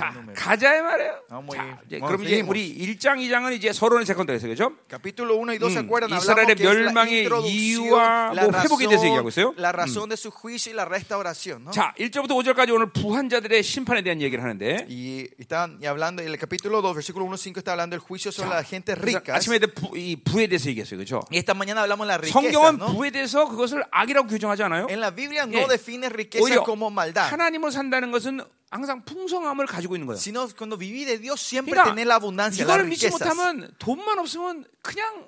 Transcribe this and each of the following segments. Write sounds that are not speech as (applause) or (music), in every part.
자, números. 가자 말이에요. Vamos 자. 이제 그럼 이제. 우리 1장, 2장은 이제 서론의 세컨드에서 그죠? Capítulo 1 y 2 se Mm, acuerdan, Israel의 hablamos que es la 멸망의 introducción, 이유와 뭐 회복에 대해서 얘기하고 있어요. razón, la razón de su juicio y la restauración. ¿no? 자, 1절부터 5절까지 오늘 부한 자들의 심판에 대한 얘기를 하는데 Y están y hablando, en el capítulo 2, versículo 1 5 está hablando del juicio sobre la gente 그래서 rica. 아침에 부, 이 부에 대해서 얘기했어요. 그죠? Y esta mañana hablamos de la riqueza. 성경은 ¿no? 부에 대해서 그것을 악이라고 규정하지 않아요? En la Biblia no 예. define riqueza 오히려 como maldad. 하나님으로 산다는 것은 항상 풍성함을 가지고 있는 거예요. Sino cuando viví de Dios siempre 그러니까 tener la abundancia, las 이걸 믿지 riquezas. 못하면 돈만 없으면 그냥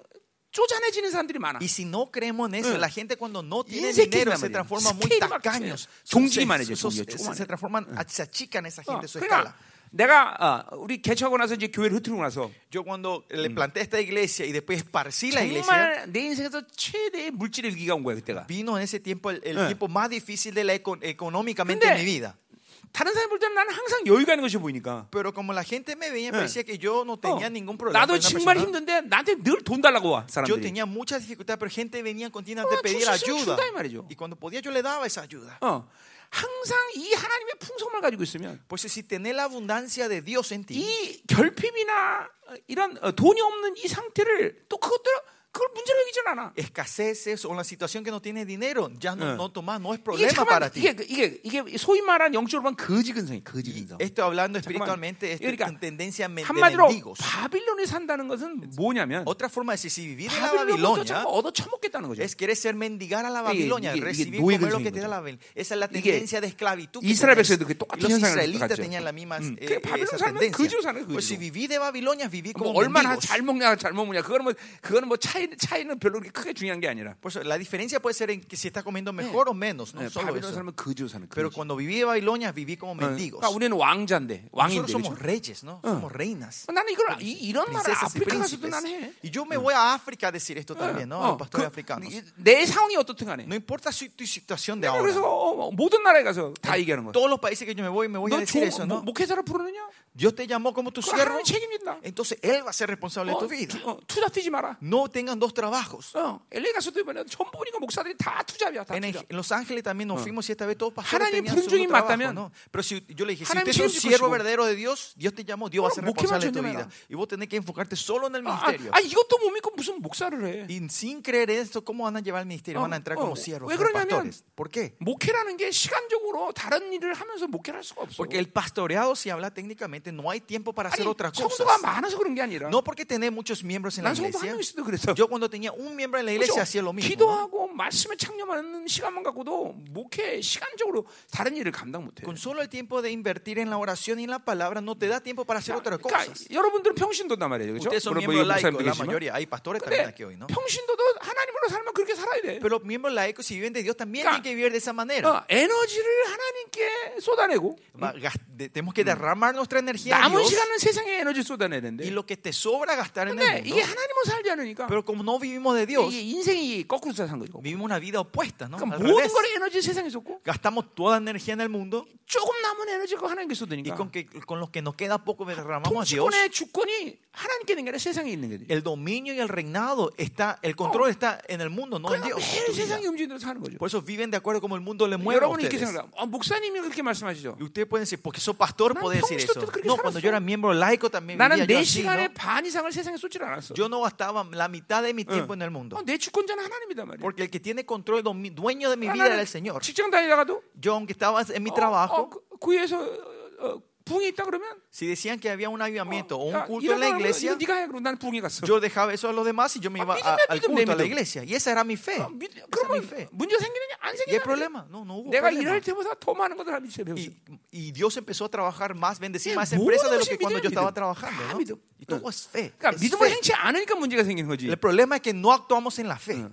쪼잔해지는 사람들이 많아. Y si no creemos en eso, 응. la gente cuando no tiene dinero se transforma muy tacaños. 종지기만 Se- 해져, se- 종지가 se- transforman, achican esa 어, gente su 그러니까 escala. 내가 어, 우리 개척하고 나서 이제 교회를 흐트리고 나서 Yo cuando le planté esta iglesia y después esparcí la iglesia, 내 인생에서 최대의 물질의 위기가 온 거야 그때가. vino en ese tiempo el, el 응. tiempo más difícil de la eco- económicamente en mi vida. 다른 사람 볼 때는 나는 항상 여유가 있는 것이 보이니까. Pero como la gente me veía, 응. parecía que yo no 어, tenía ningún problema. 나도 정말 힘든데 나한테 늘 돈 달라고 와 Yo 사람들이. tenía mucha dificultad, pero gente venía continuamente 어, a pedir ayuda. Y cuando podía, yo le daba esa ayuda. 어, 항상 이 하나님의 풍성을 가지고 있으면 Pues si tenés la abundancia de Dios en ti, 이 결핍이나 어, 이런 어, 돈이 없는 이 상태를 또 그것들 그걸 문제로 여기진 않아. escaseces o la situación que no tienes dinero, ya no, 응. no tomás, no es problema para ti. 이게 이게 이게 소위 말하는 영적으로 보면 거지 근성이 거지 근성. Esto hablando espiritualmente, esto 그러니까 es tendencia 한마디로. 바빌론에 산다는 것은 뭐냐면 Otra forma de si vivir en la Babilonia, 얻어 처먹겠다는 거죠. es querer ser mendigar a la Babilonia, recibir comer lo que te da la Babilonia. Esa es la tendencia de esclavitud. 이스라엘. 백성들도 그 똑같은 현상을 갖죠. tenían la misma 음, eh, 그 esa tendencia. 거지로 사는 거예요, Pues si viví de Babilonia, viví 뭐 como 얼마나. 잘 먹냐 잘 먹냐 그거는 뭐 그거는 뭐 차이 차이는 별로 그렇게 크게 중요한 게 아니라 Por eso, la diferencia puede ser en que si estás comiendo mejor o menos, no 네, solo 바빌론 eso. 사람은 거지로 사는 Pero 거지. cuando viví de Babilonia, viví como mendigos. 그러니까 우리는 왕자인데 왕인데 Nosotros somos 그렇죠? reyes, ¿no? Somos reinas. 나는 이걸 이, 이런 말을 princesas y 아프리카 가서도 príncipes. 난 해. Y yo me voy a África a decir esto también, ¿no? A 어, los pastores 그, africanos. 이- 내 상황이 어떻든 간에. No importa si- tu situación de 내가 그래서 ahora. 어, 모든 나라에 가서 다 얘기하는 거야. Todos los países que yo me voy, me voy a 너 decir 종- eso, 뭐, ¿no? 목회자로 부르느냐? Dios te llamó como tu siervo. Entonces Él va a ser responsable de tu vida. No tengan dos trabajos. En, el, en Los Ángeles también nos fuimos y esta vez todos pastores su trabajo. ¿no? Pero si, yo le dije, si usted es un siervo verdadero de Dios, Dios te llamó, Dios va a ser responsable de tu vida. Y vos tenés que enfocarte solo en el ministerio. Y sin creer esto, ¿cómo van a llevar el ministerio? Van a entrar como siervos, pastores. ¿Por qué? Porque el pastoreado, si habla técnicamente, no hay tiempo para hacer otras cosas. No porque tenés muchos miembros en la iglesia. Yo cuando tenía un miembro en la 그렇죠? iglesia hacía lo mismo. 기도하고 말씀에 창념하는 시간만 갖고도 목회 시간적으로 다른 일을 감당 못해. Con solo el tiempo de invertir en la oración y en la palabra no te da tiempo para hacer otras 그러니까 cosas. 여러분들은 평신도단 말이에요, 그렇죠? Ustedes son 뭐 miembros laicos, la mayoría. Hay pastores también aquí hoy, ¿no? 평신도도 하나님 으로 살면 그렇게 살아야 돼. Pero los miembros laicos, si viven de Dios, también 그러니까, tienen que vivir de esa manera. 어, 에너지를 하나님께 쏟아내고 Va, gas- de- tenemos que derramar nuestra energía a 남은 Dios 시간은 세상에 에너지 쏟아내야 y 되는데. lo que te sobra gastar en 근데 el mundo. 이게 하나님으로 살지 않으니까 Pero como no vivimos de Dios, 이게 인생이 거꾸로 산 거죠. vivimos una vida opuesta, ¿no? 그러니까 Al 모든 revés. 걸 에너지 세상에 쏟고 Gastamos toda la energía en el mundo 조금 남은 에너지가 하나님께 y 쏟으니까 con, que, con lo que nos queda poco derramamos a Dios. 통치권의 주권이 하나님께 있는 게 아니라 세상에 있는 거지. El dominio y el reinado está, el control está en el mundo, no en 그러니까 Dios. 매일 tu vida. 세상이 움직이는 대로 사는 거죠. Por eso viven de acuerdo como el mundo le mueve a 여러분이 이렇게 ustedes. 생각해요. 아, 목사님이 그렇게 말씀하시죠. Y ustedes pueden decir, porque soy pastor, 난 puede decir 평소 eso. 때도 그렇게 No, cuando 살았어. yo era miembro laico también 나는 vivía yo 내 así, 시간의 ¿no? 반 이상을 세상에 쏟질 않았어. Yo no gastaba la mitad de mi tiempo en el mundo. 어, 내 주권자는 하나님이다 말이야. Porque el que tiene control, domi- dueño de mi vida era 나는 el Señor. 직장 다니다가도 Yo, aunque estaba en mi 어, trabajo, 어, 그- 구에서 어, 어, 부흥이 있다 그러면 si decían que había un avivamiento o un culto en la iglesia, yo dejaba eso a los demás y yo me iba a, al culto a la iglesia. Y esa era mi fe. Esa mi fe. Y el problema, no, no hubo problema. Y, y, Dios empezó a trabajar más, bendecir más empresas de lo que cuando yo estaba trabajando. ¿no? Y todo es fe. Es fe. El problema es que no actuamos en la fe.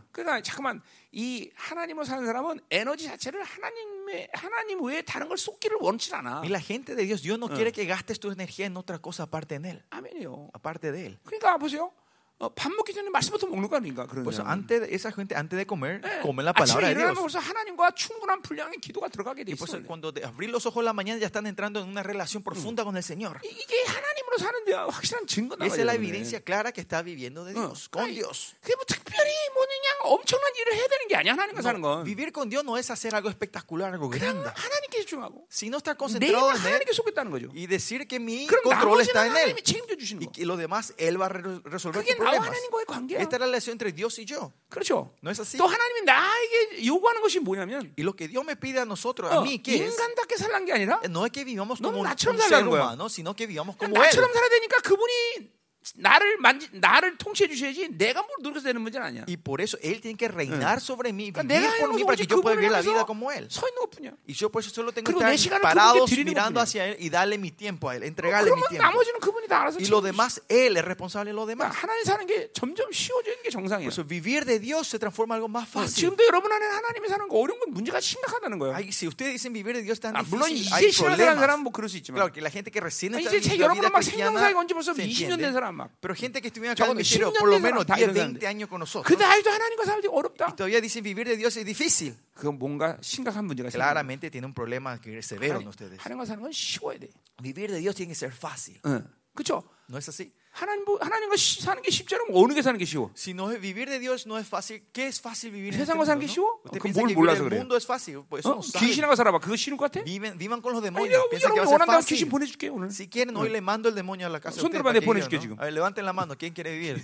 그러니까 이 하나님으로 사는 사람은 에너지 자체를 하나님의 하나님 외에 다른 걸 쏟기를 원치 않아. Y la gente de Dios, Dios no quiere que gastes tu energía en otra cosa aparte de Él. 아멘이요. Aparte de Él. 그러니까 보세요. 어, 밥 먹기 전에 말씀부터 먹는 거 아닌가 그런 사람은. antes esa gente, antes de comer, 예. comen la palabra de Dios. 벌써 하나님과 충분한 분량의 기도가 들어가게 돼 있어. cuando de abrir los ojos la mañana ya están entrando en una relación profunda con el Señor. 이- 이게 하나님으로 사는 데 확실한 증거다. Esa es la evidencia clara que está viviendo de Dios, con 아니, Dios. 그게 뭐 특별히 뭐 그냥 엄청난 일을 해야 되는 게 아니야 하나님과 사는 건. Vivir con Dios no es hacer algo espectacular, algo grande, 하나님께 집중하고 sino estar 내가 concentrado en Él y decir que mi control está en Él y 거. que lo demás Él va a re- resolver 그게 tus 나와. 하나님과의 관계야. Esta es la relación entre Dios y yo. 그렇죠. No es así. 또 하나님이 나에게 요구하는 것이 뭐냐면 Y lo que Dios me pide a nosotros, 어, a mí, ¿qué es? 인간답게 살란 게 아니라 No es que vivamos 너무 como un, ser 살라는 거야. humano, sino que vivamos como 그러니까 Él. 나처럼 살아야 되니까 그분이 나를 만지 나를 통치해 주셔야지 내가 뭘 노력해서 되는 문제는 아니야. Y por eso Él tiene que reinar sobre mí, 그러니까 vivir por mí para que yo pueda vivir la vida como Él. 서 있는 것뿐이야. Y yo por eso solo tengo que 내 estar parados mirando hacia Él y darle mi tiempo a Él, entregarle mi tiempo. 나머지는 그분이 다 알아서 Y lo demás, Él es responsable de lo 그러니까 demás. 하나님 사는 게 점점 쉬워지는 게 정상이야. Por eso vivir de Dios se transforma en algo más 어, fácil. 지금도 여러분 안에 하나님이 사는 거 어려운 건 문제가 심각하다는 거예요. Ay, si ustedes dicen vivir de Dios tan 아, 물론 difícil, 이제 신앙생활 problemas. 뭐 그럴 수 있지만 Claro, que la gente que recién 아, está 이제 vida 막 생명사에 건지 벌써 se 20년 된 entiende. 사람 막 Pero gente que estuvieron acá en el 적어도 ministerio 10년 por lo 된 menos 사람 다 10, 이런 20 사람들. años con nosotros. 근데 아직도 하나님과 살기 어렵다. Y todavía dicen vivir de Dios es difícil. 그건 뭔가 심각한 문제가 생겨. Claramente tiene un problema que es severo en ustedes. 하나님과 사는 건 쉬워야 돼. Vivir de Dios tiene que ser fácil. 응. 그렇죠? ¿No es así? 하나님 하나님과 시- 사는 게 쉽지 않으면 어느 게 사는 게 쉬워? Si no vivir de Dios no es fácil, ¿qué es fácil vivir 세상과 사는 게? 쉬워? no? Usted 그건 piensa 뭘 que vivir 몰라서 그래요. mundo es fácil, pues 어? no sabe. 귀신하고 살아봐. 그거 쉬운 것 같아? Viven, vivan con los demonios. 여러분, Piensan que va a ser 원한다면 귀신 fácil. 보내줄게 오늘. Si quieren, hoy le mando el demonio a la casa. 손 들어봐, 내 보내줄게, 지금. A ver, levanten la mano. ¿Quién quiere vivir?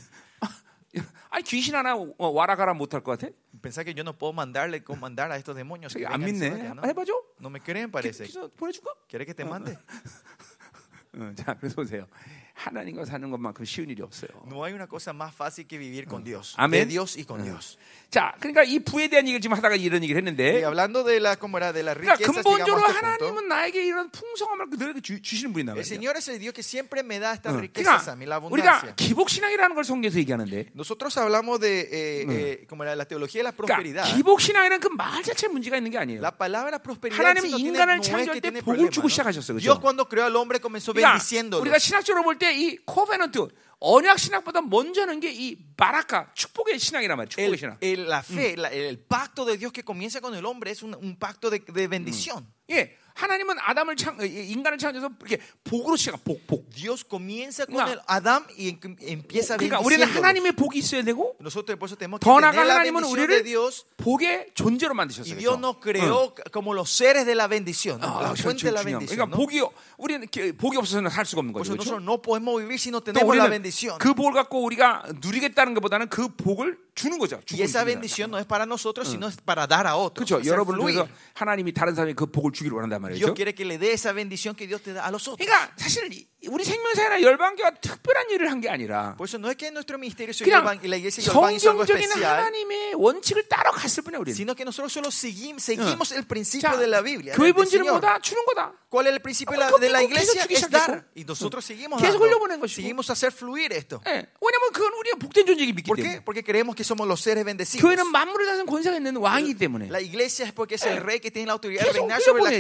아니 귀신 하나 어, 와라 가라 못할 것 같아? Pensar que yo no puedo mandarle, comandar a estos demonios. 안 믿네. 해봐줘. No me creen, parece. 보내줄까? ¿Quiere que te mande? 어, 자, 그래서 보세요. 하나님과 사는 것만큼 쉬운 일이 없어요. No hay una cosa más fácil que vivir con Dios. Amén. De Dios y con Dios. 자, 그러니까 이 부에 대한 얘기를 지금 하다가 이런 얘기를 Y 했는데, hablando de la, como era, de la 그러니까 riqueza, 근본적으로 este punto. 하나님은 나에게 이런 풍성함을 그대로 주, 주시는 El 말이야. Señor es el Dios que siempre me da estas riquezas a mí, la 그러니까 우리가 abundancia. 기복 신앙이라는 걸 성경에서 얘기하는데, Nosotros hablamos de eh, eh, como era la teología de la prosperidad. 그러니까 기복 신앙이라는 그 말 자체에 문제가 있는 게 아니에요. La palabra prosperidad tiene, 인간을 창조할 때 복을 주고. 시작하셨어요, 그죠? Dios cuando creó al hombre comenzó 그러니까 bendiciéndolo. 우리가 신학적으로 볼때 이 코베넌트 언약 신학보다 먼저 하는 게 이 바라카 축복의 신앙이란 말이에요. 축복의 El, 신앙. el- la fe, la- el pacto de Dios que comienza con el hombre es un, un pacto de, de bendición. 예, 하나님은 아담을 창, 어, 인간을 창조해서 이렇게 복으로 시작, 복, 복. Dios comienza con el Adán y em- empieza 그러니까 우리는. 하나님의 복이 있어야 되고 Nosotros por eso tenemos que 더 tener la bendición de 우리를 Dios 복의 존재로 y 만드셨어요. Dios 그렇죠? nos creó como los seres de la bendición. 아, la 그렇죠, fuente de la bendición. 그러니까 ¿no? 복이 우리는 기- 복이 없어서는 살 수가 없는 거죠. 그렇죠? no podemos vivir si no 또 tenemos la bendición. 그 복을 갖고 우리가 누리겠다는 것보다는 그 복을 주는 거죠. Y esa bendición no es para nosotros, sino es para dar a otros. 그렇죠. 위해서 하나님이 다른 사람이 그 복을 주기를 원한단 말이죠. Dios quiere que le dé esa bendición que Dios te da a los otros. 그러니까 사실 이- 우리 생명사나 열방교가 특별한 일을 한 게 아니라 Por eso no es que nuestro ministerio soy 그냥 Yorban- y la iglesia Yorban hizo algo 성경적인 especial, 하나님의 원칙을 따라 갔을 뿐이야 우리는. sino que nosotros solo seguimos, seguimos el principio 자, de la Biblia. 교회 del 본질은 Señor. 뭐다? 주는 거다. ¿Cuál es el principio de la, 그럼 de la 계속 iglesia? 주기 Es 시작했고. dar. Y nosotros seguimos 계속 dando. 흘려보낸 것이고. Seguimos a hacer fluir esto. 예. 왜냐면 그건 우리가 복된 존재이기 믿기 ¿Por 때문에. qué? Porque creemos que somos los seres bendecidos. 교회는 만물을 다스리는 권세가 있는 왕이기 때문에. La iglesia es porque es el rey que tiene la autoridad de 계속 reinar sobre la 흘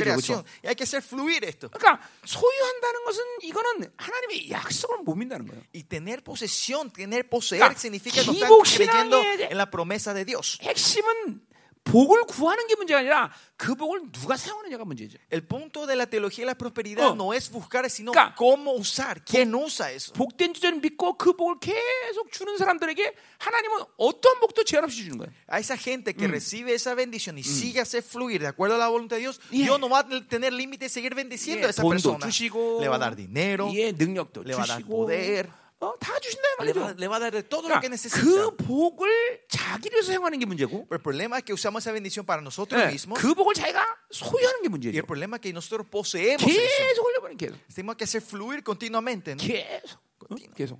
Y hay que hacer fluir esto. 그러니까 소유한다는 것은 이거는 하나님의 약속을 못 믿는다는 거예요. Y tener posesión, tener poseer, 그러니까 significa no 기복 creyendo en la promesa de Dios. 핵심은 복을 구하는 게 문제가 아니라 그 복을 누가 사용하느냐가 문제죠. El punto de la teología de la prosperidad Oh. no es buscar, sino 그러니까 cómo usar. ¿Quién usa eso? 복된 주제를 믿고 그 복을 계속 주는 사람들에게 하나님은 어떤 복도 제한 없이 주는 거예요. A esa gente que recibe esa bendición y sigue a hacer fluir de acuerdo a la voluntad de Dios, Yeah. Dios no va a tener límite de seguir bendiciendo 예, a esa 돈도 persona. 주시고, Le va a dar dinero, 예, 능력도 le va a dar 주시고, poder, 어, 다 주신다 말이죠. 그러니까. 그 복을 자기를 위해서 사용하는 게 문제고, el problema es que usamos esa bendición para nosotros 예, mismos 그 복을 자기가 소유하는 게 y 문제죠. el problema es que nosotros poseemos. 계속 흘려버리는 계속, Tenemos que hacer fluir continuamente. ¿no? 계속, 어? 계속.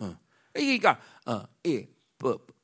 어. 그러니까 어, 예,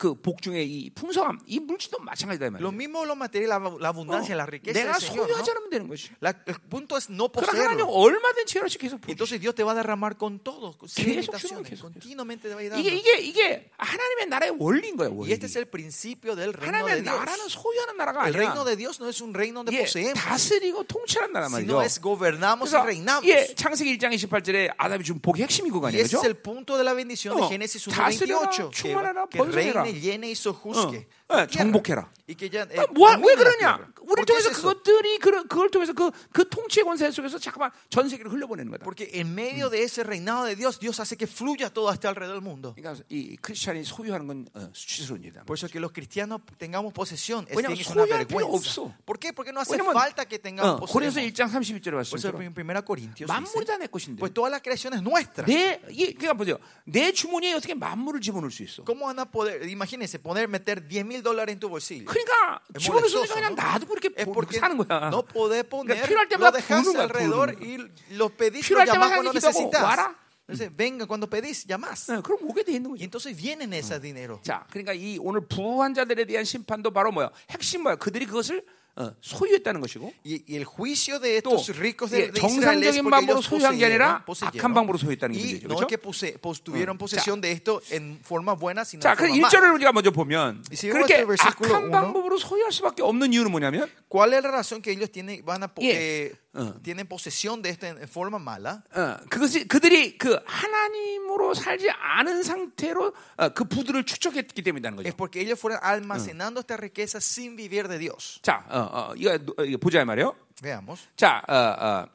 그 복 중에 이 풍성함, 이 물질도 마찬가지다 이 Lo mismo lo material, la, abundancia, la riqueza 내가. 소유하지 않으면 되는 것이. La- el punto es no 그럼 하나님 poseerlo. 얼마든지 여러씩 계속 부어주시 Entonces Dios te va a derramar con todo, sin limitaciones. Continuamente te va a ir dando. 이게 이게 이게 하나님의 나라의 원리인. Y 원리. este es el principio del reino de 하나님의 나라는 Dios. 소유하는 나라가 El reino de Dios no es un reino donde 예, poseemos, 다스리고 통치하는 나라 말이죠. sino es gobernamos y reinamos. 예, 창세기 1장 28절에 아담이 준 복이 핵심인 거 Y 아니에요, ese es 그렇죠? el punto de la bendición de 어, Génesis 다스려라, 1.28. 충만하라, Que, que 번성해라. 어. 예, la tierra. 정복해라. Eh, 아, 뭐, 왜 그러냐? Tierra. 우리를 ¿Por qué es 통해서? 그것들이 그, 그걸 통해서 그, 그 통치의 권세 속에서 잠깐만 전 세계를 흘려보내는 거다. Porque en medio de ese reinado de Dios, Dios hace que fluya todo hasta alrededor del mundo. 그러니까 이 크리스천이 소유하는 건 어, 수치스러운 일이다. Por eso que los cristianos tengamos posesión es, una vergüenza. ¿Por qué? Porque no hace falta que tengamos 어, 고린도서 posesión. 1장 31절에 Por eso en 1 Corintios 만물이 dice, 다내 것인데 pues toda la creación es nuestra. 내 이, 그러니까 보세요. 내 주머니에 어떻게 만물을 집어넣을 수 있어? ¿Cómo van a poder, imagínense, poder meter 10 mil dólares en tu bolsillo? 그러니까 집어넣을 수 그냥. 놔두고 이렇게 사는 거야. no podés poner, 그러니까 필요할 lo 때마다 부르는 거야, alrededor y lo pedís, lo 필요할 llamás 때마다 cuando necesitas. 와라. Entonces, venga, cuando pedís, llamás. 네, 그럼 오게 돼 있는 Y 거죠. entonces vienen ese dinero. 자, 그러니까 이 오늘 부한 자들에 대한 심판도 바로 뭐야? 핵심 뭐야? 그들이 그것을 어, 소유했다는 것이고 Y, y el juicio de 또 estos ricos 예, de, de Israel es 정상적인 방법으로 소유한 게 아니라 악한 방법으로 소유했다는 얘기죠. no 그렇죠? es pose- pos- tuvieron 자. posesión de esto en forma buena, sino 자, 그 mala. 1절을 우리가 먼저 보면 si 그렇게 악한 uno, 방법으로 소유할 수밖에 없는 이유는 뭐냐면 ¿Cuál es la razón que ellos tienen, van a, Yeah. eh, Uh. tienen posesión de esto en, forma mala? 어, 그것이 그들이 그 하나님으로 살지 않은 상태로 어, 그 부들을 축적했기 때문이라는 Es 거죠. porque ellos fueron almacenando esta riqueza sin vivir de Dios. 자, 어, 어, 이거, 어, 이거 보자 이 말이에요. Veamos. 자, 어, 어,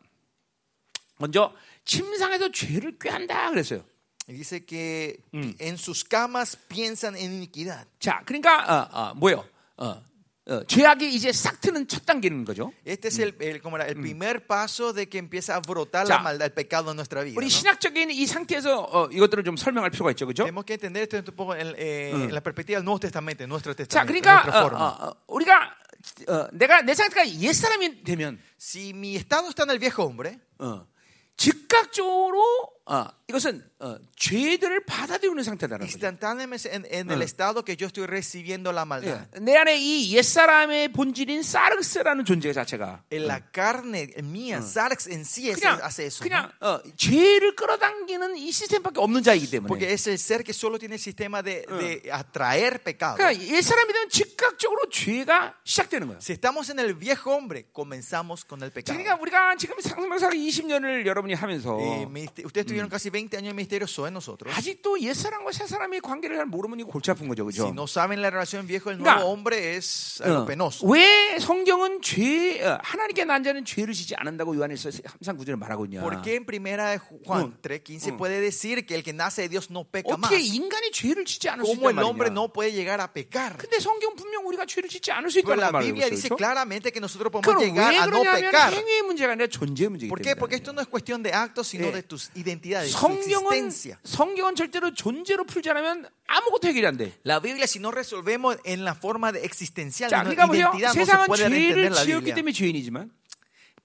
먼저 침상에서 죄를 꾀한다 그랬어요. Dice que en sus camas piensan en iniquidad. 자, 그러니까 어, 어, 뭐요? 어, 어, 죄악이 이제 싹 트는 첫 단계는 거죠. Este es el, el- como era, el primer paso de que empieza a brotar Ya. la maldad, el pecado en nuestra vida. 우리. 신학적인 이 상태에서 어, 이것들을 좀 설명할 필요가 있죠, 그렇죠? Tenemos que entender esto un poco en, eh, en la perspectiva del Nuevo Testamento, en nuestro 자, testamento, en 그러니까 nuestra 어, forma. 어, 어, 우리가 어, 내가 내 상태가 옛 사람이 되면 Si mi estado está en el viejo hombre, 어, 즉각적으로 어, 이것은 어, 죄들을 받아들이는 상태다라는 instantáneamente en, en el estado que yo estoy recibiendo la maldad. 예, 내 안에 이 옛사람의 본질인 사르스라는 존재 자체가 En la carne mía, Sarx en sí es- 그냥 hace eso. 그냥. 어, 죄를 끌어당기는 이 시스템밖에 없는 자이기 때문에 Porque es el ser que solo tiene el sistema de, de atraer pecado. 그러니까 옛사람이 되면 즉각적으로 죄가 시작되는 거예요. Si estamos en el viejo hombre, comenzamos con el pecado. 그러니까 우리가 지금 상상사기 20년을 여러분이 하면서 Eh, ministeri- ustedes tuvieron casi 20 años de ministerio SOE nosotros. 아직도 옛사람과 새사람의 관계를 잘 모르면 이거 골치 아픈 거죠. Si 그죠? no saben la relación viejo del 그러니까, nuevo hombre es algo 어, penoso. 왜 성경은 죄 어, 하나님께 난 자는 죄를 지지 않는다고 요한에서 항상 구절을 말하고 있냐? ¿Por qué en primera de Juan 3.15 puede decir que el que nace de Dios no peca más? 어떻게 인간이 죄를 짓지 않을 수 ¿Cómo 있단 el hombre 말이냐? no puede llegar a pecar? 근데 성경 분명 우리가 죄를 짓지 않을 수 Pero 있다는 la 말을 Biblia 하고 dice 있어요. 그렇죠? claramente que nosotros podemos 그럼 llegar 왜 a no 그러냐면 pecar. 행위의 문제가 아니라 존재의 문제이기 ¿Por qué? 때문에. Porque esto no es cuestión de actos, sino 예. de tus identidades, de 성경은 existencia. 성경은 절대로 존재로 풀지 않으면 아무것도 해결이 안 돼. La Biblia, si no resolvemos en la forma de existencial, 자, de 그러니까 보세요. identidad, no se 세상은 puede 죄를 entender la 지었기 Biblia. 때문에 죄인이지만,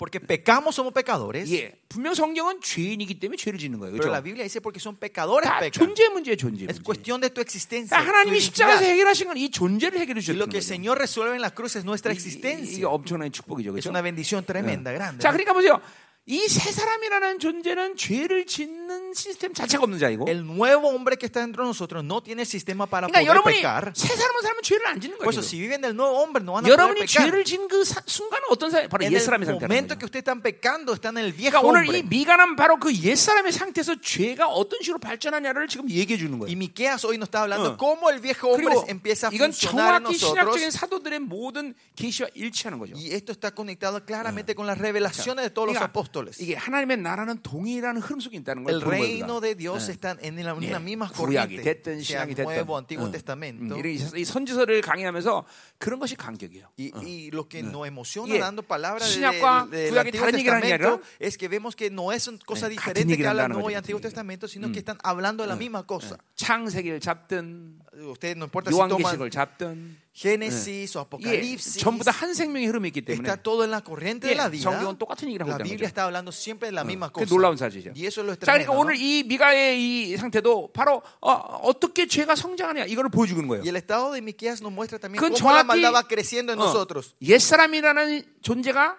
Porque pecamos, somos pecadores. 예, 분명 성경은 죄인이기 때문에 죄를 짓는 거예요. Pero la 그렇죠? Biblia dice porque son pecadores 다 pecan. 존재 문제예요, 존재 Es 문제. cuestión de tu existencia. 그러니까 하나님이 tu 십자가에서 identidad. 해결하신 건 이 존재를 해결해 Y lo 주셨던 que el 거죠. Señor resuelve en la cruz es nuestra 이- 이게 existencia. 엄청난 축복이죠, Es 그렇죠? una bendición tremenda, grande. 자, ¿no? 그러니까 보세요. 이세 사람이라는 존재는 죄를 짓는 시스템 자체가 없는 자이고. El nuevo hombre que está dentro de nosotros no tiene sistema para 그러니까 poder 여러분이 pecar. 새 사람은 살면 죄를 안 짓는 Por 거예요. eso, 지금. si viven del nuevo hombre, no van a poder 여러분이 pecar. 죄를 짓는 그 사- 순간은 어떤 사 바로 옛 사람의 상태라는 momento 거죠. que ustedes están pecando, están en el viejo 그러니까 오늘 이 hombre. 미가는 바로 그옛 사람의 상태에서 죄가 어떤 식으로 발전하냐를 지금 얘기해 주는 Y 거예요. Miqueas hoy nos está hablando 어. cómo el viejo hombre empieza a 이건 funcionar en 정확히 nosotros. 신학적인 사도들의 모든 계시와 일치하는 거죠. Y esto está conectado claramente con las revelaciones de todos los 그러니까 apóstoles. 이게 하나님의 나라는 동일한 흐름 속에 있다는 걸 El reino de Dios 네. está en la, 예, una misma 구약이 corriente, 됐든 신약이 됐든 Nuevo, Antiguo 어. Testamento. 음, 이 선지서를 강의하면서 그런 것이 간격이에요. Y, y lo que nos emociona 예, dando palabras de- 신약과 de- del 구약이 다른 얘기를 하는 게 아니라 es que vemos que no es cosa 네, diferente que habla Nuevo y Antiguo Testamento, sino que están hablando de la misma cosa. 창세기를 잡든 Ustedes no importa si toman 요한계시록을 잡든 Génesis o 예, Apocalipsis, 전부 다 한 생명의 흐름이 있기 때문에 está todo en la corriente de 예, la vida. 성경은 똑같은 얘기를 하고 La 있다는 Biblia 거죠. está hablando siempre de la misma 그 cosa. 놀라운 사실이죠. Y eso es lo 자, 그러니까. 오늘 이 미가의 이 상태도 바로 어, 떻게 죄가 성장하냐 이거를 보여주는 거예요. Y el estado de Miqueas nos muestra también cómo la 정확히 maldad va creciendo en 어, nosotros. 옛사람이라는 존재가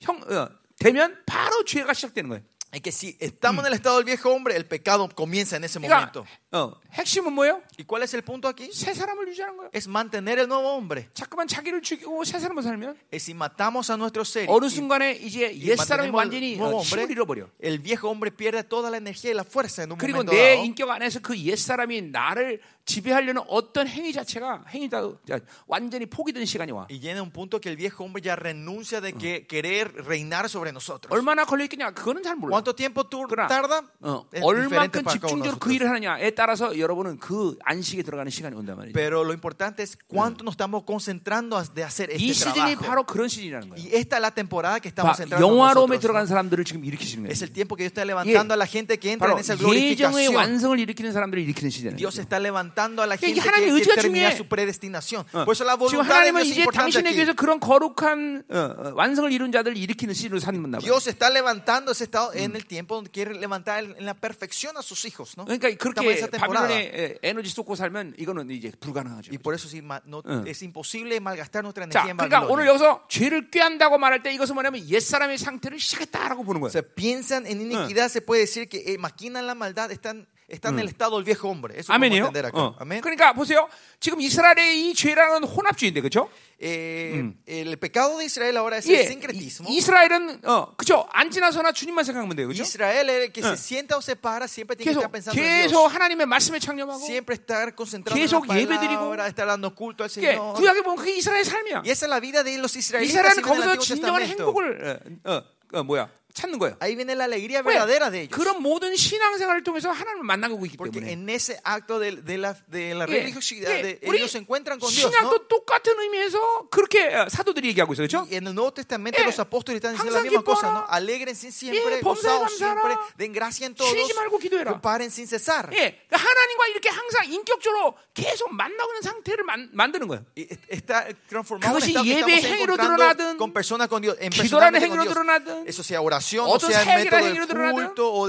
형 어, 되면 바로 죄가 시작되는 거예요. Es que si estamos en el estado del viejo hombre, el pecado comienza en ese 그러니까 momento. 어, 핵심은 뭐예요? ¿Y cuál es el punto aquí? 새 사람을 유지하는 거예요. Es mantener el nuevo hombre. 자꾸만 자기를 죽이고 새 사람을 살면 Es si matamos a nuestro ser 어느 y, 순간에 이제 y 옛 사람이 mantenemos 완전히 el nuevo 어, 힘을 hombre, 잃어버려. el viejo hombre pierde toda la energía y la fuerza en un 그리고 momento 내 dado. 인격 안에서 그 옛 사람이 나를 지배하려는 어떤 행위 자체가 행위다 자, 완전히 포기된 시간이 와. Y llega un punto que el viejo hombre ya renuncia de que querer reinar sobre nosotros. 얼마나 걸려 있겠냐? 그거는 잘 몰라. ¿Cuánto tiempo tú tarda? 어, Es 얼만큼 집중적으로 그. 일을 하느냐에 따라서 여러분은 그 안식에 들어가는 시간이 온단 말이에요. Pero lo importante es cuánto nos estamos concentrando de hacer 이 este 시즌이 trabajo. 바로 그런 시즌이라는 거예요. Y esta es la temporada que 봐, estamos entrando 영화로움에 들어간. 사람들을 지금 일으키시는 Es 거예요. el tiempo que Dios está levantando a la gente que entra en esa 예정의 glorificación. 완성을 일으키는 사람들을 일으키는 시즌이에요. Dios está levantando a la 이게 gente que 하나님의 quiere 의지가 terminar 중요해. su predestinación. 어. Por eso la 지금 voluntad de 하나님은 Dios es 이제 importante 당신에게 aquí. 위해서 그런 거룩한 어, 어, 완성을 이룬 자들을 일으키는 시즌으로 삼는다. Dios está levantando ese estado en el tiempo donde quiere levantar en la perfección a sus hijos, ¿no? 그러니까 Estamos en 그렇게 esa temporada. 바빌론에 에, 에너지 쏟고 살면 이거는 이제 불가능하죠. Y por eso sí, ma- no- 응. es imposible malgastar nuestra 자, energía en 그러니까 오늘 Babilonia. 여기서 죄를 꾀한다고 말할 때 이것은 뭐냐면 옛 사람의 상태를 시작했다라고 보는 O 거예요. sea, piensan en iniquidad, se puede decir que eh, maquinan la maldad, están, están en el estado del viejo hombre. Eso podemos 아멘이요. entender acá. 어. Amén. 그러니까 보세요. 지금 이스라엘의 이 죄라는 혼합주의인데, 그렇죠? Eh, El pecado de Israel ahora es 예, el sincretismo. 이- 이스라엘은 어, 그렇죠? 안 지나서나 주님만 생각하면 돼요, 그렇죠? Israel, el que 응. se sienta o se para, siempre tiene que 계속 estar pensando en 계속 Dios. 하나님의 말씀에 창념하고 Siempre estar concentrado en 계속 la 예배드리고. palabra, estar dando culto al 이게 Señor. 구약에 보면 그게 이스라엘 삶이야. Y esa es la vida de los israelitas 이스라엘은 en el 거기서 Antiguo 진정한 Testamento. 행복을 어, 어, 어, 뭐야 찾는 거예요. Ahí viene la alegría 왜? verdadera de ellos. 그런 모든 신앙생활을 통해서 하나님을 만나고 있기 Porque 때문에. en ese acto de, de la, de la 예, religiosidad, 예, de- 우리 ellos se encuentran con Dios. ¿no? 신약도 똑같은 의미에서 그렇게 어, 사도들이 얘기하고 있어요, 그렇죠? Y en el Nuevo Testamento 예, los apóstoles están diciendo la 항상 misma cosa, ¿no? 기뻐하라. Alegrense siempre, 예, 범사에 gozaos siempre, 감사하라. den gracia en todos, 쉬지 말고 기도해라. comparen sin cesar. 예, 그러니까 하나님과 이렇게 항상 인격적으로 계속 만나고 있는 상태를 만, 만드는 거예요. Y Está transformado en 그것이 estado que 예배 estamos 행위로 encontrando 드러나든, con personas con Dios, en 기도라는 personalmente con 행위로 Dios. 드러나든, Eso sea oración, o 어떤 en método 행위로 de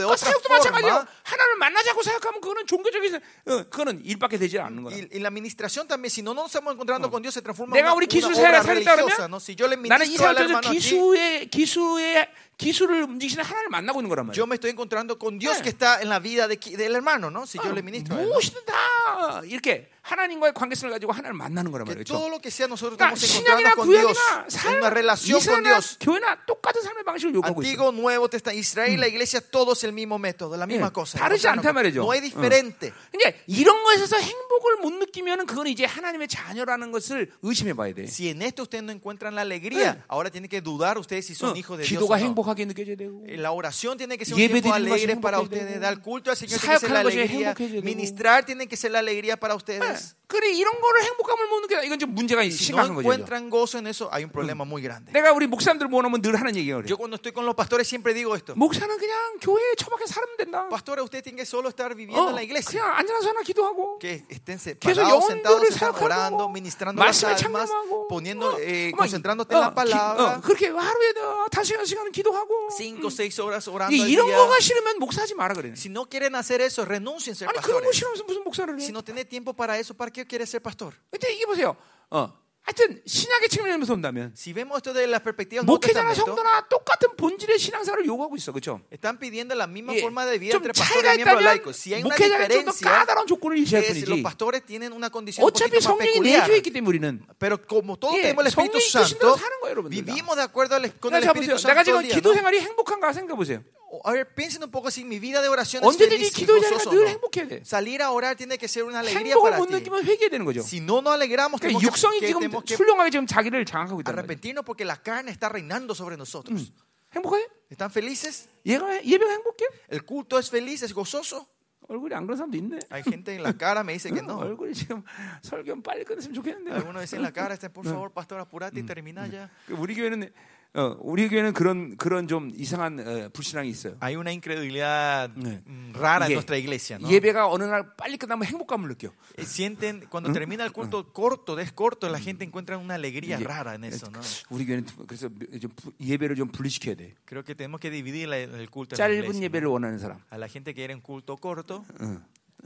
그 사역도 마찬가지예요. 하나님을 만나자고 생각하면 그거는 종교적인 어, 그거는 일밖에 되지 않는 거야. Y la administración también, si no nos estamos encontrando con Dios, se transforma en una, obra religiosa. ¿no? Si yo le ministro al hermano 기수의 기수의 기술을 움직이시는 하나님을 만나고 있는 거란 yo 말이에요. me estoy encontrando con Dios 네. que está en la vida de, del hermano, ¿no? Si yo le ministro. 무엇이든 다 이렇게 하나님과의 관계성을 가지고 하나님을 만나는 거란 말이죠. 그러니까 신약이나 구약이나 삶, 이스라엘이나. 교회나 똑같은 삶의 방식을 요구하고 있어요. Antiguo, Nuevo Testamento, Israel, la iglesia, todos el mismo método, la misma 예, cosa. 다르지 않단 말이죠. No es diferente. 이제 이런 것에서 행복을 못 느끼면은 그건 이제 하나님의 자녀라는 것을 의심해 봐야 돼. Si en esto ustedes no encuentran la alegría, ahora tienen que dudar ustedes si son 어, hijos de Dios. 기도가. 행복하게 느껴져야 되고 La oración tiene que ser un tiempo alegre para ustedes. Dar culto al Señor tiene que ser la alegría. Ministrar tiene que ser la alegría para 예, ustedes. 그래 이런 거를 행복감을 못 느끼다 이건 좀 문제가 Si no 심각한 거죠. 이거. encuentran gozo en eso, hay un problema muy grande. 내가 우리 목사님들 모으면 늘 하는 얘기가 그래. Yo cuando estoy con los pastores siempre digo esto. 목사는 그냥 교회에 처박혀 살면 된다. Pastores, ustedes tienen que solo estar viviendo 어, en la iglesia. 그냥 앉아서 하나 기도하고 Que estén separados, sentados, orando, ministrando las almas, poniendo, 어, eh, 뭐, concentrándote 어, en la 기- palabra. 어, 그렇게 하루에 어, 다섯 시간 기도하고 Cinco, seis horas orando 이, 이런. 거가 싫으면 목사하지 마라 그래. Si no quieren hacer eso, renuncien ser 아니 그런 거 pastores. 싫으면서 무슨 목사를 해? Si no tiene tiempo para eso, ¿para qué quiere ser pastor? 근데 이게 보세요. 어, 하여튼 신약의 측면에서 본다면 Si vemos esto de la perspectiva del Nuevo 목회자나 Testamento, 성도나 똑같은 본질의 신앙사를 요구하고 있어, 그렇죠? están pidiendo la misma 예, forma de vida 좀 entre pastores 차이가 y miembros 있다면 laicos. Si hay una 목회자는 좀더 diferencia, 까다로운 조건을 유지할 es, los 뿐이지. pastores tienen una condición un 어차피 poquito más 성령이 peculiar. 내주에 있기 때문에 우리는 Pero como todos 예, tenemos el Espíritu 성령이 이끄신 대로 Santo, 사는 거예요, 여러분들. vivimos de acuerdo al- con el 그러니까 Espíritu 보세요. 내가 Santo todo 지금 el día. 기도 ¿no? 생활이 행복한가 생각해 보세요. A ver, piensen un poco si mi vida de oración es 언제든지 feliz y 기도의 자리가 gozoso. 늘 ¿no? 행복해야 돼. Salir a orar tiene que ser una alegría 행복을 para 못 ti. 느끼면 회개해야 되는 거죠. Si no nos alegramos, 그러니까 tenemos que, 육성이 que- 지금 tenemos que 훌륭하게 지금 자기를 장악하고 있다는 거예요. arrepentirnos porque la carne está reinando sobre nosotros. 행복해? ¿Están felices? 얘가 예배가 행복해? ¿El culto es feliz? ¿Es gozoso? 얼굴이 안 그런 사람도 있네. Hay gente en la cara me dice que 어, no. 얼굴이 지금 설교 빨리 끝냈으면 좋겠는데. Algunos dicen en la cara, este, por favor, pastor, apurate y termina ya. 그 우리 교회는 어, 우리 교회는 그런 그런 좀 이상한 어, 불신앙이 있어요. Hay una incredulidad 네. mm, rara en 이게 nuestra iglesia, ¿no? 예배가 어느 날 빨리 끝나면 행복감을 느껴. Eh, Sienten, cuando termina el culto corto, es corto, la gente encuentra una alegría 이게 rara en eso, ¿no? 우리 교회는 그래서 좀 부- 예배를 좀 분리시켜야 돼. Creo que tenemos que dividir la- el culto en 짧은 예배를. 원하는 사람. A la gente que quiere un culto corto, 응,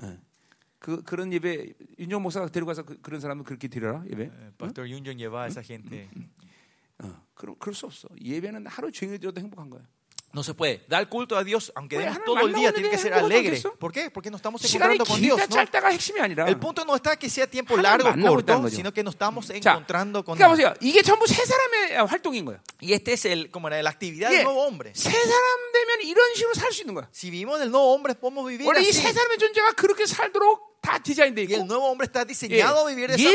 응. 그 그런 예배 윤정 목사가 데리고 가서 그, 런 사람은 그렇게 드려라 예배. eh, Pastor Yunjon lleva a esa gente. 어, 그럼 그럴 수 없어. 예배는 하루 종일 드려도 행복한 거야. No se puede. Dar culto a Dios, aunque Oye, demos 하나님 todo el día, 만나고 tiene que ser 있는데 alegre. 행복하겠어? ¿Por qué? Porque no estamos 시간이 encontrando con Dios. 길다 ¿no? 짧다가 핵심이 아니라. El punto no está que sea tiempo 하나님 largo o 만나고 있다는 corto, 거죠. sino que nos estamos 자, encontrando con 그러니까 Él. 보세요. 이게 전부 세 사람의 활동인 거야. Y este es el, como era la actividad 예, del nuevo hombre. 세 사람 되면 이런 식으로 살수 있는 거야. Si vivimos del nuevo hombre, podemos vivir 원래 이 así. 다 디자인돼 있고 예,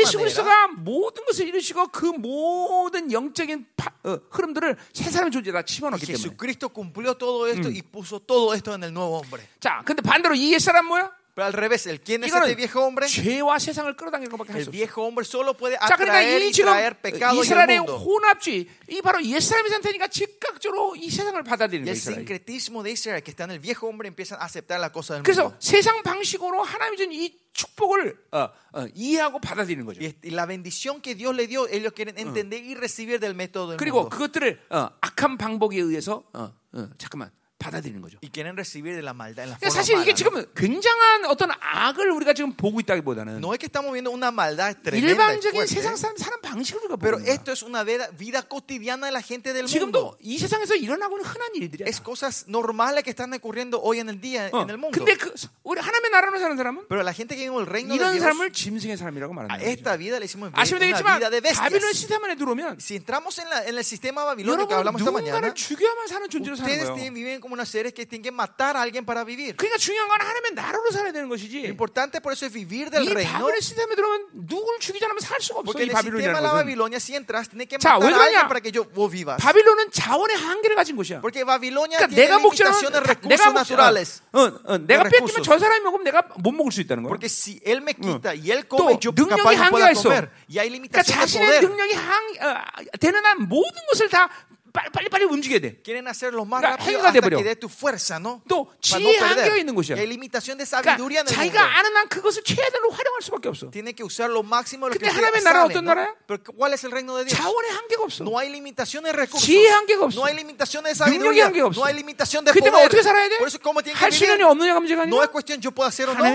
예수. 그리스도가 모든 것을 이루시고 그 모든 영적인 파- 어, 흐름들을 세 사람의 존재에 다 Y 집어넣기 때문에. Jesucristo cumplió todo esto y puso todo esto en el nuevo hombre. 자, 근데 반대로 이 옛사람 뭐야? Pero al revés, ¿el quién es este 이거는 viejo hombre? 죄와 세상을 끌어당기는 것밖에 할 El 수 없어. viejo hombre solo puede 자, 그러니까 atraer 이 y 지금 traer pecado y el 이스라엘의 mundo. 혼합주의, 이 바로 옛사람의 상태니까 즉각적으로 이 세상을 받아들이는 Y 거예요. el 이스라엘이. sincretismo de Israel que está en el viejo hombre empiezan a aceptar la cosa del 그래서 mundo. 세상 방식으로 하나님이 준 이 축복을 어, 어, 이해하고 받아들이는 거죠. Y y la bendición que Dios le dio, ellos quieren entender y recibir del método del 그리고 mundo. 그것들을 어, 악한 방법에 의해서 어, 어, 잠깐만 받아들이는 거죠. De 그러니까 사실 이게. 지금 굉장한 어떤 악을 우리가 지금 보고 있다기보다는 No es que estamos viendo una maldad tremenda 일반적인 fuerte, 세상 사람 사는 방식을 우리가 pero 보는 거야. esto es una vida, vida cotidiana de la gente del 지금도 mundo. 이 세상에서 일어나고 있는 흔한 일들이야. Es cosas normales que están ocurriendo hoy en el día 어, en el mundo. 근데 그 우리 하나님의 나라로 사는 사람은 Pero la gente que vive en el reino de 이런 Dios, 사람을 짐승의 사람이라고 말하는 거죠. esta vida le decimos 아시면 una 되겠지만 vida de 바빌론 bestias. 시스템 안에 들어오면 Si entramos en, la- en el sistema babilónico que 여러분 hablamos esta 누군가를 죽여야만 사는 존재로 사는 ustedes 거예요. tienen- viven como unos seres que tienen que matar a alguien para vivir. 그러니까 중요한 건 하나님의 나라로 살아야 되는 Lo 것이지. importante por eso es vivir del 이 reino. 바빌론 시스템에 들어오면 누굴 죽이지 않으면 살 수가 없어. Porque 이 en el sistema de 바빌론이라는 la 것은. Babilonia, si entras, tienes que 자, matar 왜 a alguien 그러냐? para que yo, vos vivas. 바빌론은 자원의 한계를 가진 곳이야. Porque Babilonia 그러니까 tiene 내가 먹자면 limitaciones de 내가 recursos 먹자, naturales. 어, 어, 내가. 뺏기면 저 사람이 먹으면 내가 못 먹을 수 있다는 거야. Porque si él me quita y él 또 come, yo 능력이 capaz no 한계가 pueda 있어. comer. Y hay 그러니까 limitación de 자신의 poder. 능력이 한, 어, 되는 한 모든 것을 다 빨리 빨리, 빨리 움직여야 돼. Quieren hacerlo más 그러니까 rápido hasta que dé tu fuerza, ¿no? 또 no perder. 한계가 있는 곳이야. Y limitación de sabiduría 그러니까 자기가. 아는 한 그것을 최대로 활용할 수밖에 없어. Tiene que usar lo máximo lo que 근데 ustedes 하나님의 saben, 어떤 ¿no? 나라야? Pero ¿cuál es el reino de Dios? 자원의 한계가 없어. No hay limitación de recursos. 지혜의 한계가 없어. No hay limitación de sabiduría. 한계가 없어. No hay limitación de poder. 어떻게 살아야 돼? Por eso, ¿cómo tienen 할 que 수 있느냐 vivir? 없느냐가 문제가 No 아니라 es cuestión yo puedo hacer o no,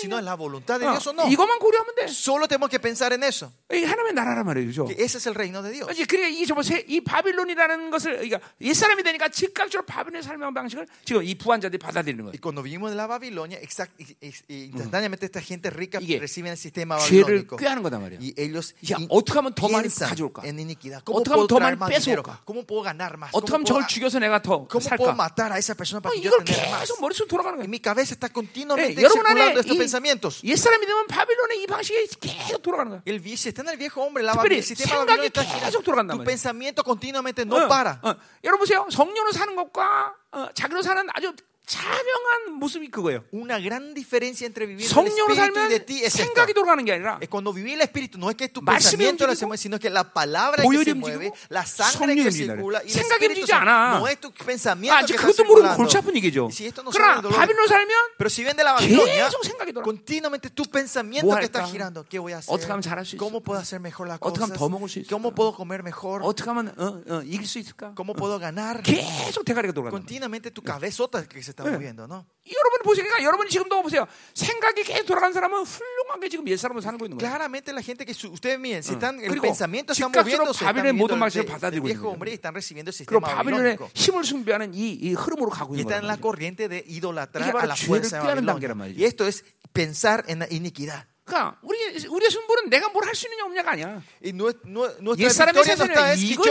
sino es la voluntad de 어, Dios o no. 이것만 고려하면 돼. Solo tenemos que pensar en eso. 하나님의 나라란 말이죠. Ese es el reino de Dios. 그러니까 이 바빌론이라는 것을 그러니까 옛 사람이 되니까 즉각적으로 바빌론의 삶의 방식을 지금 이 부한자들이 받아들이는 거예요. Y cuando vivimos en la Babilonia, exact, instantáneamente esta gente rica recibe el sistema babilónico. 꾀하는 거단 말이야. Y ellos 야, 어떻게 하면 더 많이 가져올까? en iniquidad. ¿Cómo 어떻게 하면 puedo 더 많이? 뺏어올까? ¿Cómo puedo ganar más? 어떻게 ¿Cómo 하면 puedo, 저걸 죽여서 내가 더 cómo puedo 살까? matar a esa persona 어, para que yo tener más? 계속 머릿속에 돌아가는 En 거야. mi cabeza está 예, continuamente 안에 circulando estos 이 pensamientos. 옛 사람이 되면 바빌론의 이 방식이 계속 돌아가는 거야. El, vi- si está en el viejo hombre, la el sistema babilónico está 계속 girando. Tu pensamiento continuamente no 어, para. 어. 여러분 보세요. 성령으로 사는 것과 어, 자기로 사는 아주 자명한 모습이 그거예요. Una gran diferencia entre vivir 성령으로 espíritu y de 살면 ti es esta. 생각이 돌아가는 게 아니라 Es cuando vivir el espíritu, no es que tu pensamiento lo se mueve, sino que la palabra que se mueve, la sangre que circula y el 생각이 espíritu se- no es tu pensamiento 아, que está circulando. si esto no sabe dolor, pero si ven de la Babilonia, continuamente tu pensamiento 뭐 que está girando, ¿qué voy a hacer? ¿Cómo puedo hacer mejor las cosas? ¿Cómo puedo comer mejor? 어, 어? ¿Cómo puedo ganar? Continuamente tu cabezota que se está moviendo, ¿no? 여러분 보세요. 그러니까 여러분이 지금도 보세요. 생각이 계속 돌아가는 사람은 훌륭하게 지금 옛 사람으로 살고 있는 거예요. Claramente la gente que ustedes miren, si están el pensamiento está moviéndose, están 바빌론의 모든 el, el 받아들이고 있는 y están recibiendo el sistema 바빌론의. 힘을 숭배하는 이, 이 흐름으로 가고 있는 están en la 거예요. corriente de idolatrar a la fuerza de Babilonia. Y esto es pensar en la iniquidad. 그러니까 우리 우리의 승부는 내가 뭘 할 수 있느냐 없냐가 아니야. No, no- no es que 이걸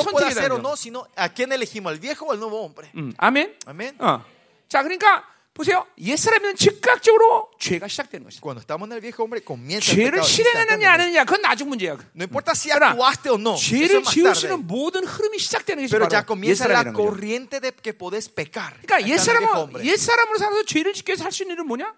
돼요. no, sino a quién elegimos, al viejo o al nuevo hombre. 음, 아멘. Amén. 어. 자, 그러니까 보세요. 옛사람은 즉각적으로 죄가 시작되는 것이다. Cuando estamos en el viejo hombre, comienza 죄를 실행하느냐 안. 하느냐 그건 나중 문제야. No importa si actuaste o no, 죄를 es. 있는 모든 흐름이 시작되는 것이 바로 옛사람이라는 거죠. corriente de que podés pecar. 그러니까 옛사람은. 옛사람으로 살아서 죄를 짓기 위해서 할 수 있는 일은 뭐냐?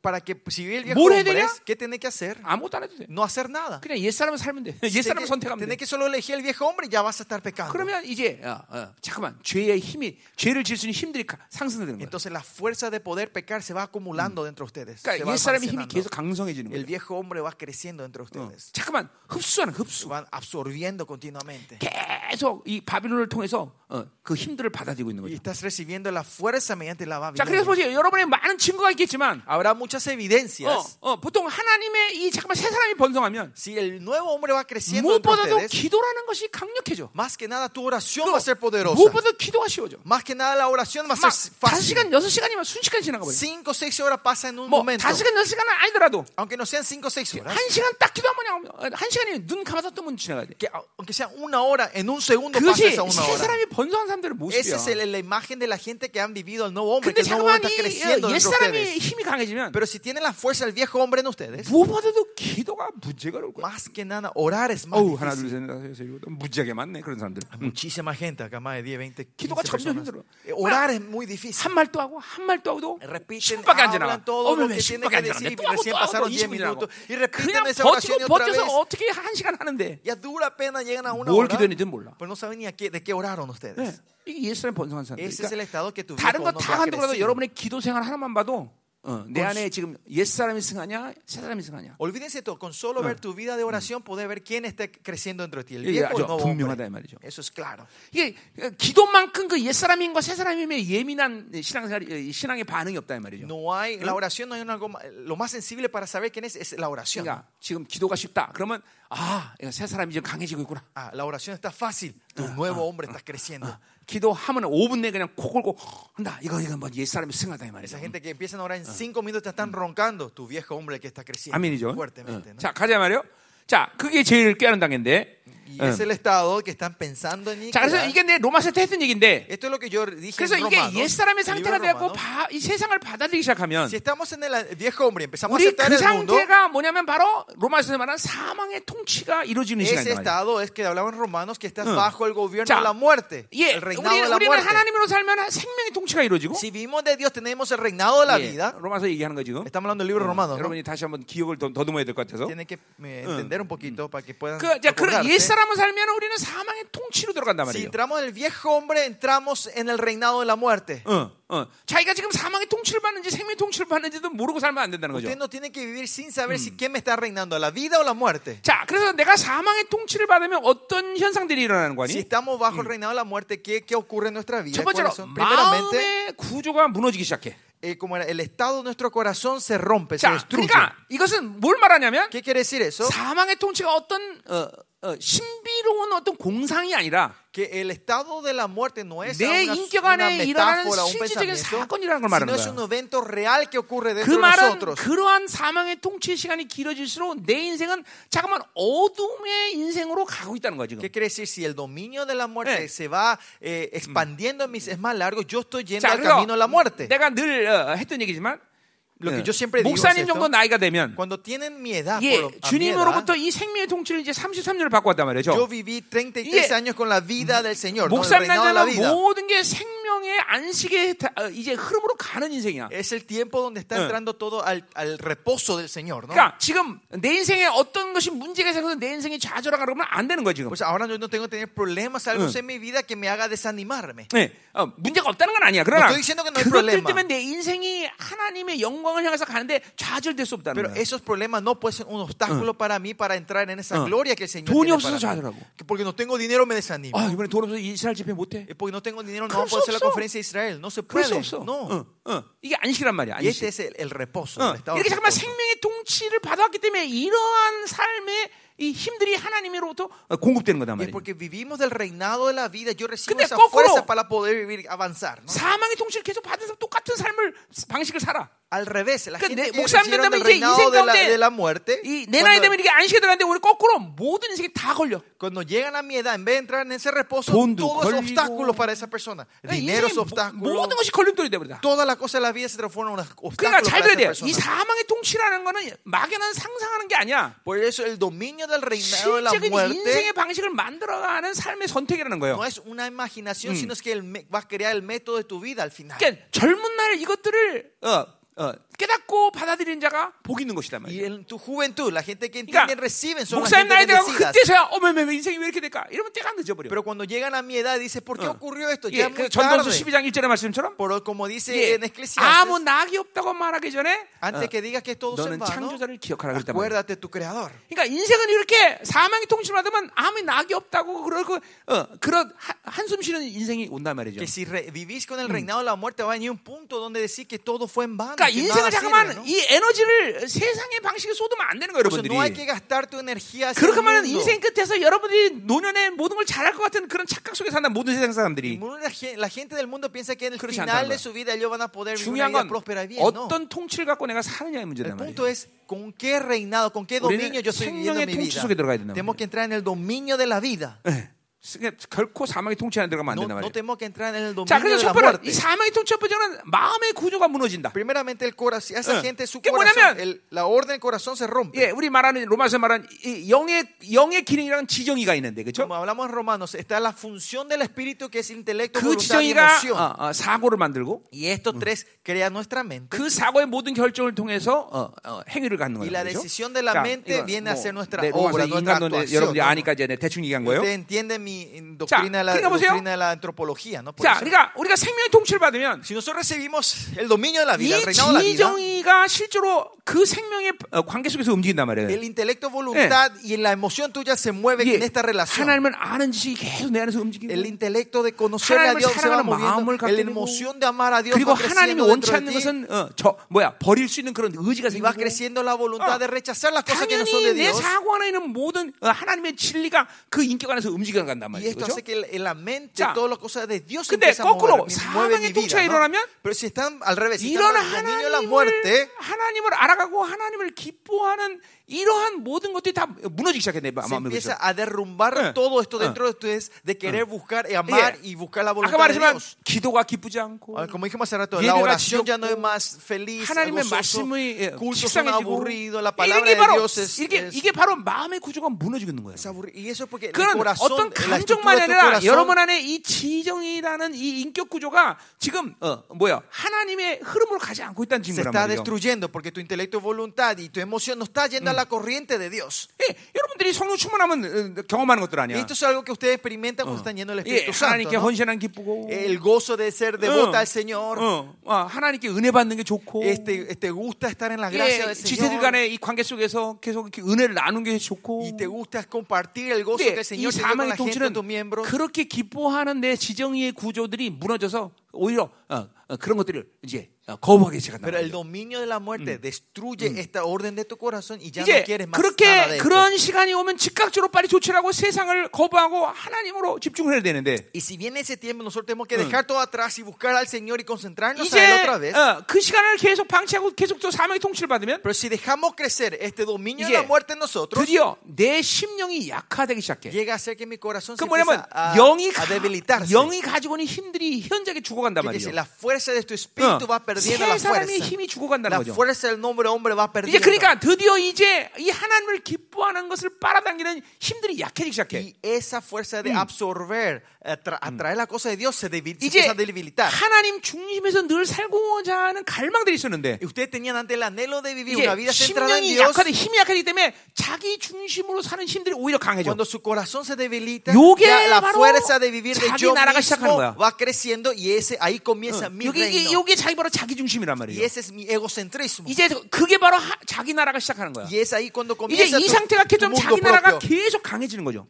Para que si el viejo hombre, 되냐? ¿qué tiene que hacer? 아무것도 안 해도 돼. No hacer nada. 그냥 옛사람을 살면 돼. 옛사람을 선택하면 돼. Tienes que solo elegir el viejo hombre y ya vas a estar pecando. 그러면 이제 어, 어, 잠깐만 죄의 힘이 죄를 지을 수 있는 힘들이 가- 상승되는 거야. Entonces la fuerza de poder pecar se va acumulando dentro de ustedes. se 그러니까 va 옛 사람의 힘이 almacenando. 계속 강성해지는 El 거야. viejo hombre va creciendo dentro de ustedes. 잠깐만 흡수하는 흡수. Van absorbiendo continuamente. 계속 이 바빌론을 통해서 어, 그 힘들을 받아들이고 있는 Y 거죠. estás recibiendo la fuerza mediante la 자, 그래서 Babilonia. 보세요. 여러분의 많은 증거가 있겠지만, Habrá muchas 어, evidencias. 어, 보통 하나님의 이 잠깐만 세 사람이 번성하면 Si el nuevo hombre va creciendo entre 무엇보다도 ustedes, 기도라는 것이 강력해져. más que nada tu oración 또 va a ser poderosa. 무엇보다 기도가 쉬워져. Más que nada la oración va a 막 ser 다섯 fácil. 시간 여섯 시간이면 순식간 지나가 버려. 5 o 6 horas pasa en un 뭐 momento. 다섯 시간 여섯 시간은 아니더라도 Aunque no sean 5 o 6 horas. 한 시간 딱 기도하면 한 시간이면 눈 감아서 뜨면 지나가야 돼. Que, aunque sea una hora, en un segundo pasa esa una 세 hora. 사람이 번성한 사람들의 Esa 모습이야. es el- la imagen de la gente que han vivido el nuevo hombre, que 근데 el nuevo 잠깐만 hombre está creciendo 이 entre 옛사람이 ustedes. 힘이 강해지면 Pero si tienen la fuerza del viejo hombre en ustedes, 무엇보다도 기도가 문제가 어려울 거야. más que nada orar es más 어우 하나 difícil. 둘셋 넷 다섯 여섯 일곱 무지하게 많네 그런 사람들. Muchísima gente, acá más de 10, 20, 15 기도가 점점 personas. Eh, Orar es muy difícil. 한 말도 하고 한 말도 하고도 Repiten, 10분밖에 안 지나가. hablan todo lo 어머 왜 que tienen 10분밖에 안 y 또 하고 또 하고 pasaron 또10 20분 지나고 minutos y repiten 그냥 esa oración 버티고 버텨서. 어떻게 한 시간 하는데 뭘 hora, 기도했는지 몰라. 네. 이게 옛사람이 번성한 사람들. 그러니까 다른 거 다 한도라도 creciendo. 여러분의 기도 생활 하나만 봐도 어, 내 안에 지금 옛 사람이 승하냐 새 사람이 승하냐 Olvídense todo, con solo ver tu vida de oración podés ver quién está creciendo dentro de ti, el viejo o 아주 el nuevo 분명하다 이. 말이죠. Eso es claro. 이게 기도만큼 그 옛 사람인과 새 사람임의 예민한 신앙생활 신앙의 반응이 없다 이 말이죠. No hay, la oración no hay algo, lo más sensible para saber quién es, es la oración. 그러니까 지금 기도가 쉽다. 그러면 아, 새 사람이 지금 강해지고 있구나. Ah, la oración está fácil, tu nuevo hombre está creciendo. 기도하면 5분 내에 그냥 코 골고 한다. 이거 이거 뭐 옛 사람이 승하다 이 말이죠. Esa gente que empiezan a orar en cinco minutos te están roncando, tu viejo hombre que está creciendo 아멘이죠. fuertemente. 어. 자, 가자 말이요. 자, 그게 제일 깨는 단계인데. Y es el estado que están pensando en 자, 그래서 iniquidad. 이게 내 로마서 때 했던 얘기인데. Esto es lo que yo dije 그래서 en 이게 Romanos, 옛사람의 el libro 상태가 de 되고 Romanos. 이 세상을 받아들이기 시작하면 Si estamos en el viejo hombre y empezamos a 우리 aceptar 그 el mundo, 상태가 뭐냐면 바로 로마서에서 말하는 사망의 통치가 이루어지는 ese 시간이다. 말이야. estado es que hablaban en Romanos que estás 응. bajo el gobierno 자, de la muerte, 예, el reinado 우리, de la 우리는 muerte. 하나님으로 살면 생명의 통치가 이루어지고 Si vivimos de Dios, tenemos el reinado de la 예, vida. 로마서 얘기하는 거 지금. Estamos hablando del libro de Romanos, ¿no? 여러분이 다시 한번 기억을 더, 더듬어야 될 것 같아서. Tienen que eh, entender un poquito para que puedan 그, 자, 그 acordarse. 옛사람을 살면 우리는 사망의 통치로 들어간단 Si 말이에요. entramos en el viejo hombre, entramos en el reinado de la muerte. 어, 어. 자기가 지금 사망의 통치를 받는지 생명의 통치를 받는지도 모르고 살면 안 된다는 거죠. Usted no tiene que vivir sin saber si quién me está reinando, la vida o la muerte. 자, 그래서 내가 사망의 통치를 받으면 어떤 현상들이 일어나는 거 Si estamos bajo el reinado de la muerte, ¿qué, qué ocurre en nuestra vida? 첫 번째로 마음의 구조가 무너지기 시작해. eh, como era, el estado de nuestro corazón se rompe, se 자, destruye. 그러니까 이것은 뭘 말하냐면 ¿Qué quiere decir eso? 사망의 통치가 어떤 어, 어, 신비로운 어떤 공상이 아니라 Que el estado de la muerte no es 내 una, 인격 안에 일어나는 실질적인 사건이라는 걸 말하는 거야. real que ocurre 그 말은 nosotros. 그러한 사망의 통치의 시간이 길어질수록 내 인생은 잠깐만 어둠의 인생으로 가고 있다는 거야 지금. ¿Qué quiere decir? Si el dominio de la muerte Eh. se va eh, expandiendo en mis, es más largo, yo estoy yendo 자, al camino de la muerte. 내가 늘 어, 했던 얘기지만 어, es 목사님. 정도 나이가 되면 예, 주님으로부터 이 생명의 통치를 이제 33년을 받고 왔단 말이죠. yo viví 33 이게 años con la vida del Señor, 날되면 vida. 모든 게 생명의 안식의 다- 어, 이제 흐름으로 가는 인생이야. Es el tiempo donde está Eh. entrando todo al, al reposo del Señor. ¿no? 그러니까 지금 내 인생에 어떤 것이 문제가 생겨서 내 인생이 좌절하고 그러면 안 되는 거야 지금. Pues ahora yo no tengo que tener problemas algo en mi vida que me haga desanimarme. 네, 어, 문제가 없다는 건 아니야. 그러나 No estoy diciendo que no hay 그것들 problema. 때문에 내 인생이 하나님의 영광 을 향해서 가는데 좌절될 수 없다는 Pero 거야. esos problemas no pueden ser un obstáculo para mí para entrar en esa Eh. gloria que el Señor 돈이 tiene 없어서 para mí. 좌절하고. Que porque no tengo dinero me desanimo. 아 이번에 돈 없어서 이스라엘 집회 못해. Y porque no tengo dinero no 그럴 poder 수 hacer la 없어. conferencia de Israel. No se 그럴 수 puede. 없어. No. 어, 어. 이게 안식이란 말이야. Y 안식. este es el, el reposo. 어, el estado 이렇게 de 잠깐만 reposo. 생명의 통치를 받았기 때문에 이러한 삶의 이 힘들이 하나님으로부터 어, 공급되는 거단 Y es 말이야. porque vivimos del reinado de la vida. Yo recibo 근데 esa 거꾸로- fuerza para poder vivir, avanzar. ¿no? 사망의 통치를 계속 받아서 똑같은 삶을 방식을 살아. Al revés, la 그러니까 gente 내- que 목사님 recibieron 되면 이제 인생 de la, de la muerte, 이내 나이 되면 이게 안식에 들어가는데 우리 거꾸로 모든 인생이 다 걸려. cuando llegan a mi edad, en vez de entrar en ese reposo, todo es 걸리고. obstáculo para esa persona. 그러니까 Dinero es obstáculo. 모- 모든 것이 걸림돌이 돼버린다. Todas las cosas de la vida se transforman en un 그러니까 obstáculo 잘 para 들어야 돼요. 이. 사망의 통치라는 거는 막연한 상상하는 게 아니야. Por eso el dominio del reinado de la muerte 인생의 방식을 만들어가는 삶의 선택이라는 거예요. no es una imaginación, sino es que el vas a crear el método de tu vida al final. 그러니까 젊은 날 이것들을 어, 어, 깨닫고 받아들이는 자가 복 있는 것이다 Y 말이야. en tu juventud, la gente que 그러니까 entienden, reciben, son 목사님 나이 bendecidas. 그때서야 어머 왜 인생이 왜 이렇게 될까? 이러면 때가 늦어버려. Pero cuando llegan a mi edad, dice, ¿por qué 어. ocurrió esto? 예, 그 전도서 tarde. 12장 1절의 말씀처럼 Pero como dice 예, en Eclesiastes, 아무 낙이 없다고 말하기 전에 antes 어, que digas que todo 너는 vano, 창조자를 기억하라 그랬단 말이야. acuérdate tu creador. 그러니까 인생은 이렇게 통치를 받으면 아무 낙이 없다고 그러고 어, 그런 하- 한숨 쉬는 인생이 온단 말이죠. Que si vivís con el reinado de la muerte, va a venir un punto donde decir que todo fue en vano. 그러니까 인생 잠깐만. 이 에너지를 세상의 방식에 쏟으면 안 되는 거예요, 여러분들이. 그렇게 하면. 인생 끝에서 여러분들이 노년에 모든 걸 잘할 것 같은 그런 착각 속에 산다 모든 세상 사람들이. La gen- la gente del mundo piensa que en el 그렇지 final 않다는 de 거야. su vida ellos van a poder vivir una 중요한 vida 건 próspera y bien. No. 어떤 통치를 갖고 내가 사느냐의 El 말이에요. punto es con qué reinado, con qué dominio yo estoy viviendo 생명의 mi 통치 vida. 속에 들어가야 된단 Tenemos que entrar en el dominio de la vida. 예. 그러니까 결코 사망의 통치 안에 들어가면 안 No, no 말이에요. en el 자, 그래서 첫 la 번째. 이 사망의 통치 첫 번째는 마음의 구조가 무너진다. Primeramente el corazón, esa 어. gente su corazón, el- la orden del corazón se rompe. 예, 우리 말하는 로마서 말하는 이 영의 영의 기능이라는 지정의가 있는데, 그렇죠? Como hablamos en Romanos, está la función del espíritu que es intelecto, 그 voluntad y emoción. 어, 어, 사고를 만들고 Y estos tres crean nuestra mente. 그 사고의 모든 결정을 통해서 어, 어, 행위를 갖는 Y 거예요. la 그렇죠? decisión de la 자, mente viene a ser nuestra 네, obra, nuestra actuación. 여러분들이 ¿no? 아니까 이제 내 대충 얘기한 거예요. Usted entiende mi doctrina, de la, 그러니까 doctrina de la antropología, ¿no? Por 자, eso. 그러니까 우리가 생명의 통치를 받으면 Si nosotros recibimos el dominio de la 이 vida, el reinado de la vida, 실제로 그 생명의 어, 관계 속에서 움직인단 말이에요. el intelecto, voluntad y la emoción tuya se mueven 이게 en esta relación. 하나님을 아는 지식이 계속 내 안에서 움직이고 El intelecto de conocerle a Dios se va moviendo. La emoción de amar a Dios 그리고 하나님이 원치 않는. 것은 어, 저 뭐야 버릴 수 있는 그런 의지가 Y va 생기고 creciendo la voluntad 어. de rechazar las cosas que no son 당연히 de 내 Dios. 사고 안에 있는 모든 어, 하나님의 진리가 그 인격 안에서 움직여 간단 Y 말이에요. esto 그렇죠? hace que la mente 자, todas las cosas de Dios 근데 거꾸로 mueve 사망의 통치가. 일어나면 Pero si están al revés, si están el dominio de la muerte, 하나님을 알아 가고 하나님을 기뻐하는 이러한 모든 것들이 다 무너지기 시작했네. se 마음에 empieza 그렇죠? a derrumbar Eh, todo esto eh. dentro de ustedes de querer buscar y amar 예. y buscar la 아까 voluntad de 말했지만 Dios. 기도가 기쁘지 않고 Ah, Como dijimos hace rato, la 예배가 oración ya no es 지겹고, más feliz, 하나님의 말씀이 예, cultos son 식상해지고 aburridos, la palabra 이게 de 바로 Dios es, 이게 es- 이게 바로 마음의 구조가 무너지고 있는 거예요. Y eso porque el corazón, 어떤 감정만이 de 아니라 여러분 안에 이 지정이라는 이 인격 구조가 지금 어 뭐야 하나님의 흐름으로 가지 않고 있다는 증거란 말이에요. destruyendo porque tu intelecto, voluntad y tu emoción no está yendo a la corriente de Dios. 예, 여러분들이 성령 충만하면 어, 경험하는 것들 아니야. esto es algo que ustedes experimentan cuando están del 예, Espíritu Santo. 하나님께 ¿no? 헌신한 기쁘고, El gozo de ser devota al Señor. 어, 아, 하나님께 은혜 받는 게 좋고, Este, te gusta estar en la gracia 예, del 지체들 Señor. 간의 이 관계 속에서 계속 이렇게 은혜를 나누는 게 좋고. Y te gusta compartir el gozo que el 이 Señor tiene con 사망의 la gente, 통치는 tus miembros. 그렇게 기뻐하는 내 지정의 구조들이 무너져서 오히려 어, 어, 그런 것들을 이제 어, 거부하게 시작한다. Pero el dominio de la muerte destruye esta orden de tu corazón y ya no quieres más nada 그렇게 de esto. 그런 시간이 오면 즉각적으로 빨리 조치하고 세상을 거부하고 하나님으로 집중을 해야 되는데 Y si viene ese tiempo, nosotros tenemos que dejar todo atrás y buscar al Señor y concentrarnos a 이제 Él otra vez. 어, 그 시간을 계속 방치하고 계속 또 사망의 통치를 받으면 Pero si dejamos crecer este dominio de 이제 la muerte en nosotros, 드디어 내 심령이 약화되기 시작해. llega a ser que mi corazón se 그 empieza a, 영이 a 가, debilitarse. 영이 가지고 있는 힘들이 현저하게 죽어간단 말이에요. la fuerza de tu espíritu va perdiendo 세 la 사람의 fuerza. 힘이 죽어간다는 La 거죠. fuerza del nombre hombre va 이제 perdiendo. 그러니까 드디어 이제 이 하나님을 기뻐하는 것을 빨아당기는 힘들이 약해지기 시작해. Y esa fuerza de absorber, atra- atraer la cosa de Dios se, debil- se 이제 empieza a debilitar. 하나님 중심에서 늘 살고자 하는 갈망들이 있었는데 ustedes tenían ante el anhelo de vivir 이제 una vida centrada en Dios. 약하되 힘이 약하기 때문에 자기 중심으로 사는 힘들이 오히려 강해져. Cuando su corazón se debilita, ya la fuerza de vivir de yo mismo va creciendo y ese ahí comienza mi 이게 reino. 요게 자기 바로 자기 중심이란 Y 말이에요. ese es mi egocentrismo. 이제 그게 바로 하- 자기 나라가 시작하는 거야. Y es ahí cuando 이제 comienza 이 tu, 상태가 계속 자기 나라가. 계속 강해지는 거죠.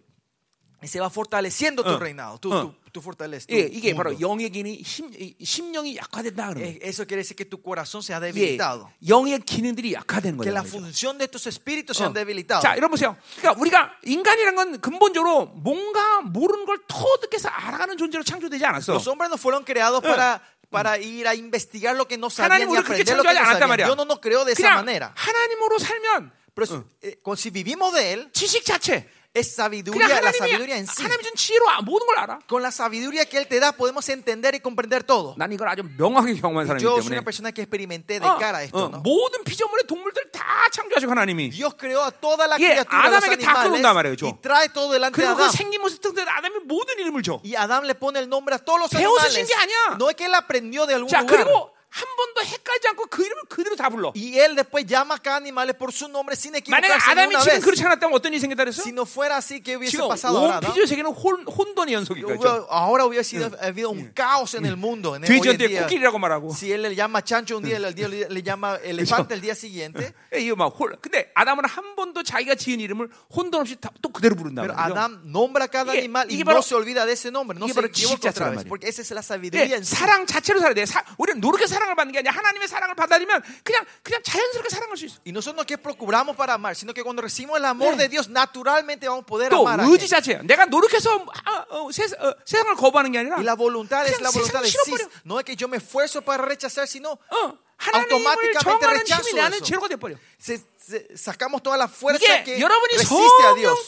Y se va fortaleciendo tu 어. reinado, tu, 어. tu, tu fortaleza. tu 예, 이게 바로 mundo. 영의 기능이 심, 이 심령이 약화된다 그러는 Eh, 거예요. Eso quiere decir que tu corazón se ha 예, debilitado. 영의 기능들이 약화된 Que 거예요. la función de tus espíritus se 어. han debilitado. 자, 여러분 보세요. 그러니까 우리가 인간이란 건 근본적으로 뭔가 모르는 걸 터득해서 알아가는 존재로 창조되지 않았어. Los hombres no fueron creados para, para ir a investigar lo que no sabían y aprender lo que no sabían. Dios no nos creó de esa manera. 하나님으로 살면 Pero eh, si vivimos de Él, 지식 자체, es sabiduría, la sabiduría en sí. 하나님이 준 지혜로 아- 모든 걸 알아. Con la sabiduría que Él te da, podemos entender y comprender todo. 난 이걸 아주 명확하게 경험한 사람이기 Yo soy 때문에 una persona que experimenté de 어, cara a esto. 어, ¿no? 모든 피조물의 동물들 다 창조하시고 하나님이 Dios creó a toda la 예, criatura, los 아담에게 다 animales, 끌어온단 말이에요, y trae todo delante de 그리고 그. 생긴 모습 등등 아담이 모든 이름을 줘. Y Adán le pone el nombre a todos los animales. 신게 아니야. No es que él aprendió de algún 자, lugar. 그리고 한 번도 헷갈리지 않고 그 이름을 그대로 다 불러. Y él después llama a cada animal por su nombre sin equivocarse ni 아담이 지금 vez. 그렇지 않았다면 어떤 일이 생겼다 그랬어? Si no fuera así, ¿qué hubiese 지금 pasado ahora? 온 no? 피조 세계는 혼, 혼돈의 연속이죠. Ahora hubiera sido, habido un caos en el mundo. En el, hoy en día. 코끼리라고 말하고. Si él le llama chancho un día, el día le, llama elefante el día siguiente. 예, 이거 막 홀. 근데 아담은 한 번도 자기가 지은 이름을 혼돈 없이 다, 또 그대로 부른다. Pero. Adán nombra cada animal y no se olvida de ese nombre. No se equivoca otra vez. Porque esa es la sabiduría 예. 사랑 자체로 살아야 돼. 사, 우리는 노력해 사랑을 받는 게 아니라 하나님의 사랑을 받아들이면 그냥 그냥 자연스럽게 사랑할 수 있어. Y nosotros no que procuramos para amar, sino que cuando recibimos el amor 네. de Dios, naturalmente vamos a poder 또 amar a 의지. 자체야. 내가 노력해서 아, 어, 세, 어, 세상을 거부하는 게 아니라 Y la voluntad es la voluntad de sí. No es que yo me esfuerzo para rechazar, sino 어, automáticamente rechazo eso. Se, se, sacamos toda la fuerza que resiste a Dios.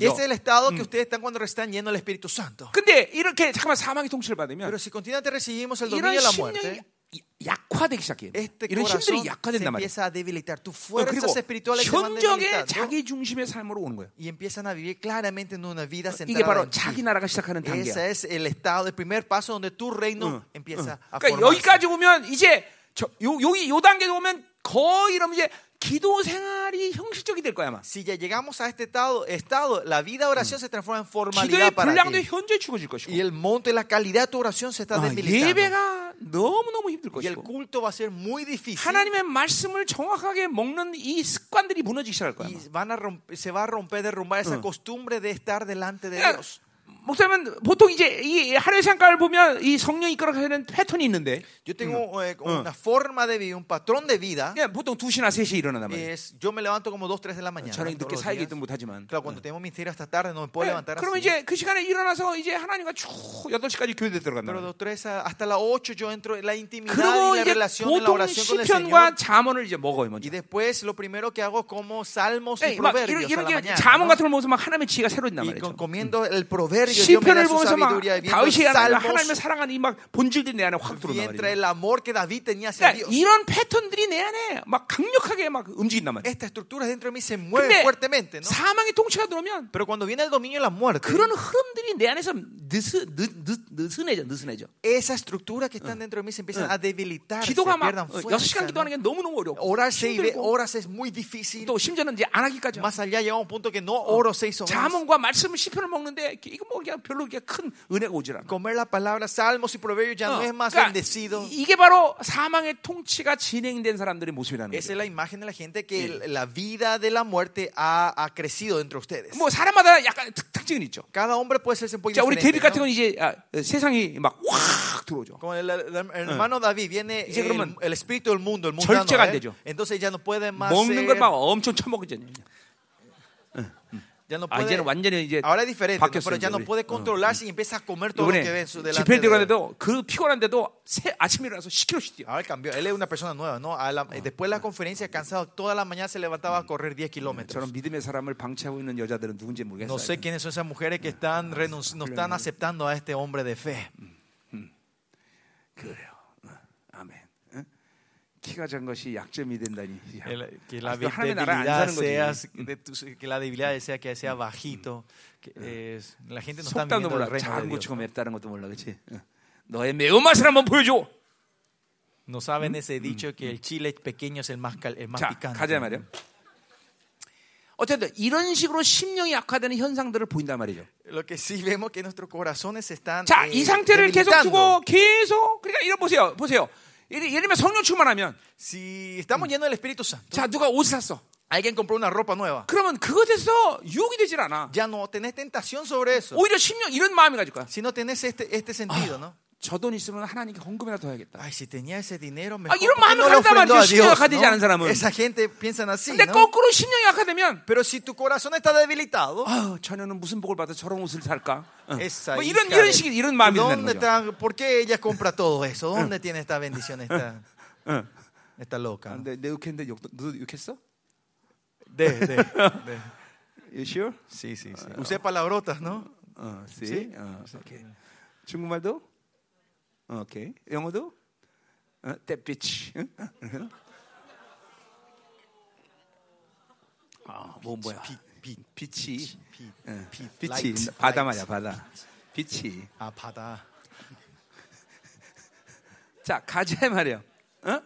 Y es el estado que ustedes están cuando están llenos del Espíritu Santo. Pero si continuamente recibimos el dominio de la muerte, 약화되기 시작해요. 이런 힘들이 약화된단 말이에요. 어, 그리고 debilitando 자기 중심의 삶으로 오는 거예요. 이게 바로. 자기 나라가 시작하는 단계야. Es el estado, el primer paso donde tu reino empieza a 그러니까. 여기까지 오면 이제 저, 요, 여기 요 단계 오면 거의 이러면 이제 기도 생활이 형식적이 될 거야 아마. Si ya llegamos a este estado, estado la vida de oración se transforma en 기도의 formalidad para 분량도 ti. 현저히 죽어질 것이고 Y el monto y la calidad de tu oración se está 아, debilitando. 예배가 너무 너무 힘들 Y el 것이고 culto va a ser muy difícil. 하나님의 말씀을 정확하게 먹는 이 습관들이 무너지기 시작할 거야. 아마. Y van a romper- se va a romper, derrumbar esa costumbre de estar delante de 그러니까 Dios. 목사님은 보통 이제 이 하루의 창가를 보면 이 성령 이 끌어가는 패턴이 있는데 Yo tengo eh, una forma de vida, un patrón de vida. 그냥 보통 2시나 3시에 일어난단 말이에요. Es, yo me levanto como 2, 3 de la mañana. 저는 늦게 días. 있든 못하지만 Claro, cuando tenemos ministerio hasta tarde no me puedo 네, levantar 그러면 así. 이제 그 시간에 일어나서 이제 하나님과 쭉 8시까지 교회에 들어간다. Pero de 3 a- hasta las 8 yo entro en la intimidad y la 이제 relación, en la 보통 oración con el 시편과 Señor. 잠언을 이제 먹어요 먼저. Y después lo primero que hago como salmos 네, y 막 proverbios la mañana. 잠언. 같은 걸 보면서 막 하나님의 지혜가 새로워진단 Y 말이죠. con- comiendo el proverbio, 시편을 보면서 막 다윗이 하나님- 하나님을 사랑하는 이 막 본질들이 내 안에 확 hacia 그러니까. 이런 패턴들이 내 안에 막 강력하게 막 움직인단 mueven 근데. 사망의 통치가 들어오면 그런 흐름들이 내 안에서 느스, 느, 느, 느슨해져, 느슨해져. esa estructura que están dentro de mí se empiezan a debilitar, 기도가 막 pierdan 어, fuerza. 6시간 기도하는 게 너무너무 어려워. Orar seis ve- 힘들고 horas es muy difícil. 또 심지어는 이제 안 하기까지. Más allá llega un punto que no oro seis horas. 자문과 말씀을 시편을 먹는데 이거 뭐 그냥 별로 그렇게 큰 은혜가 오질 않아. Comer la palabra, salmos y proverbios ya no 어, es más 그러니까 bendecido. 이- 이게 바로 사망의 통치가 진행된 사람들의 모습이라는 Esa 거예요. es la imagen de la gente que la vida de la muerte ha, ha crecido dentro de ustedes. 뭐 사람마다 약간 특, 특징은 있죠. Cada hombre puede ser un poco 자, 우리. 데뷔 같은. 건 이제 아, 세상이 막 확 들어오죠. Como el, el- hermano David viene el, el espíritu del mundo, el mundano, 절제가 안 ¿eh? 되죠. entonces ya no puede más 먹는 ser- 걸막 엄청 처먹이잖아요. ya no 아, puede, 이제는 완전히 이제 ahora es diferente, ¿no? 바뀌었어요, pero ya no 우리. puede controlarse y empieza a comer todo lo que ve 이번에 en su delante. 집회 de él. 들어갔는데도 그 피곤한데도 새, 아침에 일어나서 10km씩 뛰어. Ahora cambió, él es una persona nueva, ¿no? A la- después de la conferencia, cansado, toda la mañana se levantaba a correr 10 kilómetros. 저런 믿음의 사람을 방치하고 있는 여자들은 누군지 모르겠어요. No sé quiénes son esas mujeres que están renunci- no están aceptando a este hombre de fe. 그래요. 어. 어? 키가 작은 것이 약점이 된다니. 야, El- que la debilidad sea, de tu- que la debilidad sea que sea bajito. Que es- la gente no está 속담도 viviendo 몰라. el reino de 작은 Dios. 고추가 맵다는 것도 몰라, 그렇지? 너의 매운맛을 한번 보여줘. No saben ese dicho que el chile pequeño es el más, cal- el más 자, picante. 가자 말이야. 어쨌든 이런 식으로 심령이 약화되는 현상들을 보인단 말이죠. Lo que sí vemos que nuestros corazones están 자, eh, 이 상태를 계속. 두고 계속 그러니까 이런 보세요, 보세요. 예를 들면 성령 충만하면 Si estamos llenos del Espíritu Santo, 자 누가 옷을 샀어. alguien compró una ropa nueva. 그러면 그것에서 유혹이 되질 않아. Ya no tenés tentación sobre eso. 오히려 심령 이런 마음이 가질 거야. Si no tenés este, este sentido, ¿no? 저돈 있으면 하나님께 헌금이라도 더 해야겠다. Ay, si tenía ese dinero, 아, mejor 이런 ¿por qué 마음을 a 말이죠. 심령이 약화되지. 않은 사람은. Esa gente piensan así, 근데 ¿no? 거꾸로 심령이 약화되면 Pero si tu corazón está debilitado, 아유, 자녀는 무슨 복을 받아 저런 옷을 살까? 어. esa 뭐 이런 이런 식 이런 마음이 드는 ¿Dónde 거죠. está, ¿Por qué ella compra todo eso? ¿Dónde tiene esta bendición esta, 어. esta loca? 아, 내, 내 욕했는데 욕, 너도 욕했어? De, de, de. You sure? Sí, sí, sí. Usé palabrotas, ¿no? 어. Sí. 어, 오케이. 중국말도? 어, 오케이. 영어도? 어. 응? 어? 아, 뭐 뭐야? 빛, 빛, 빛이. 빛, 어, 빛, 빛이 바다. 말이야, 바다. 빛이. Ah, 바다. 자, 가자 말이에요. 어?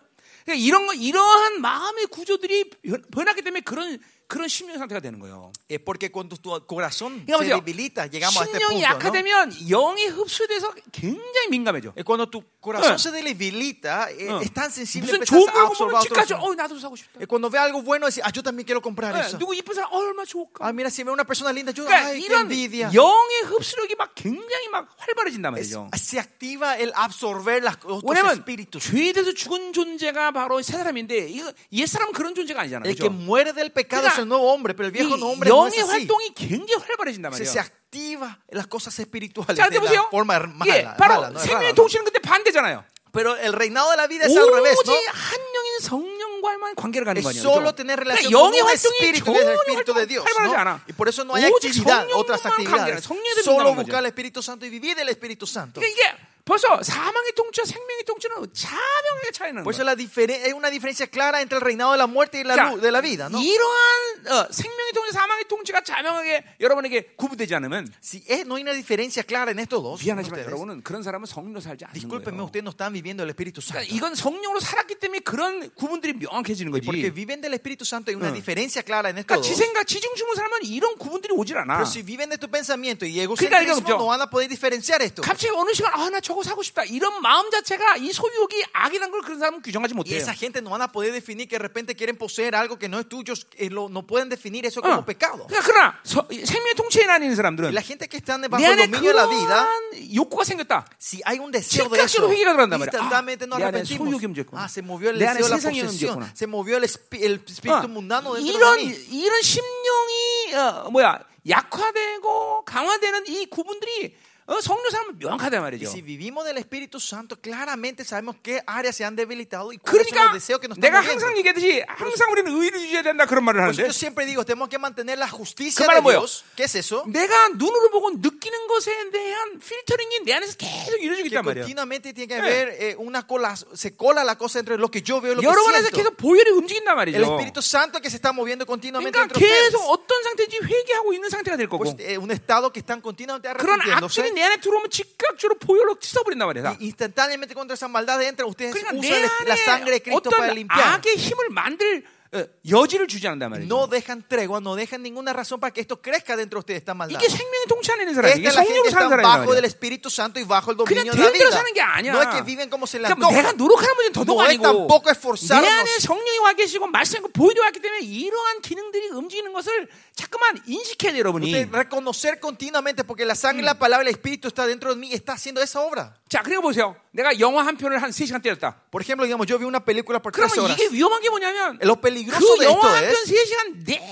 그러니까 이런 거 이러한 마음의 구조들이 변- 변하기 때문에 그런 그런 심령 상태가 되는 거예요. Es porque cuando tu corazón se debilita, llegamos a este punto. ¿no? 약화되면 영의 흡수에 대해서 굉장히 민감해져. Eh, Cuando tu corazón Eh. se debilita, eh, 어. es tan sensible 무슨 empezás 좋은 a 걸 absorber 보면 otros. 집까지 어 나도 사고 싶다. Eh, Cuando ve algo bueno, dice, ah, yo también quiero comprar 예, eso. 누구 이쁜 사람 어, 얼마 좋을까? Ah, mira, si ve una persona linda, yo, 그러니까 ay, qué envidia. 영의 흡수력이 막 굉장히 막 활발해진단 Es- 말이죠. se activa el absorber las otros espíritus. 죄에 대해서 죽은 존재가 바로 새 사람인데 이거 옛 사람은 그런 존재가 아니잖아요. El que muere del pecado es 그러니까 el nuevo hombre, pero el viejo 이 hombre no es 영의 así. 활동이 굉장히 활발해진단 Se, 말이에요. se activa las cosas espirituales 자, de 근데 보세요. la forma her- mala, 예, mala, 바로 no es 생명의 rara, ¿no? 통치는 근데 반대잖아요. Pero el reinado de la vida es al revés, 오직 ¿no? 한 영인 성령과만 관계를 가는 거 Es 아니에요. solo 그죠? tener 그러니까 relación con 영의 un 활동이 espíritu, que es el 전혀 espíritu de 활동 Dios. 활발하지 ¿no? 않아. Y por eso no hay 오직 actividad, 성령만 otras 관계를 actividades. 성령에 대해 Solo 믿는 buscar 거죠. el Espíritu Santo y vivir del Espíritu Santo. 그러니까 이게 벌써 사망의 통치와 생명의 통치는 자명하게 차이는 Por 거예요. eso la difere- hay una diferencia clara entre el reinado de la muerte y la 자, luz de la vida, ¿no? 이러한 어, 생명의 통치, 사망의 통치가 자명하게 여러분에게 구분되지 않으면 Si es- no hay una diferencia clara en estos dos, 미안하지만 ustedes, 여러분은 그런 사람은 성령으로 살지 않는 discúlpenme, 거예요. ustedes no están viviendo el Espíritu Santo. 그러니까 이건 성령으로 살았기 때문에 그런 구분들이 명확해지는 Porque 거지. viven del Espíritu Santo hay una 응. diferencia clara en estos 그러니까 dos. 지 생각, 지중심을 살면 이런 구분들이 오질 않아. Pero si viven de tu pensamiento y 그러니까 egocentrismo, 없죠. no van a poder diferenciar esto. 갑자기 어느 시간 아 나 저거 사고 싶다 이런 마음 자체가 이 소유욕이 악이라는 걸 그런 사람은 규정하지 Y 못해요. esa gente no van a poder definir que de repente quieren poseer algo que no es tuyo, eh, no pueden definir eso como 어. pecado. 그러니까 그러나 서- 생명의 통치에 나뉘는 사람들은 la gente que están bajo 내 el 안에 dominio de la vida, 욕구가 생겼다. si hay un deseo de eso, 회개가 들어간단 말이야. instantáneamente 아, nos arrepentimos. 소유욕이 움직였구나. Ah, se movió el deseo de la posesión, se movió el, espi- el espíritu 어, mundano dentro de 이런 mí. 이런 심령이 어, 뭐야 약화되고 강화되는 이 구분들이 어, 성령 사람은 명확하단 말이죠. si vivimos del Espíritu Santo, claramente sabemos qué áreas se han debilitado y cuáles son 그러니까 los deseos que nos 내가 están. 항상 얘기하듯이 항상 우리는 의를 유지해야 된다 그런 말을 하는데 yo siempre digo, tenemos que mantener la justicia 그 de 뭐예요? Dios. ¿Qué es eso? 내가 눈으로 보고 느끼는 것에 대한 필터링이 내 안에서 계속 있단 말이야. continuamente tiene que 예. haber eh, una cola, se cola la cosa entre lo que yo veo y lo que 여러분 안에서 siento. 계속 보혈이 움직인단 El 말이죠. Espíritu Santo que se está moviendo continuamente 그러니까 entre ustedes. 계속 어떤 상태인지 회개하고 있는 상태가 될 거고 Pues, eh, un estado que están continuamente arrepintiéndose. 내 안에 들어오면 즉각적으로 보혈로 씻어버린단 말이야. Instantáneamente contra esa maldad entra, ustedes 그러니까 usan la sangre de Cristo para limpiar. 악의 힘을 만들 어, 여지를 주지 않는단 말이죠. No dejan tregua, no dejan ninguna razón para que esto crezca dentro de ustedes, esta maldad. 이게 생명의 통치 안에 있는 사람이 Esta 이게 es la gente 성령으로 que 사는 está 사람이란 bajo del 말이야. Espíritu Santo y bajo el 그냥 dominio de la 되는 대로 vida. 사는 게 아니야. No es que viven como se les 그러니까 내가 antoja. 노력하는 문제는 더더욱 No es 아니고 tampoco 내 esforzarnos. 안에 성령이 와 계시고 말씀과 보혈이 왔기 때문에 이러한 기능들이 움직이는 것을 자꾸만 인식해야 돼요 여러분이 Usted reconocer continuamente porque la sangre, la palabra, el Espíritu está dentro de mí y está haciendo esa obra. 자 그리고 보세요 내가 영화 한 편을 한 3시간 때렸다 Por ejemplo, digamos, yo vi una película por tres 그러면 horas. 이게 위험한 게 뭐냐면 그 영화 한편 es 3시간 내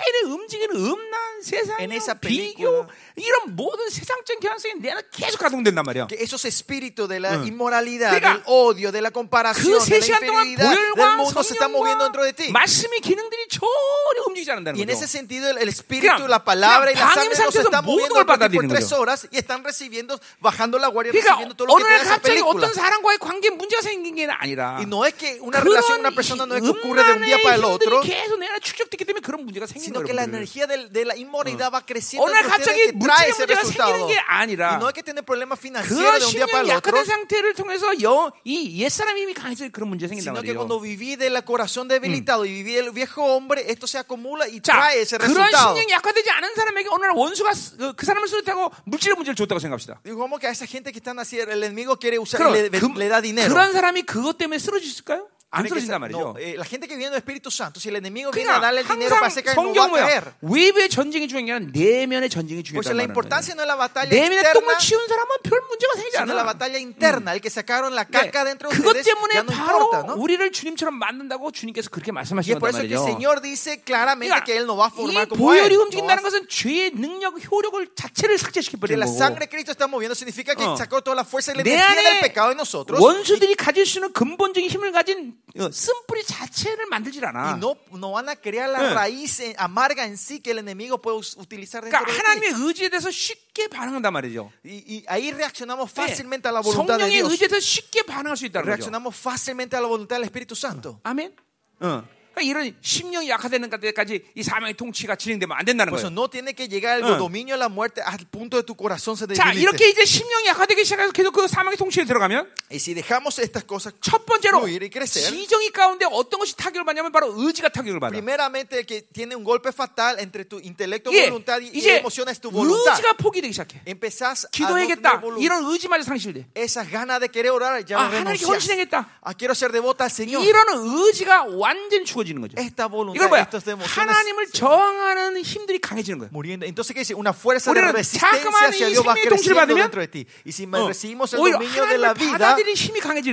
내 움직이는 음란 세상 비교. 이런 모든 세상적인 경향성이 내 안에 계속 가동된단 말이야 esos espíritus de la 응. inmoralidad, 그러니까 del odio, de la comparación, 그 de la 3시간 동안 infidelidad del mundo se está moviendo dentro de ti. 말씀의 기능들이 전혀 움직이지 않는다는 Y en 거죠 ese sentido, el, el espíritu, la palabra y la sangre 상태에서 están moviendo por tres 거죠. horas y están recibiendo, bajando la guardia, 그러니까 recibiendo todo lo que 날 trae esa 갑자기 película. 어떤 사람과의 관계에 문제가 생긴 게 아니라 Y no es que una relación una persona no es que ocurre de un día para el otro, 계속 내 안에 축적됐기 때문에 그런 문제가 생기는 sino que la energía del- de, la inmoralidad va creciendo ustedes 갑자기 ese 문제가. 생기는 게 아니라 no es que tiene problemas 그 financieros de un día para el otro, 약화된 상태를 통해서 영, 이 옛사람 힘이 강해서 그런 문제 생긴단 sino que 말이에요 cuando viví del corazón debilitado y viví del viejo hombre, esto se acumula y 자, trae ese 그런 resultado. 신령이 약화되지 않은 사람에게 날 원수가 스- 그, 그 사람을 수리하고 물질의 문제를 줬다고 생각합시다 Digo, ¿cómo que a esa gente que están así, el enemigo quiere usar le, 그, le da dinero? 그런 사람이 그것 때문에 쓰러졌을까요? 안 ¿Cree que 쓰러진단 말이죠 no, eh, la gente que viene del Espíritu Santo, si el enemigo viene a 그러니까 darle el dinero para hacer caer, no va a caer. 외부의 전쟁이 중요한 게 아니라 내면의 전쟁이 중요하다는 la 말이에요 importancia no es la batalla 내면의 externa, 똥을 치운 사람은 별 문제가 생기지 sino la 않아 batalla interna. El que sacaron la 네, caca dentro de 그것 ustedes 때문에 ya no 바로 importa, ¿no? 우리를 주님처럼 만든다고 주님께서 그렇게 말씀하시는 거단 eso que el 말이죠 Señor dice claramente 그러니까 que Él no va a formar 이 como. 보혈이 no 움직인다는 a- 것은 죄의 능력, 효력을 자체를 Que 삭제시켜 버리는 la 거고 sangre de Cristo está moviendo significa que 어. sacó toda la fuerza y la 내 energía del pecado de nosotros. 원수들이 가질 수 있는 근본적인 힘을 가진 어, 쓴뿌리 자체를 만들질 않아 Y no, no van a crear la 예. raíz eh, amarga en sí que el enemigo puede utilizar dentro 그러니까 de ti. 하나님의 의지에 대해서 쉽게 반응한단 말이죠 Y, y ahí reaccionamos 네. fácilmente a la voluntad de 성령의 Dios. 의지에 대해서 쉽게 반응할 수 있다는 거죠 Reaccionamos fácilmente a la voluntad del Espíritu Santo. 아멘 어. 그러니까 그러니까 이런 심령이 약화되는 때까지 이 사망의 통치가 진행되면 안 된다는 거예요. no tiene que llegar el Ah. dominio de la muerte al punto de tu corazón se 자. 이렇게 이제 심령이 약화되기 시작해서 계속 그 사망의 통치에 들어가면 Y si dejamos estas cosas 첫 번째로 crecer, 지정이 가운데 어떤 것이 타격을 받냐면 바로 의지가 타격을 받아. primeramente el que tiene un golpe fatal entre tu intelecto, 예, voluntad y, y 이제 emoción es tu voluntad. 의지가 포기되기 시작해. Empezás 기도해야겠다. 이런 의지마저 상실돼. Esas ganas de querer orar ya 아, 하나님께. 헌신하겠다. Ah, quiero ser devota al Señor. 이런 의지가 완전 죽어 지는 거죠. 이건 뭐야? 하나님을 저항하는 힘들이 강해지는 거예요. muriendo. Entonces, ¿qué dice? Una fuerza de resistencia hacia 이 Dios va creciendo dentro de ti. Y si 어, recibimos el dominio de la vida,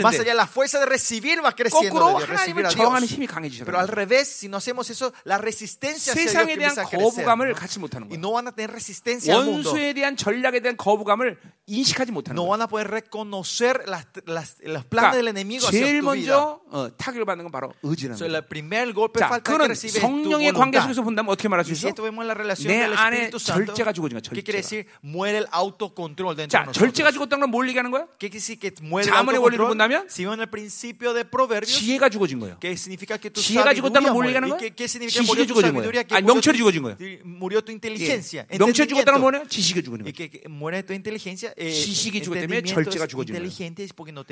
más allá la fuerza de recibir va creciendo de Dios, recibir a Dios. Pero al revés, si no hacemos eso, la resistencia hacia Dios empieza a crecer. Y no van a tener resistencia al mundo. 원수에 대한 전략에 대한 거부감을 인식하지 못하는 No van a poder reconocer las, las, los planes del enemigo 그러니까 hacia 제일 tu vida. 먼저 어, 타격을 받는 건 바로 의지라는 거예요. 자, tu 성령의 관계. 속에서 본다면 어떻게 말할 수 있어? 내 안에 절제가 죽어진 거야, dentro 자, 절제가. 죽었다는 건 뭘 얘기하는 거야? ¿Qué quiere decir que muere el 자문의 원리를? 본다면 지혜가 죽어진 거예요. ¿qué significa que tu 지혜가 죽었다는 건 뭘? 얘기하는 ¿Y 거야? 지식이 죽어진? 거예요. 아니, 명철이 죽어진 거예요. 예. 명철이 죽었다는 건. 뭐냐? 지식이 죽어진 거예요. Eh, 지식이 죽었기 때문에 절제가 죽어진 거예요.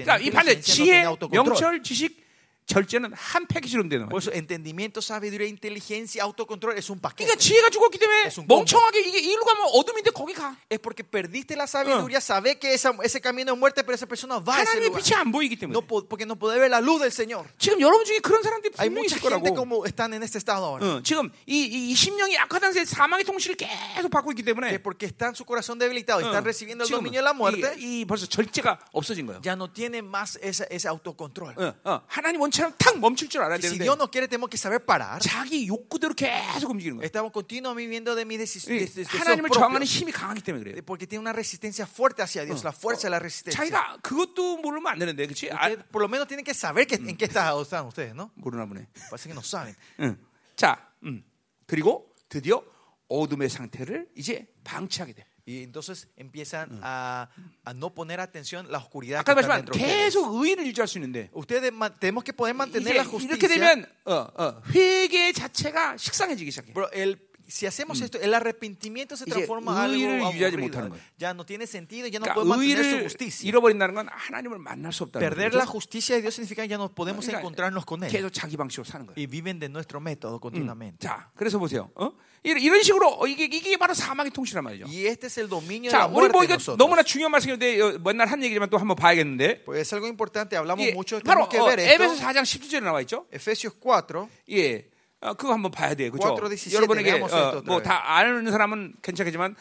그러니까 이 반대 지혜. 명철, 지식, 절제는 한 패키지로 되는 거예요. entendimiento, sabiduría, inteligencia, autocontrol es un paquete. 그러니까 지혜가 죽었기 때문에 Es. 멍청하게 이게 이리로 가면 어둠인데 거기 가. Es porque perdiste la sabiduría, sabe que esa- ese camino es muerte, pero esa persona va a ese lugar. 빛이 안 보이기 때문에. No, po- porque no puede ver la luz del Señor. 지금 여러분 중에 그런 사람들이 Hay 분명히 mucha 있을 gente 거라고. como están en este estado ahora. 어, 지금 이, 이, 이 심령이 약하다는 새 사망의 통치를 계속 받고 있기 때문에 Que porque está en su corazón debilitado 어, están recibiendo el dominio de la muerte, 이, 이 벌써 절제가 없어진 거예요. ya no tiene más ese, ese autocontrol. 어, 어, 하나님 원 처럼 탁 멈출 줄 알아야 Si 되는데 Dios no quiere, tenemos que saber parar. 자기 욕구대로 계속 움직이는 거예요. Estamos continuamente viviendo de mis decis- 이 de- de- deseos 하나님을 저항하는. 힘이 강하기 때문에 그래요. Porque tiene una resistencia fuerte hacia Dios, la fuerza de la resistencia. 자기가 그것도 모르면 안 되는데, 그렇지? 아, por lo menos tienen que saber que, en qué están ustedes, ¿no? 모르나 보네. Parece que no saben. 응. 자, 음. 그리고 드디어 어둠의 상태를 이제 방치하게 돼. Y entonces empiezan a, a no poner atención la oscuridad que 아까 está 말씀한 dentro de ustedes. 계속 의를 유지할 수 있는데 Ustedes ma- tenemos que poder mantener 이제 la 이렇게 justicia. 되면 어, 어, 회개 자체가 식상해지기 시작해. Pero el, si hacemos esto, el arrepentimiento se 이제 transforma en 의를 algo 유지하지 aburrido. 못하는 거예요. Ya no tiene sentido, ya no 그러니까 podemos mantener su 의를 justicia. 잃어버린다는 건 하나님을 만날 수 없다는 Perder 거죠. la justicia de Dios significa que ya no podemos 그러니까 encontrarnos con Él. 계속 자기 방식으로 사는 거예요. Y viven de nuestro método continuamente. 자, 그래서 보세요. 어? 이런, 이런 식으로 어, 이게 이게 바로 사망의 통치란 말이죠. Y este es el dominio de 자, la 우리 muerte 뭐 de 이거 nosotros. 너무나 중요한 말씀인데 어, 맨날 한 얘기지만 또 한번 봐야겠는데. Pues es algo importante, hablamos 예, mucho, 바로 tenemos que 어, ver esto. 에베소 4장 17절에 나와 있죠. Efesios 4, 예. 어, 그거 한번 봐야 돼요. 그죠? 4:17 여러분에게 veamos esto otra 뭐 vez. 다 아는 사람은 괜찮겠지만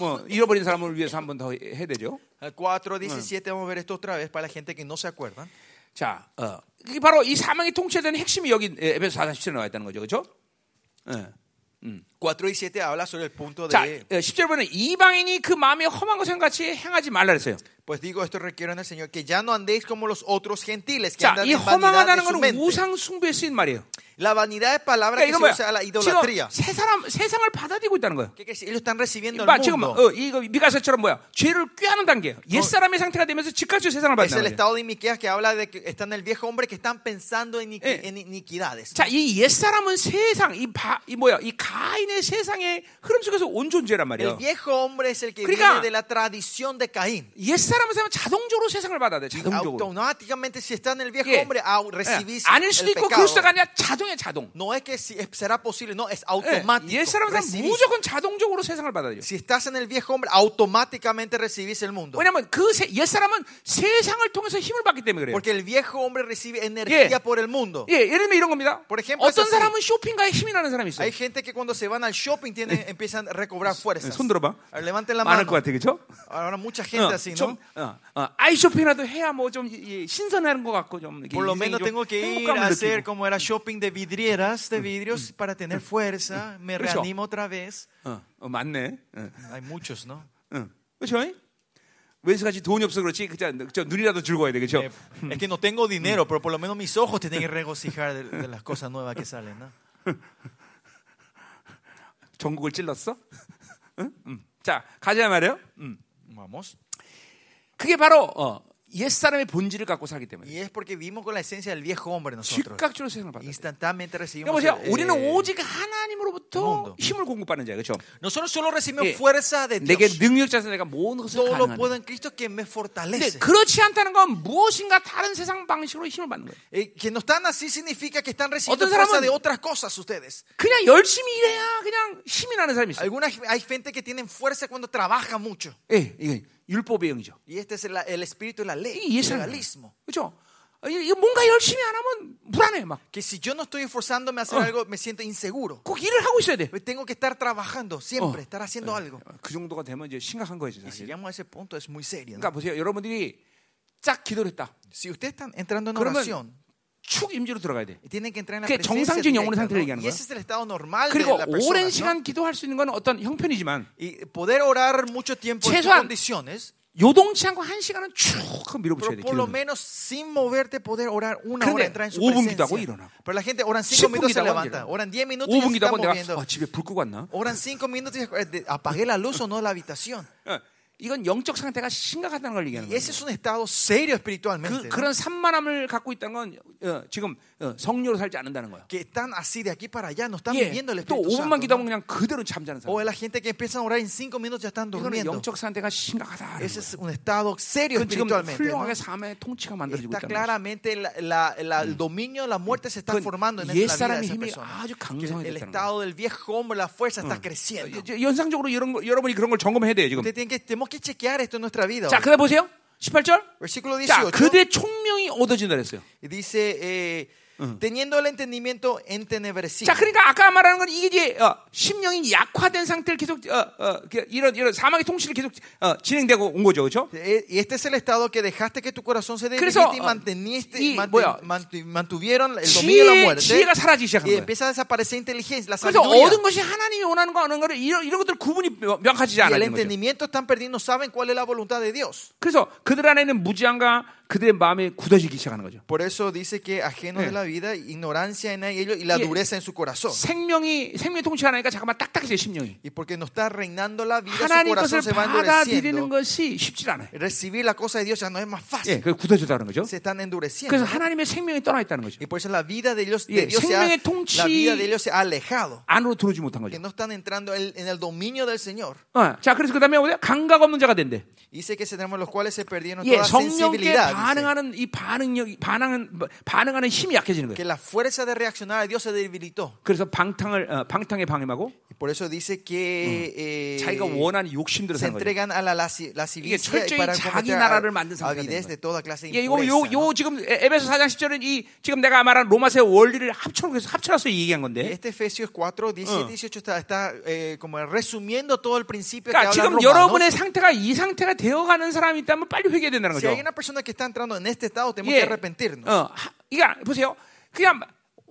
뭐 잃어버린 사람을 위해서 한번 더 해야 되죠. al 4, 17, vamos ver esto otra vez para la gente que no se acuerdan. 자, 어, 이게 바로 이 사망의 통치에 대한 핵심이 여기 에베소 4장 17절에 나와 있다는 거죠. 그죠? 예. 4 y 7 habla sobre el punto 자, de, 어, 10절 보면 이방인이 그 마음에 험한 것을 같이 행하지 말라 그랬어요. pues digo, esto requiere en el Señor, que ya no andéis como los otros gentiles que 자, andan 이 en vanidad de su 건 mente. 우상 숭배에 쓰인 말이에요. La vanidad de palabra 그러니까 que 이건 se 뭐야? usa a la 지금 idolatría. 세 사람 세상을 받아들이고 있다는 거예요. ¿Qué quiere decir? Ellos están recibiendo el 봐, 지금 mundo. 어, 이거 미가서처럼 뭐야? 죄를 꾀하는 단계예요. 옛 사람의 상태가 되면서 즉각적으로 세상을 Es el 받는 거예요. estado de Miqueas que habla de que están en el viejo hombre que están pensando en, iniqui- Eh. en iniquidades. 자, 이 옛 사람은 세상, 이 바, 이 뭐야? 이 가인의 세상의 흐름 속에서 온 존재란 El 말이에요. viejo hombre es el que 그러니까- viene de la tradición de Caín. 옛 사람은 세상 자동적으로 세상을 받아야 돼. Y 자동적으로. automáticamente si está en el viejo 예. hombre ah, 예. recibís 아닐 수도 el 있고 pecado. 그럴 수가 아니라 자동의 자동. No es que si, será posible, no, es 예, automático. 옛 사람은. 무조건 자동적으로 세상을 받아들여. Si estás en el viejo hombre, automáticamente recibís el mundo. 왜냐하면 그옛 사람은 세상을 통해서 힘을 받기 때문에 그래요. Porque el viejo hombre recibe energía 예. por el mundo. 예, 예를 들면 이런 겁니다. Por ejemplo, 어떤. 사람은 쇼핑가에 힘이 나는 사람이 있어요. Hay gente que cuando se van al shopping tienen, empiezan a recobrar fuerzas. 손 들어봐. Levanten la 많을 mano. 것 같아, 그렇죠? Ahora mucha gente así, 좀 ¿no? 어, 어, 아이 쇼핑이라도 해야 뭐좀 신선한 것 같고 좀 Por lo menos 좀 tengo que ir a hacer como era shopping de vidrieras, de vidrios, para tener fuerza. Me 그렇죠. reanimo otra vez. 어, 어, 맞네. 어, Hay muchos, ¿no? 어. 그렇죠? 왼수같이 돈이 없어 그렇지. 그저 저 눈이라도 즐거워야 돼, 그렇죠? Eh, es que no tengo dinero, pero por lo menos mis ojos tienen que regocijar de, de las cosas nuevas que salen, ¿no? (laughs) 전국을 찔렀어? 응? 음. 자, 가자 말이에요. 음. Vamos. 그게 바로 어, 옛 사람의 본질을 갖고 살기 때문에 Y es porque vivimos con la esencia del viejo hombre nosotros. 즉각적으로 세상을. Instantáneamente 그러니까 recibimos. 보세요. 우리는 eh, 오직 하나님으로부터 mundo. 힘을 공급받는 자예요. 그렇죠? nosotros solo recibimos 예. fuerza de 내게. 능력자서 내가 모든 것을 Todo lo 가능한. puedo en Cristo que me 근데 fortalece. 그렇지 않다는 건 무엇인가 다른 세상 방식으로 힘을 받는 거예요. Eh, que no están así significa que están recibiendo 어떤 fuerza 사람은- de otras cosas ustedes. 그냥 열심히 일해야 그냥 힘이 나는 사람이 있어요. Algunas hay gente que tienen fuerza cuando trabaja mucho. 예, 이게 율법의 영이죠. Y este es el, el espíritu de la ley, 이 el 예상. legalismo. 그렇죠? 이거 뭔가 열심히 안 하면 불안해 막. Que si yo no estoy esforzándome a hacer Oh. algo, me siento inseguro. 꼭 일을 하고 있어야 돼. Tengo que estar trabajando siempre, Oh. estar haciendo algo. 그 정도가 되면 이제 심각한 거예요, Y si 사실. llegamos a ese punto es muy serio. ¿no? 그러니까 보세요. 여러분들이 쫙 기도를 했다. Si ustedes están entrando en 그러면 oración, 축 임지로 들어가야 돼. 그게 정상적인 영혼의 상태를 ¿no? 얘기하는 거야. normal de 그리고 la 오랜 persona. 시간 기도할 수 있는 건 어떤 형편이지만 poder orar mucho 최소한 condiciones, 요동치 않고 한 시간은 쭉 밀어붙여야 돼. por lo 기도는. menos sin moverte poder orar una 그런데 hora, entrar en su 5분 기도하고 presencia. 일어나고. Pero la gente oran 5 10분 minutos y se 기도하고 levanta, 일어나고. oran 10 minutos y ya 5분 se están 기도하고 내가 moviendo. 아, 집에 불 끄고 왔나? Oran 5 minutos y eh, de- apagué la luz o no de la habitación. 어, 이건 영적 상태가 심각하다는 걸 얘기하는 거예요. ese es un estado serio 그. 그런 산만함을 갖고 있다는 건 어, 지금 어, 성료로 살지 않는다는 거예요. Que están así de aquí para allá, no están 예, viviendo el 또 Espíritu 5분만 Santo. 기도하면. 그냥 그대로 잠자는 사람. O la gente que empiezan a orar en 5 minutos ya están 이거는 durmiendo. 영적 상태가 심각하다. Ese es un estado serio 그 지금. 훌륭하게 삶의 통치가 만들어지고 있다는 거죠. claramente la- la- la- el dominio de la muerte se está 그건 formando en 옛 la vida de 사람의 esa 힘이 persona. 아주 강성해졌다는 el 거예요. estado del viejo hombre, la fuerza está creciendo. 이제 연상적으로 이런 여러분이 그런 걸 점검해야 돼요 지금. Usted tiene que, tenemos que chequear esto en nuestra vida. 자. 그다음 보세요. 18절. Versículo 자, 18 그들의 총명이 얻어진다 그랬어요. dice, eh, teniendo el entendimiento entenebrecido. 자, 그러니까 아까 말하는 건 이게 이제 어, 심령이 약화된 상태를 계속 어, 어, 그 이런 이런 사망의 통치를 계속 어, 진행되고 온 거죠, 그렇죠? Eh, este es el estado que dejaste que tu corazón se debilite y 어, manteniste, 이 manten- 뭐야? mantu- mantuvieron el dominio de la muerte. 지혜가 사라지기 시작한 거예요. empieza a desaparecer inteligencia, la 그래서. 얻은 것이 하나님이 원하는 거 하는 거를 이런 이런 것들 구분이 명- 명확하지 el 않아요. 거죠. entendimiento están perdiendo, saben cuál es la voluntad de Dios. 그래서 그들 안에는 무지함과 그들의 마음이 굳어지기 시작하는 거죠. Por eso dice que ajeno 예. de la vida, ignorancia en ellos y la 예. dureza en su corazón. 생명이 생명 통치가 하니까 잠깐만 딱딱해져 심령이. Y porque no está reinando la vida, su corazón se va endureciendo. 것이 쉽지 않아요. Recibir la cosa de Dios ya no es más 예, fácil. 그 굳어졌다는 거죠. Se están endureciendo. 그래서 하나님의 생명이 떠나 있다는 거죠. Y por eso la vida de Dios, 예, de Dios se ha, la vida de ellos se ha alejado. 안으로 들어오지 못한 Que 거죠. no están entrando en, en el dominio del Señor. 어, 자, 그래서 그다음에 뭐냐? 감각 없는 자가 된대. Dice que tenemos los cuales se perdieron 예, toda 성령께 sensibilidad. dice. 반응하는 이 반응력, 반응은 반응하는 힘이 약해 지는 Que 거예요. la fuerza de reaccionar a Dios se debilitó. 그래서 방탕을 어, 방탕에 방임하고 por eso dice que eh, 자기가 원하는 욕심대로 사는 entregan a la lasci- lascivia 철저히 y para 자기 나라를 만든 상태가 되는 de 예, 이거 요. 요 지금 에- 에베소 4장 10절은 이 지금 내가 말한 로마서의 원리를 합쳐서 합쳐서 얘기한 건데. Este Efesios 4, 17, 어. 18 está, está eh, como resumiendo todo el principio 그러니까 que habla 지금. 여러분의 상태가 이 상태가 되어 가는 사람이 있다면 빨리 회개해야 된다는 Si 거죠. hay una persona que está entrando en este estado, tenemos 예. que arrepentirnos. 어, 하- 그러니까 보세요. 그냥 와-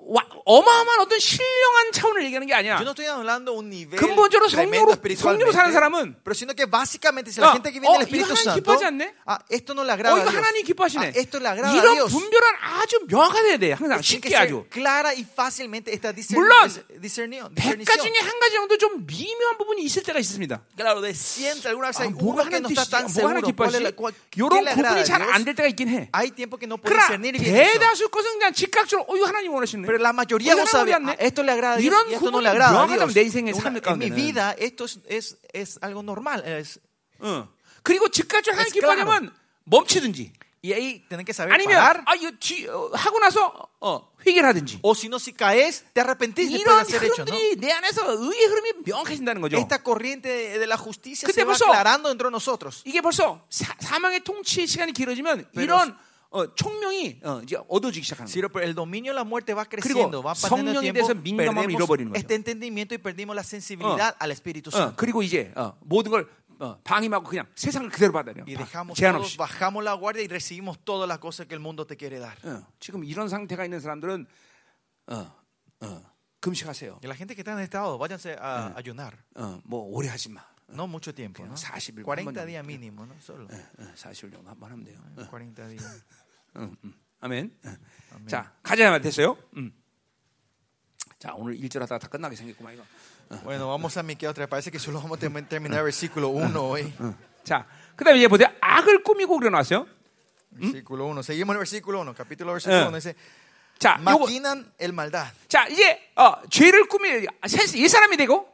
어마어마한 어떤 신령한 차원을 얘기하는 게 아니야. No nivel 근본적으로 성령으로 성령으로 사는 사람은 pero sino que básicamente si 어, la gente que viene 어, del Espíritu 이거 하나님 Santo, 기뻐하지 않네? ah, esto no le 어, agrada 이거. 하나님 기뻐하시네. Ah, esto le agrada 이런 Dios. 분별은 아주 명확해야 돼. 항상 que 쉽게 아주. clara y fácilmente esta discern- 물론. 백가 discernición. 중에 한 가지 정도 좀 미묘한 부분이 있을 때가 있습니다. Claro, de 100 algunas 아, veces hay 뭐가 uno que 하나님 no está 뜻이지? tan 뭐가 하나님 seguro cuál es 기뻐하지? la, cuál, qué 이런 구분이 잘 안. 될 때가 있긴 해. Hay tiempo que no puede 그러나 discernir bien eso. 대다수 것은 그냥 즉각적으로 어 이거 하나님 원하시네. Pero la mayoría 이거 vos 하나님 sabés, 원하네. ah, esto le agrada a Dios 이런 y esto no 구분이 le agrada a 명확하다면 Dios. 내 인생의 Una- 삶 en mi 가운데는. vida esto es, es, es algo normal. Es, 어. 그리고 즉각적으로 하나님 Es claro. 기뻐하려면 멈추든지 y ahí tienen que saber 아니면 parar. 아 이거 뒤, 어, 하고 나서 어, 회개를 하든지 O si no, si caes, te arrepentís después de 이런 hacer hecho, ¿no? 흐름들이 내 안에서 의의 흐름이 명확해진다는 거죠. Esta corriente de, de la justicia 근데 se va 벌써- aclarando dentro de nosotros. 이게 벌써 사, 사망의 통치 시간이 길어지면 pero- 이런 어, 총명이 어, 이제 얻어지기 시작하는 거예요. pero el dominio de la muerte va creciendo, va pasando el 성령에 tiempo, 대해서 민감함을 잃어버리는 perdemos 거죠. este entendimiento y perdimos la sensibilidad al Espíritu 어, Santo. 그리고 이제 어, 모든 걸 어, 방임하고 그냥 세상을 그대로 받아들여. Y dejamos 제한 없이. bajamos la guardia y recibimos todas las cosas que el mundo te quiere dar. 어, 지금 이런 상태가 있는 사람들은 어, 어, 금식하세요. Y la gente que está en este estado, váyanse a ayunar. 어, 뭐 오래 하지 마. No mucho tiempo, ¿no? 40일 40 días mínimo, ¿no? Solo 어, 40일 정도 한번 하면 돼요. 어, 40 días. 음, 음. 아멘. 어. 자, 가자 됐어요. 음. 자, 오늘 일절 하다가 다 끝나게 생겼구만 이거. Bueno, vamos a Miqueo otra vez. Parece que solo vamos a term- terminar el versículo 1 hoy. 자, 그다음에 이제 보세요. 악을 꾸미고 그려 놨어요. Versículo 1. Seguimos en el versículo 1. Capítulo versículo Eh. 1. Dice, 자, maquinan el maldad. 자 이제 어, 죄를 꾸미 옛 사람이 되고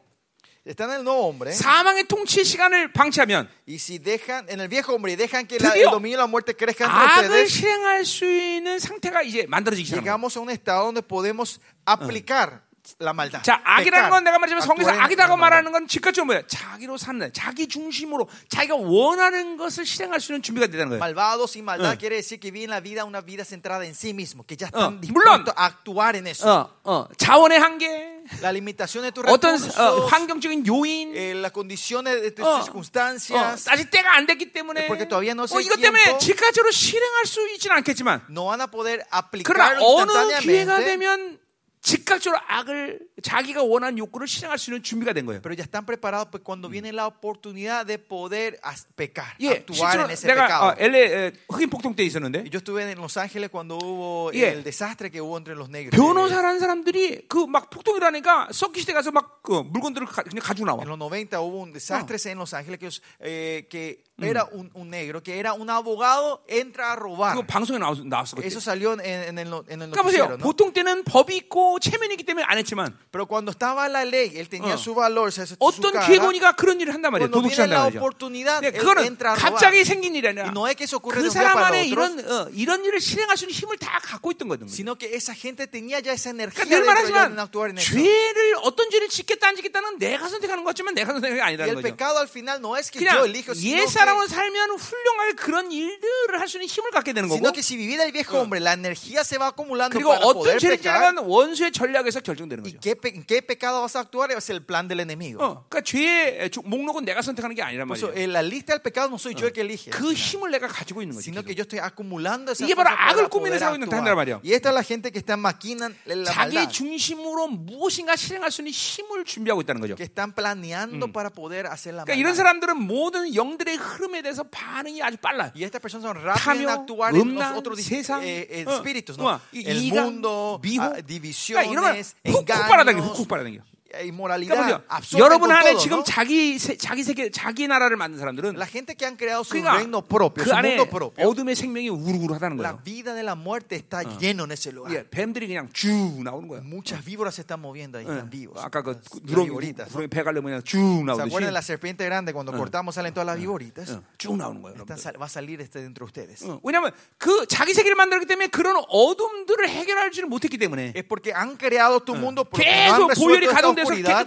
Están en el nuevo hombre. 사망의 통치 시간을 방치하면 Y si dejan, en el viejo hombre, y dejan que la- el dominio de la muerte crezca entre 악을 ustedes, 실행할 수 있는 상태가 이제 만들어지기 시작합니다. llegamos a un estado donde podemos aplicar la maldad. 자, 악이라는 건 내가 말하지만 성경에서 actuar en 악이라고 la maldad. 말하는 건 즉각적으로 뭐야? 자기로 사는, 자기 중심으로 자기가 원하는 것을 실행할 수 있는 준비가 되는 거예요. Malvados y maldad Eh. quiere decir que viven la vida una vida centrada en sí mismo, que ya Eh, están 물론. dispuestos a actuar en eso. 어, 어, 자원의 한계, La limitación de tus 어떤 recursos, 어, 환경적인 요인, eh, las condiciones de tus 어, 어, circunstancias, 아직 때가 안 됐기 때문에 porque todavía no es 어, el 이것 때문에 tiempo. 즉각적으로 실행할 수 있지는 않겠지만 no van a poder 그러나 aplicarlo 어느 기회가 instantáneamente. 되면 즉각적으로 악을 자기가 원하는 욕구를 실행할 수 있는 준비가 된 거예요. Pero ya están preparados pues, cuando viene la oportunidad de poder pecar, 예, actuar en ese 내가 pecado. 어, LA 에, 흑인 폭동 때 있었는데 Yo estuve en Los Ángeles cuando hubo 예. el desastre que hubo entre los negros. 변호사라는 사람들이 그 막 폭동이라니까 서킷 시대 가서 막 그 물건들을 가, 그냥 가지고 나와. En los 90 hubo un desastre en Los Ángeles que, eh, que era un, un negro, que era un abogado, entra a robar. 그거 방송에 나왔, 나왔어 그때. Eso salió en, en el, en el 그러니까 보세요. ¿no? 보통 때는 법이 있고 체면이 있기 때문에 안 했지만 Pero cuando estaba la ley, él tenía 어. su valor, su 어떤 cara. 기회보니까 그런 일을 한단 viene la 도둑질 한단 말이죠. oportunidad, él 그거는 entra a robar. 갑자기 생긴 일이 아니라 no es que eso ocurre 그 사람 안에 이런 어, 이런 일을 실행할 수 있는 힘을 다 갖고 있던 거거든요. sino que esa gente tenía ya esa energía 그러니까 늘 말하지만. 죄를 어떤 죄를 짓겠다 안 짓겠다는 내가 선택하는 것 같지만 내가 선택이 Y 아니라는 el 거죠. pecado al final no es que yo elijo, sino 사람으로 살면 훌륭하게 그런 일들을 할 수 있는 힘을 갖게 되는 거고 que si vivir el viejo hombre, la energía se va acumulando 그리고 para 어떤 poder 죄를 pecar. 짓냐면 원수의 전략에서 결정되는 ¿Y 거죠. qué, pe- en qué pecado vas a actuar? Es el plan del enemigo. 어, 그러니까 죄의 주- 목록은 내가 선택하는 게 아니란 Por eso, 말이에요. en la lista del pecado no soy yo el que elige, 그 힘을 내가 가지고 있는 거죠. sino que yo estoy acumulando esa 이게 바로 악을 para 꾸미는 poder 사람이 있는 단단 말이야. actuar. Y esta es la gente que está maquinan la 자기 maldad, 중심으로 무엇인가 실행할 수 있는 힘을 준비하고 있다는 거죠. que están planeando para poder hacer la 그러니까 이런 maldad. 사람들은 모든 영들의 흐름에 대해서 반응이 아주 빨라요. Y estas personas son rápidas en actuar en los otros 세상, eh, eh, 어, espíritus, 어, ¿no? 이- El 이간, mundo, 미혹, ah, 그러니까 이런 걸 divisiones, 훅훅 빨아당겨, 훅훅 빨아당겨. Eh, 그러니까 여러분 안에 지금 ¿no? 자기 세- 자기 세계 자기 나라를 만든 사람들은 La gente que han creado su 그러니까 reino propio, 그 안에 propio, 어둠의 생명이 우르르하다는 la 거예요. vida de la muerte está lleno en ese lugar. 예, 뱀들이 그냥 쭉 나오는 거예요. Muchas víboras se están moviendo ahí, 예. están vivos. 아까 그 누렁이. 누렁이 배 가려면 그냥 쭉 ¿Se 나오듯이 acuerdan de la serpiente grande cuando cortamos salen todas las víboritas? 예, 쭉 나오는 거예요. Están va a salir este dentro de ustedes. 어, 왜냐하면 그 자기 세계를 만들기 때문에 그런 어둠들을 해결하지를 못했기 때문에 Es porque han creado tu mundo, han 계속 esta 가동돼서 oscuridad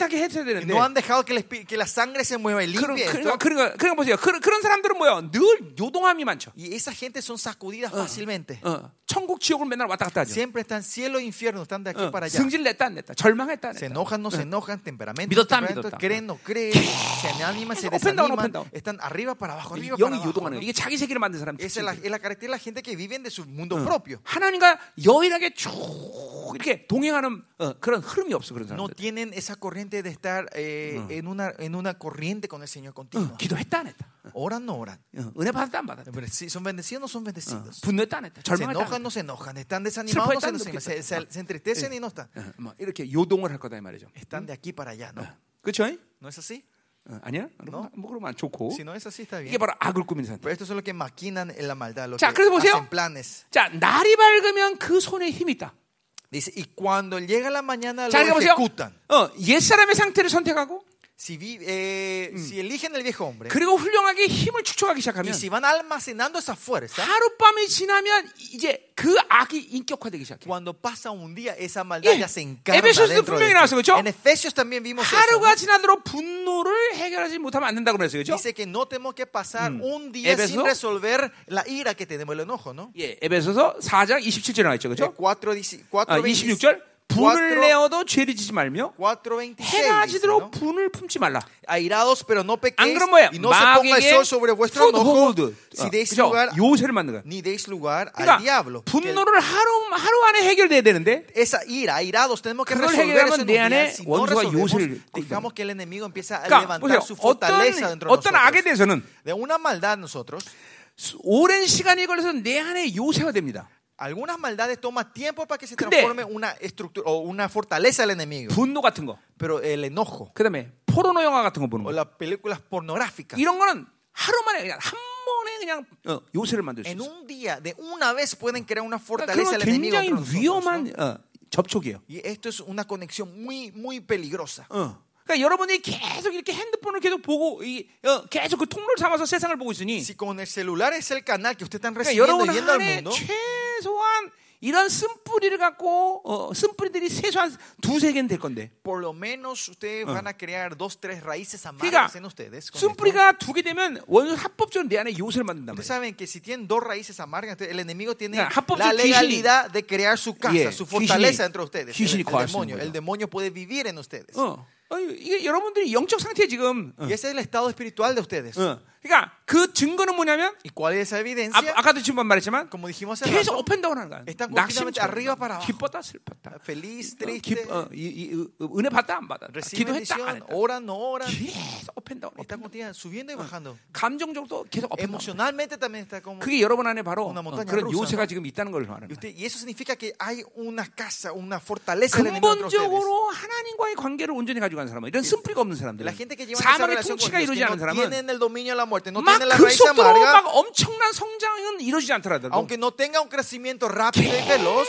y no han dejado que, que la sangre se mueva y limpie 그러니까, esto. 그러니까, 그러니까 보세요. 그런, 그런 사람들은 뭐야? 늘 요동함이 많죠. Y esa gente son sacudidas fácilmente. 어, 천국 지옥을 맨날 왔다 갔다 하죠. Siempre están cielo e infierno, están de aquí 어, para allá. 승질 냈다 안 냈다. 절망했다 안 Se 냈다. enojan, no se enojan, temperamento, 믿었다, temperamento, 믿었다. creen, no creen, se animan, se desaniman, están arriba para abajo, arriba para abajo. 요동하는 ¿no? 이게 자기 세계를 만든 사람 Esa es la, es la característica de la gente que viven de su mundo propio. 하나님과 여인하게 쭉 이렇게 동행하는 어, 그런 흐름이 없어 그런 No 사람들. tienen esa corriente de estar eh, en, una, en una corriente con el Señor continuo. 어, 기도했다 안 했다. Oran, no oran. 어, 은혜 받았다 안 받았다. Pero si ¿Son bendecidos o no son 어, bendecidos? 분노했다 안 했다. Se 절망했다 안 enojan, 했다. no se enojan. Están desanimados, no se, 슬퍼했다, desaniman. se, se- se entristecen y no están. 어, 뭐 이렇게 요동을 할 거다 이 말이죠. Están de aquí para allá, ¿no? 그렇죠? ¿No es así? 어, 아니야? No. 뭐 그러면 좋고. Si no es así, está 이게 bien. 바로 악을 꾸미는 사람. Pero estos son los que maquinan en la maldad, los 자, que 그래서 보세요. hacen planes. 자, 날이 밝으면 그 손에 힘이 있다. Dice, y cuando llega la mañana lo 자, 그러니까 보세요. ejecutan. 어, 옛 사람의 상태를 선택하고 Si, vi- eh, si eligen el viejo hombre 그리고 훌륭하게 힘을 축적하기 y 시작하면 si van almacenando esa fuerza, 하룻밤이 지나면 이제 그 악이 인격화되기 시작해. cuando pasa un día, esa maldad 예. ya se encarna 에베소서도 dentro de 분명히. 나왔어, 그렇죠? En Efesios también vimos eso. 하루가 ¿no? 지나도록 분노를 해결하지 못하면 안 된다고 그랬어요. 그렇죠? Dice que no tenemos que pasar un día Éfeso. sin resolver la ira que tenemos, el enojo, ¿no? 예, 에베소서 4장 27절에 나와 있죠. 그렇죠? 4, 10 아, 26절 분을 내어도 죄를 지지 말며 4.26 해가 지도록. 분을 품지 말라. Airados, pero no 안 pequéis, 그러면 뭐예요? y no 마귀에게 풋홀드. si deis lugar, 요새를 만든 거야. ni deis lugar al 그러니까 diablo. Que 분노를 하루 하루 안에 해결돼야 되는데 esa ira, airados, tenemos que 그걸 해결하면 내 안에. Si 원수가 요새를 dejamos que el enemigo empiece a 그러니까 levantar su fortaleza dentro de 어떤 악에 nosotros. 대해서는 De una maldad nosotros, 오랜 시간이 걸려서 내 안에 요새가 됩니다. algunas maldades toman tiempo para que se 근데- transforme una estructura o una fortaleza del enemigo. 분노 같은 거, Pero el enojo 그다음에 포르노 영화 같은 거 보는 o 거, las películas pornográficas, 이런 거는 하루 만에 그냥 한 번에 그냥 어, 요새를 만들 수 En 있어. un día, de una vez pueden crear una 그러니까 fortaleza 그건 al enemigo. 굉장히 contra nosotros, 위험한 ¿no? 어, 접촉이에요. Y esto es una conexión muy, muy peligrosa. 어. 그러니까 여러분이 계속 이렇게 핸드폰을 계속 보고 이, 어, 계속 그 통로를 삼아서 세상을 보고 있으니 Si con el celular es el canal que ustedes están 그러니까 recibiendo 여러분 y viendo al 안에 mundo, 최소한 이런 쓴뿌리를 갖고 어, 쓴뿌리들이 최소한 두세 개는 될 건데 por lo menos ustedes van a crear dos, tres raíces 그러니까 amargas en ustedes. 쓴뿌리가 두 개 되면 원수 합법적으로 내 안에 요새를 만든단 말이에요. saben que si tienen dos raíces amargas, el enemigo tiene 그러니까 la legalidad de crear su casa, 예, su fortaleza entre ustedes. El, demonio, el demonio puede vivir en ustedes. 어. 어, 이게 여러분들이 영적 상태 지금 어. Y ese es el estado espiritual de ustedes. 어. 그러니까 그 증거는 뭐냐면 ¿Y cuál es esa 아, evidencia? 아까도 지금 말했지만 Como dijimos hace 계속 rato, 업앤다운 하는 거야. están 낙심 continuamente arriba para abajo. 기뻤다 슬펐다. feliz, 어, triste, 기, 어, 이, 이, 어, 은혜 받다 안 받아. reciben 기도했다 안 bendición, 했다. oran, no oran. 계속 업앤다운. Está continuamente subiendo y bajando. 감정적으로 계속 업앤다운. Emocionalmente también está como... 그게 여러분 안에 바로 una 어, montaña 그런 rusa, 요새가 지금 있다는 걸 말하는 Y, 거야. usted- y eso significa que hay una casa, una fortaleza del enemigo entre ustedes. 근본적으로 하나님과의 관계를 온전히 가지고 가는 사람은 이런 쓴뿌리가 없는 사람들 La gente que lleva esa 사망의 relación con 통치가 Dios, que 않은 no 사람은 tienen el dominio de la muerte, no 막 tienen la 그 raíz amarga, 막 엄청난 성장은 이루어지지 않더라도 aunque no tenga un crecimiento rápido y veloz,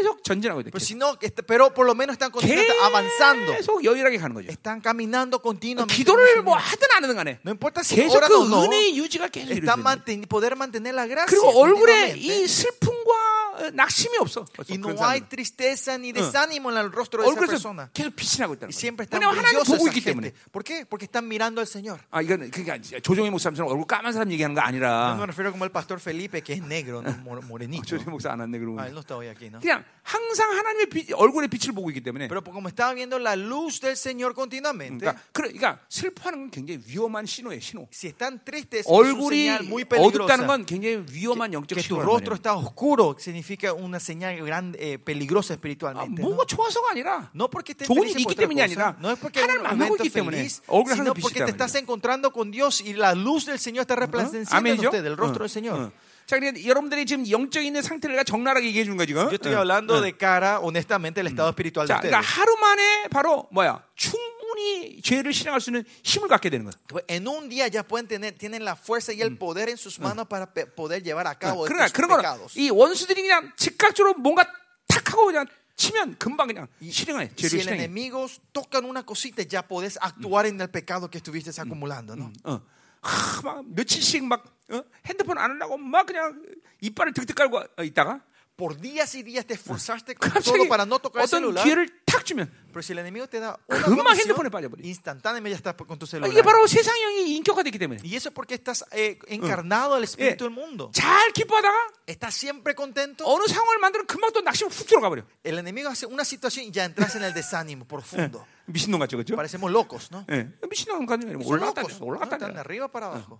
계속 전진하고 있다. pero, sino, pero por lo menos están continuamente avanzando. 계속 여유하게 가는 거죠. Están caminando continuamente. 기도를 뭐 하든 안 하든 간에 No importa si 계속 그 no, 은혜의 유지가 계속 están manten- poder mantener la gracia. 그리고 얼굴에. 이 슬픔과 어, 낙심이 없어. Y no hay tristeza ni desánimo en el rostro de esa persona. 계속 빛이 나고 있다는 거예요. 왜냐면 하나님 보고 있기 때문에. ¿Por qué? Porque están mirando al Señor. 아 이건 그러니까 조정희 목사님처럼 얼굴 까만 사람 얘기하는 거 No 아니라 me refiero como el pastor Felipe, que es negro, no mor- morenito. 조정희 목사 안 왔네 그러고 Ah, él no está hoy aquí, ¿no? 그냥 항상 하나님의 빛, 얼굴에 빛을 보고 있기 때문에 Pero como estaba viendo la luz del Señor continuamente, 그러니까, 그러- 그러니까 슬퍼하는 건 굉장히 위험한 신호예요 신호. si están tristes, 얼굴이 어둡다는. 건 굉장히 위험한 영적 Que tu rostro está oscuro significa una señal grande, eh, peligrosa 아, espiritualmente. ¿no? 뭐가 좋아서가 아니라 No porque estés 좋은 일이 때문이 아니라 no es porque 하나님 만나고 있기 때문에 sino porque te estás encontrando con Dios y la luz del Señor está resplandeciendo en usted, el rostro 어, del Señor. 어. 자, 그러니까 여러분들이 지금 영적인 있는 상태를 내가 적나라하게 얘기해 주는 거야 지금. Yo estoy 어. hablando de cara, honestamente, del estado espiritual de 자, 그러니까 ustedes. 하루 만에 바로 뭐야 충 분히 죄를 실행할 수 있는 힘을 갖게 되는 거야. En un día ya pueden tener, tienen la fuerza y el poder en sus manos para poder llevar a cabo 그러나 그런 거는. 이 원수들이 그냥 즉각적으로 뭔가 탁 하고 그냥 치면 금방 그냥 실행해 Si el 실행해. enemigo tocan una cosita, ya podés actuar en el pecado que estuviste acumulando, ¿no? 어. 하, 막 며칠씩 막 어? 핸드폰 안 하려고 막 그냥 이빨을 득득 깔고 있다가 Por días y días te esforzaste con (laughs) 갑자기 todo para no tocar el 어떤 celular. 기회를 탁 주면 Pero si el enemigo te da (laughs) una 금방 comisión, 핸드폰에 빠져버려. instantáneamente ya estás con tu 아, celular. 이게 바로 세상형이 인격화됐기 때문에 Y eso es porque estás eh, encarnado al espíritu del mundo. 잘 기뻐하다가 Estás siempre contento. 어느 상황을 만들면 금방 또 낙심 훅 들어가 버려. El enemigo hace una situación y ya entras en el desánimo profundo. (laughs) 미친놈 같죠, 그렇죠? Parecemos locos, ¿no? 예, 미친놈 같은 거 Son 올라갔다 locos. ¿no? 올라갔다 Están de arriba para abajo.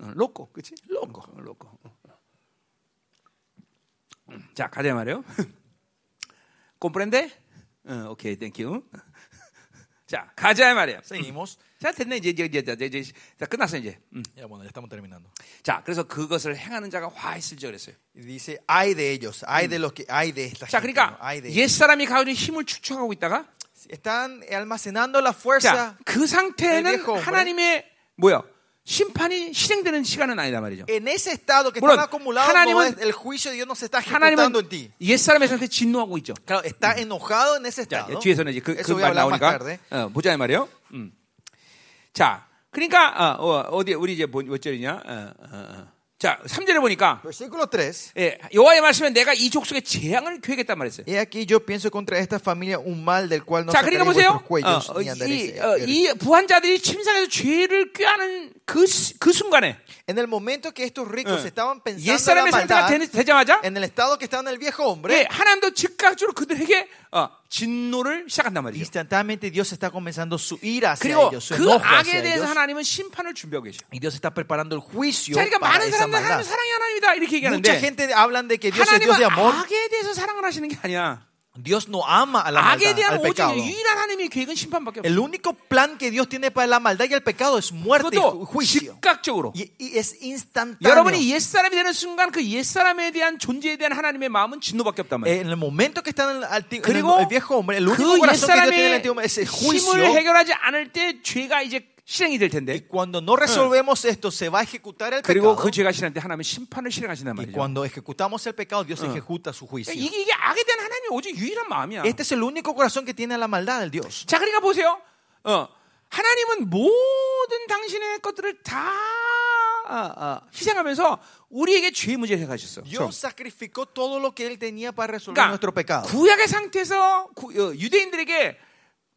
어, 로꼬, 그렇지? 로꼬, 어, 로꼬. 어. 음, 자, 가자 말이요. 콤프렌데? 어, 오케이, 땡큐. 자, 가자 말이야. Seguimos. 자, 됐네 이제 이제 이제 이제, 이제 자, 끝났어 이제. 음. Ya bueno, ya estamos terminando. 자, 그래서 그것을 행하는 자가 화 있을지 그랬어요. Y dice, hay de ellos, hay de los que hay de esta 자. 그러니까 옛. 사람이 가지고 있는 힘을 축적하고 있다가 Están almacenando la 자, fuerza. 그 el 상태는. 하나님의 뭐야? 심판이 실행되는 시간은 아니다 말이죠. En ese estado que 물론 están acumulados, no 하나님은- es- el juicio de Dios no se está ejecutando en 하나님은 ti. 옛 사람의 상태 진노하고 있죠. Claro, está enojado en ese 자, estado. 뒤에서는 이제 그, 그말 나오니까. 어, 보자 이 말이요. 음. 자, 그러니까 어, 디 우리 이제 뭐, 몇 절이냐? 어, 어, 어. 자, 3절에 보니까 Versículo 3. 예, 여호와의 말씀에 내가 이 족속에 재앙을 계획했단 말했어요. He aquí yo pienso contra esta familia un mal del cual no 자, 그러니까 보세요. cuellos 어, 어. 이, 어, 이 부한자들이 침상에서 죄를 꾀하는 그, 시- 그 순간에 En el momento que estos ricos 어, estaban 옛 pensando en la maldad, 되, 되자마자 en el estado que estaba en el viejo hombre, 예, 하나님도 즉각적으로 그들에게 어, 진노를 시작한단 말이죠. instantáneamente Dios está comenzando su ira hacia 그리고 ellos, su 그 enojo 악에 hacia 대해서 ellos. 하나님은 심판을 준비하고 계셔. Y Dios está preparando el juicio 자, 그러니까 para 많은 esa 사람들 하나님 maldad. 사랑의 하나님이다 이렇게 Mucha 얘기하는데 gente hablan de que Dios es Dios 하나님은 de amor. 악에 대해서 사랑을 하시는 게 아니야. Dios no ama a la maldad, al pecado. El único plan que Dios tiene para la maldad y el pecado es muerte y juicio. Y, y es instantáneo. 그. Eh, En el momento que está en el, en el- el viejo hombre, el único 그 corazón que Dios tiene en el antiguo hombre es el juicio. 실행이 될 Y 텐데 cuando no resolvemos esto, se va a ejecutar el 그리고 pecado. 그 죄가 실행할 때 하나님은 심판을 실행하신단 Y 말이죠. cuando ejecutamos el pecado, Dios ejecuta su juicio. 이게, 이게 악에 대한 하나님의 오직 유일한 마음이야. Este es el único corazón que tiene la maldad del Dios. 자, 그러니까 보세요. 어, 하나님은 모든 당신의 것들을 다 아, 아, 희생하면서 우리에게 죄 문제를 해가셨어. Dios sacrificó todo lo que Él tenía para resolver 그러니까 nuestro pecado. 구약의 상태에서 구- 어, 유대인들에게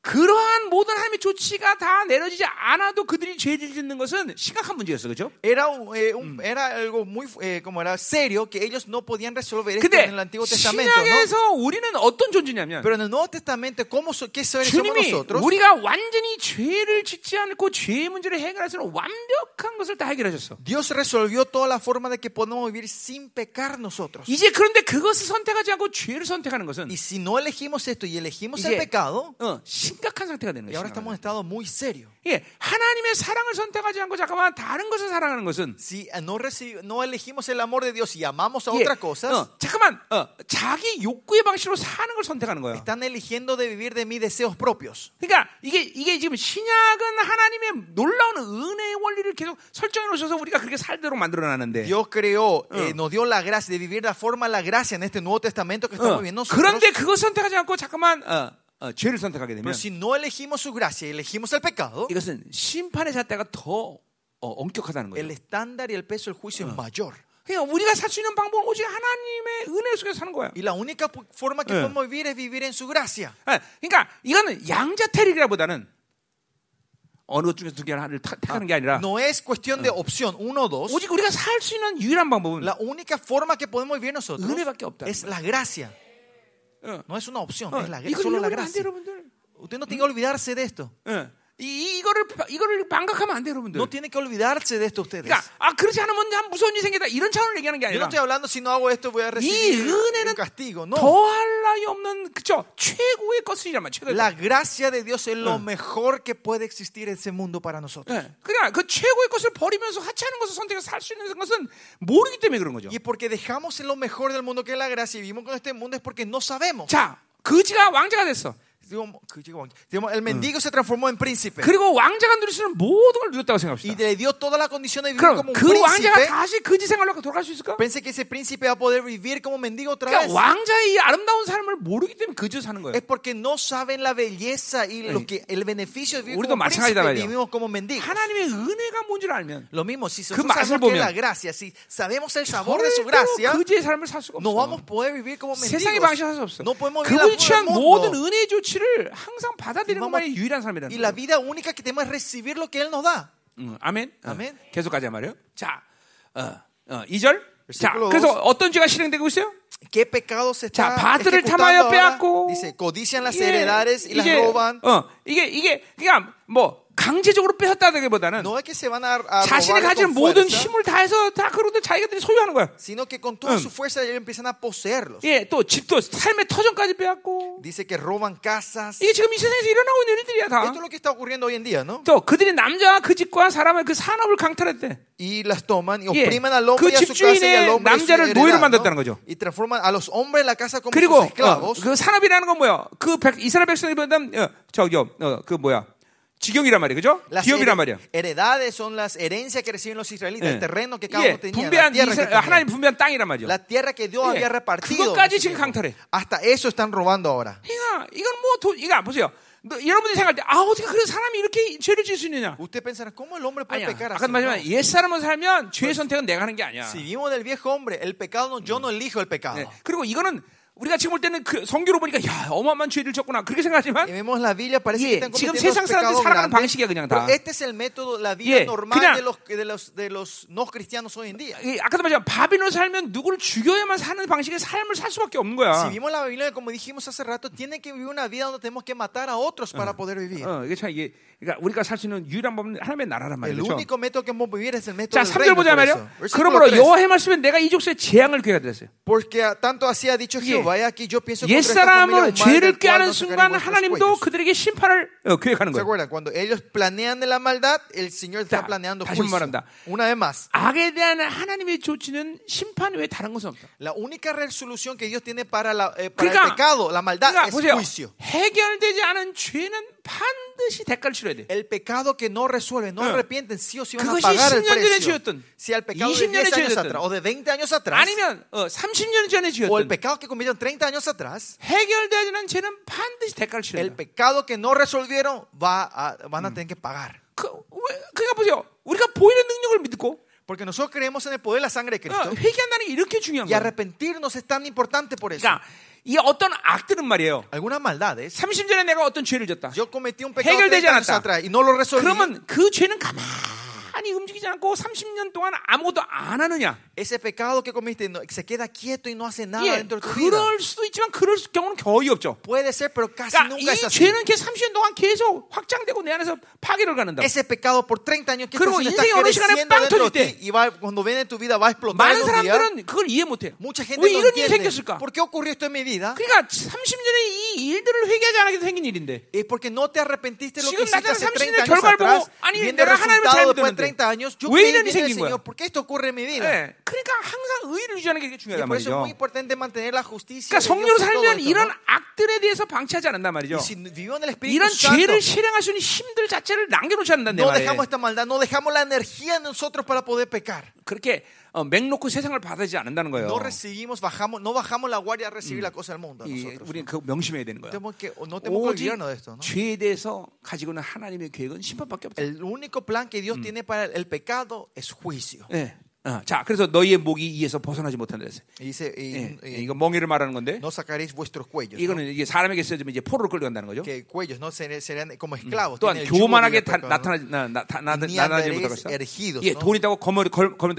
그러한 모든 하나님의 조치가 다 내려지지 않아도 그들이 죄를 짓는 것은 심각한 문제였어, 그렇죠? Era, eh, un- era algo muy eh, como era serio que ellos no podían resolver esto en el Antiguo Testamento. ¿no? 신약에서 우리는 어떤 존재냐면 Pero en el Nuevo Testamento, ¿cómo, ¿qué seres somos nosotros? 우리가 완전히 죄를 짓지 않고 죄의 문제를 해결할 수 있는 완벽한 것을 다 해결하셨어. Dios resolvió toda la forma de que podemos vivir sin pecar nosotros. 이제 그런데 그것을 선택하지 않고 죄를 선택하는 것은 Y si no elegimos esto y elegimos el pecado, 어, 심각한 상태가 되는 거예요. 예, 하나님의 사랑을 선택하지 않고 잠깐만 다른 것을 사랑하는 것은 Si eh, no, reci- no elegimos el amor de Dios y amamos a 예, otras cosas, 어, 잠깐만 어, 자기 욕구의 방식으로 사는 걸 선택하는 거예요. están eligiendo de vivir de mis deseos propios. 그러니까 이게 이게 지금 신약은 하나님의 놀라운 은혜의 원리를 계속 설정해 놓으셔서 우리가 그렇게 살도록 만들어 놨는데 Dios creó, eh, nos dio la gracia de vivir la forma la gracia en este Nuevo Testamento que estamos 어, viviendo nosotros. 그런데 그거 선택하지 않고 잠깐만 어, 어, 죄를 선택하게 되면 Pero si no elegimos su gracia elegimos el pecado, 이것은 심판의 잣대가 더 어, 엄격하다는 거예요. el estándar y el peso del juicio es mayor. 그러니까 우리가 살 수 있는 방법은 오직 하나님의 은혜 속에서 사는 거야. Y la única forma que Eh. podemos vivir es vivir en su gracia. 예, 그러니까 이거는 양자택일이라보다는 어느 것 중에서 두 개를 타- 택하는 게 아니라 No es cuestión de opción uno o dos. 오직 우리가 살 수 있는 유일한 방법은 La única forma que podemos vivir nosotros 은혜밖에 없다. es la gracia. 어, No es una opción, 어, es la, 이걸 solo la 잃어버리면 안 돼, gracia. 여러분들. Usted no tiene que olvidarse de esto. 예. 이, 이거를 이거를 반각하면 안 돼, 여러분들. No tiene que olvidarse de esto ustedes. 그러니까 아 그렇지 않으면 참 무서운 일이 생기다 이런 차원을 얘기하는 게 Yo no 아니라 estoy hablando si no hago esto voy a 이 recibir un castigo. No. 더할 나위 없는 그죠 최고의 것이란 말 최고의 La 것. gracia de Dios es lo mejor que puede existir en ese mundo para nosotros. 예. 그러니까 그 최고의 것을 버리면서 하찮은 것을 선택해서 살 수 있는 것은 모르기 때문에 그런 거죠. Y porque dejamos lo mejor del mundo que es la gracia y vivimos con este mundo es porque no sabemos. 자 거지가 왕자가 됐어. Digamos, el mendigo se transformó en príncipe 그리고 왕자가 누릴 수 있는 모든 걸 누렸다고 y 생각합시다. le dio toda la condición de vivir como un 그 왕자가 príncipe. 다시 거지 생활로 돌아갈 수 있을까? Pense que ese príncipe va a poder vivir como mendigo otra 그러니까 vez. 왕자의 이 아름다운 삶을 모르기 때문에 거지로 사는 거예요. Es porque no saben la belleza y lo que el beneficio de vivir como príncipe vivimos como mendigos. 하나님의 은혜가 뭔지를 알면 Lo mismo, si 그 nosotros sabemos que la gracia, si sabemos el sabor de su gracia, 거지의 삶을 살 수가 no vamos 없어. a poder vivir como 세상의 mendigos. 방식을 할수 없어. No podemos vivir la 모든. 은혜의 조치 를 항상 받아들이는 것만이 유일한 삶이라는 Y la vida única que tenemos es recibir lo que Él nos da. 응, 아멘. 어, 아멘. 계속 가자 말이요. 자, 어, 어, 2절. 자, 그래서. 어떤 죄가 실행되고 있어요? ¿Qué pecado se 자, está 바들을 ejecutando 탐하여? 빼앗고 Dice, codician las 이게- heredades y las roban. 어, 이게 이게 그냥 뭐 강제적으로 뺏었다기보다는 자신이 가진 모든 힘을 다해서 다 그것들 자기들이 소유하는 거야. sino que con toda su fuerza ellos empiezan a poseerlos. 예, 또 집도 삶의 터전까지 빼앗고. Dice que roban casas. 이게 지금 이 세상에서 일어나고 있는 일들이야 다. Esto es lo que está ocurriendo hoy en día, ¿no? 또 그들이 남자와 그 집과 사람의 그 산업을 강탈했대. Y las toman y 예. oprimen al hombre 그 y a su casa y 집주인의 al hombre 남자를 노예로. 만들었다는 거죠. Y transforman a los hombres de la casa como 그리고 sus esclavos. 어, 그 산업이라는 건 뭐야? 그 백, 이스라엘 백성이보다 어, 저기 어, 그 뭐야? 직영이란 말이야, 그죠? 기업이란 말이야. heredades son las herencias que reciben los israelitas, 예. el terreno que cada uno tenía, 분배한 tenía. 하나님 분배한 땅이란 말이야. La tierra que Dios 예. había repartido. 그것까지 지금. 강탈해. Hasta eso están robando ahora. 그러니까 이건 뭐 도, 이거 보세요. 너, 여러분들이 생각할 때 아 어떻게 그런 사람이 이렇게 죄를 지을 수 있느냐? Usted pensará, ¿cómo el hombre puede 아니야. pecar así? 아까 말했지만 No. 옛 사람으로 살면 죄의 선택은 내가 하는 게 아니야. Si vivimos del viejo hombre, el pecado no, yo no elijo el pecado. 네. 그리고 이거는 우리가 지금 볼 때는 그 성교로 보니까 야 어마어마한 죄를 졌구나 그렇게 생각하지만 예, 지금 세상 사람들이 살아가는 방식이야, 그냥 다. este es el método, la vida 예, normal 그냥- de los, de, los, de los no cristianos hoy en día. 이 아까도 말했지만 바빌로 살면 누구를 죽여야만 사는 방식의 삶을 살 수밖에 없는 Si 거야. vimos la Biblia, como dijimos hace rato, tiene que vivir una vida donde tenemos que matar a otros para poder vivir. 어, 이게 참 이게 그러니까 우리가 살 수 있는 유일한 법은 하나님의 나라란 말이죠. 자, del 3절 reino. 보자 말이요. 그러므로 3. 여호와의 말씀에 내가 이 족속에 재앙을 예. Esta familia 옛사람을 죄를 꾀하는 순간 하나님도. 그들에게 심판을 어, 계획하는 ¿Se 거예요. 자, 다시 más, 악에 대한 하나님의 조치는 심판 외에 다른 것은 없다. la única resolución que Dios tiene para, la, eh, para el 그러니까, pecado, la maldad, 그러니까 es 보세요. juicio. 해결되지 않은 죄는 반드시 대가를 치러야 돼. El pecado que no resuelve, no Eh. arrepienten, sí o sí van a 그것이 pagar el 10년 전에 precio. 지었든, Si el pecado de 20 년에 10 años 지었든, atrás o de 20 años atrás, 아니면 어, 30년 전에 o el 지었든 pecado que cometieron 30 años atrás, 해결되지 않은 죄는 반드시 대가를 치러야 el 돼. pecado que no resolvieron va a- van a tener que pagar. 그, 왜, 그러니까 보세요. 우리가 보이는 능력을 믿고 Porque nosotros creemos en el poder de la sangre de 어, Cristo 회개한다는 게 이렇게 중요한 y 거예요. arrepentirnos es tan importante por eso. 그러니까 이 어떤 악들은 말이에요. Algunas maldades, 30년 전에 내가 어떤 죄를 졌다. yo cometí un pecado 해결되지 30 años 않았다. atrás y no lo resolví. 그러면 그 죄는 가만 히 움직이지 않고 30년 동안 아무것도 안 하느냐? Ese pecado que cometiste no- se queda quieto y no hace nada 예, dentro de tu vida. 그럴 수도 있지만 그럴 수- 경우는 거의 없죠. Puede ser, pero casi 그러니까 nunca es 이 así. 죄는 이렇게 30년 동안 계속 확장되고 내 안에서 파괴를 가는다. Ese pecado por 30 años que 그리고 인생이 어느 시간에 빵 터질 때 y va, cuando viene en tu vida va a explotar 많은. 사람들은 그걸 이해 못해요. Mucha gente 왜 이런 일이. 생겼을까? ¿Por qué ocurrió esto en mi vida? 그러니까 30년에 이 일들을 회개하지 않게 생긴 일인데 Es porque no te arrepentiste lo que hiciste hace 30 30 años 결과를 보고, atrás. 아니, 내가 하나님을 잘 믿었는데 30 años, yo creí bien 일이 en el? Señor. ¿Por qué esto ocurre en mi vida? 예, 그러니까 항상 의를 유지하는 게 중요하단 por eso es 말이죠. muy importante mantener la justicia. 그러니까 성령으로 살면 이런. 악들에 대해서 방치하지 않는단 말이죠. Y si vivimos en el Espíritu 이런 Santo, 죄를 실행할 수 있는 힘들 자체를 남겨놓지 no 말이에요. dejamos esta maldad, no dejamos la energía en nosotros para poder pecar. 그렇게 어, 맥놓고 세상을 받아들이지 않는다는 거예요. No recibimos, bajamos, no bajamos la guardia a recibir la cosa del mundo. 이, nosotros. 우리는 그 명심해야 되는 거예요. Tenemos que, no tenemos que olvidarnos de esto. ¿no? 죄에 대해서 가지고 있는 하나님의 계획은 심판밖에 없다. El único plan que Dios tiene para el pecado es juicio. 예. 어, 자, 그래서 너희의 목이 이에서 벗어나지 못한다 dice, y- 예, y 이거 멍에를 말하는 건데 no sacaréis vuestros cuellos. ¿no? 이거는 이게 사람에게 쓰여지면 이제 포로로 끌려간다는 거죠. Que cuellos no Seré- serán como esclavos. 또한 교만하게 다, ¿no? 나타나지 나, 나, 나, 나, Ni 나타나지 andaréis 못하고 예, ¿no? 돈 있다고 거머리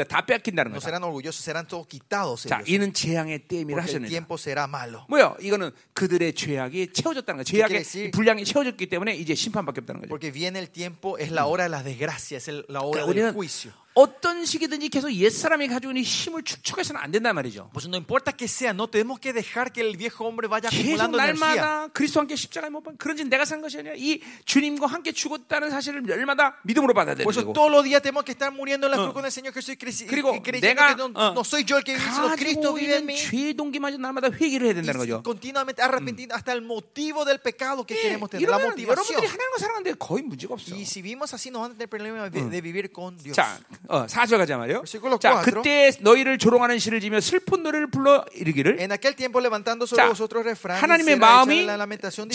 다 뺏긴다는 No 거죠. serán orgullosos, serán todos quitados. 자, ellos, 이는 재앙의 때임이라 tiempo será malo. 뭐요? 이거는 그들의 죄악이 채워졌다는 거예요. 죄악의 분량이 채워졌기 때문에 이제 심판밖에 없다는 거죠. Porque viene el tiempo, es la hora de las desgracias, es el- la hora 그러니까 del 우리는 juicio. 어떤 시기든지 계속 옛 사람이 가지고 있는 힘을 축적해서는 안 된단 말이죠. Pues no importa que sea, no tenemos que dejar que el viejo hombre vaya 계속 acumulando energía. 날마다 그리스도 함께 십자가에 못 박힌 그런지 내가 산 것이 아니라 이 주님과 함께 죽었다는 사실을 날마다 믿음으로 되는 Por eso todos los días tenemos que estar muriendo en la cruz con el Señor Jesús y creyendo 내가, que no, 어, no soy yo el que vive, sino Cristo vive en mí. 죄의 동기마저 날마다 회개를 해야 된다는 거죠. continuamente arrepentiendo hasta el motivo del pecado que 예, queremos tener, la motivación. 여러분들이 하나님과 살아가는데 거의 문제가 없어. Y si vivimos así, no van a tener problema de, de vivir con Dios. 자, 어, 4절 가자 말이요. 자, 4. 그때 너희를 조롱하는 시를 지며 슬픈 노래를 불러 이르기를 자, 하나님의 마음이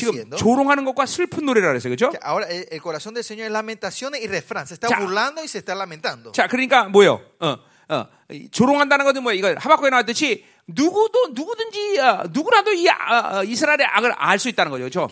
지금 조롱하는 것과 슬픈 노래라 그랬어요. 그렇죠? está 자. 그러니까 뭐요? 어, 어, 이 조롱한다는 것은 뭐야? 이거 하박국에 나왔듯이 누구도 누구든지 어, 누구라도 이 아, 어, 이스라엘의 악을 알 수 있다는 거죠. 그렇죠?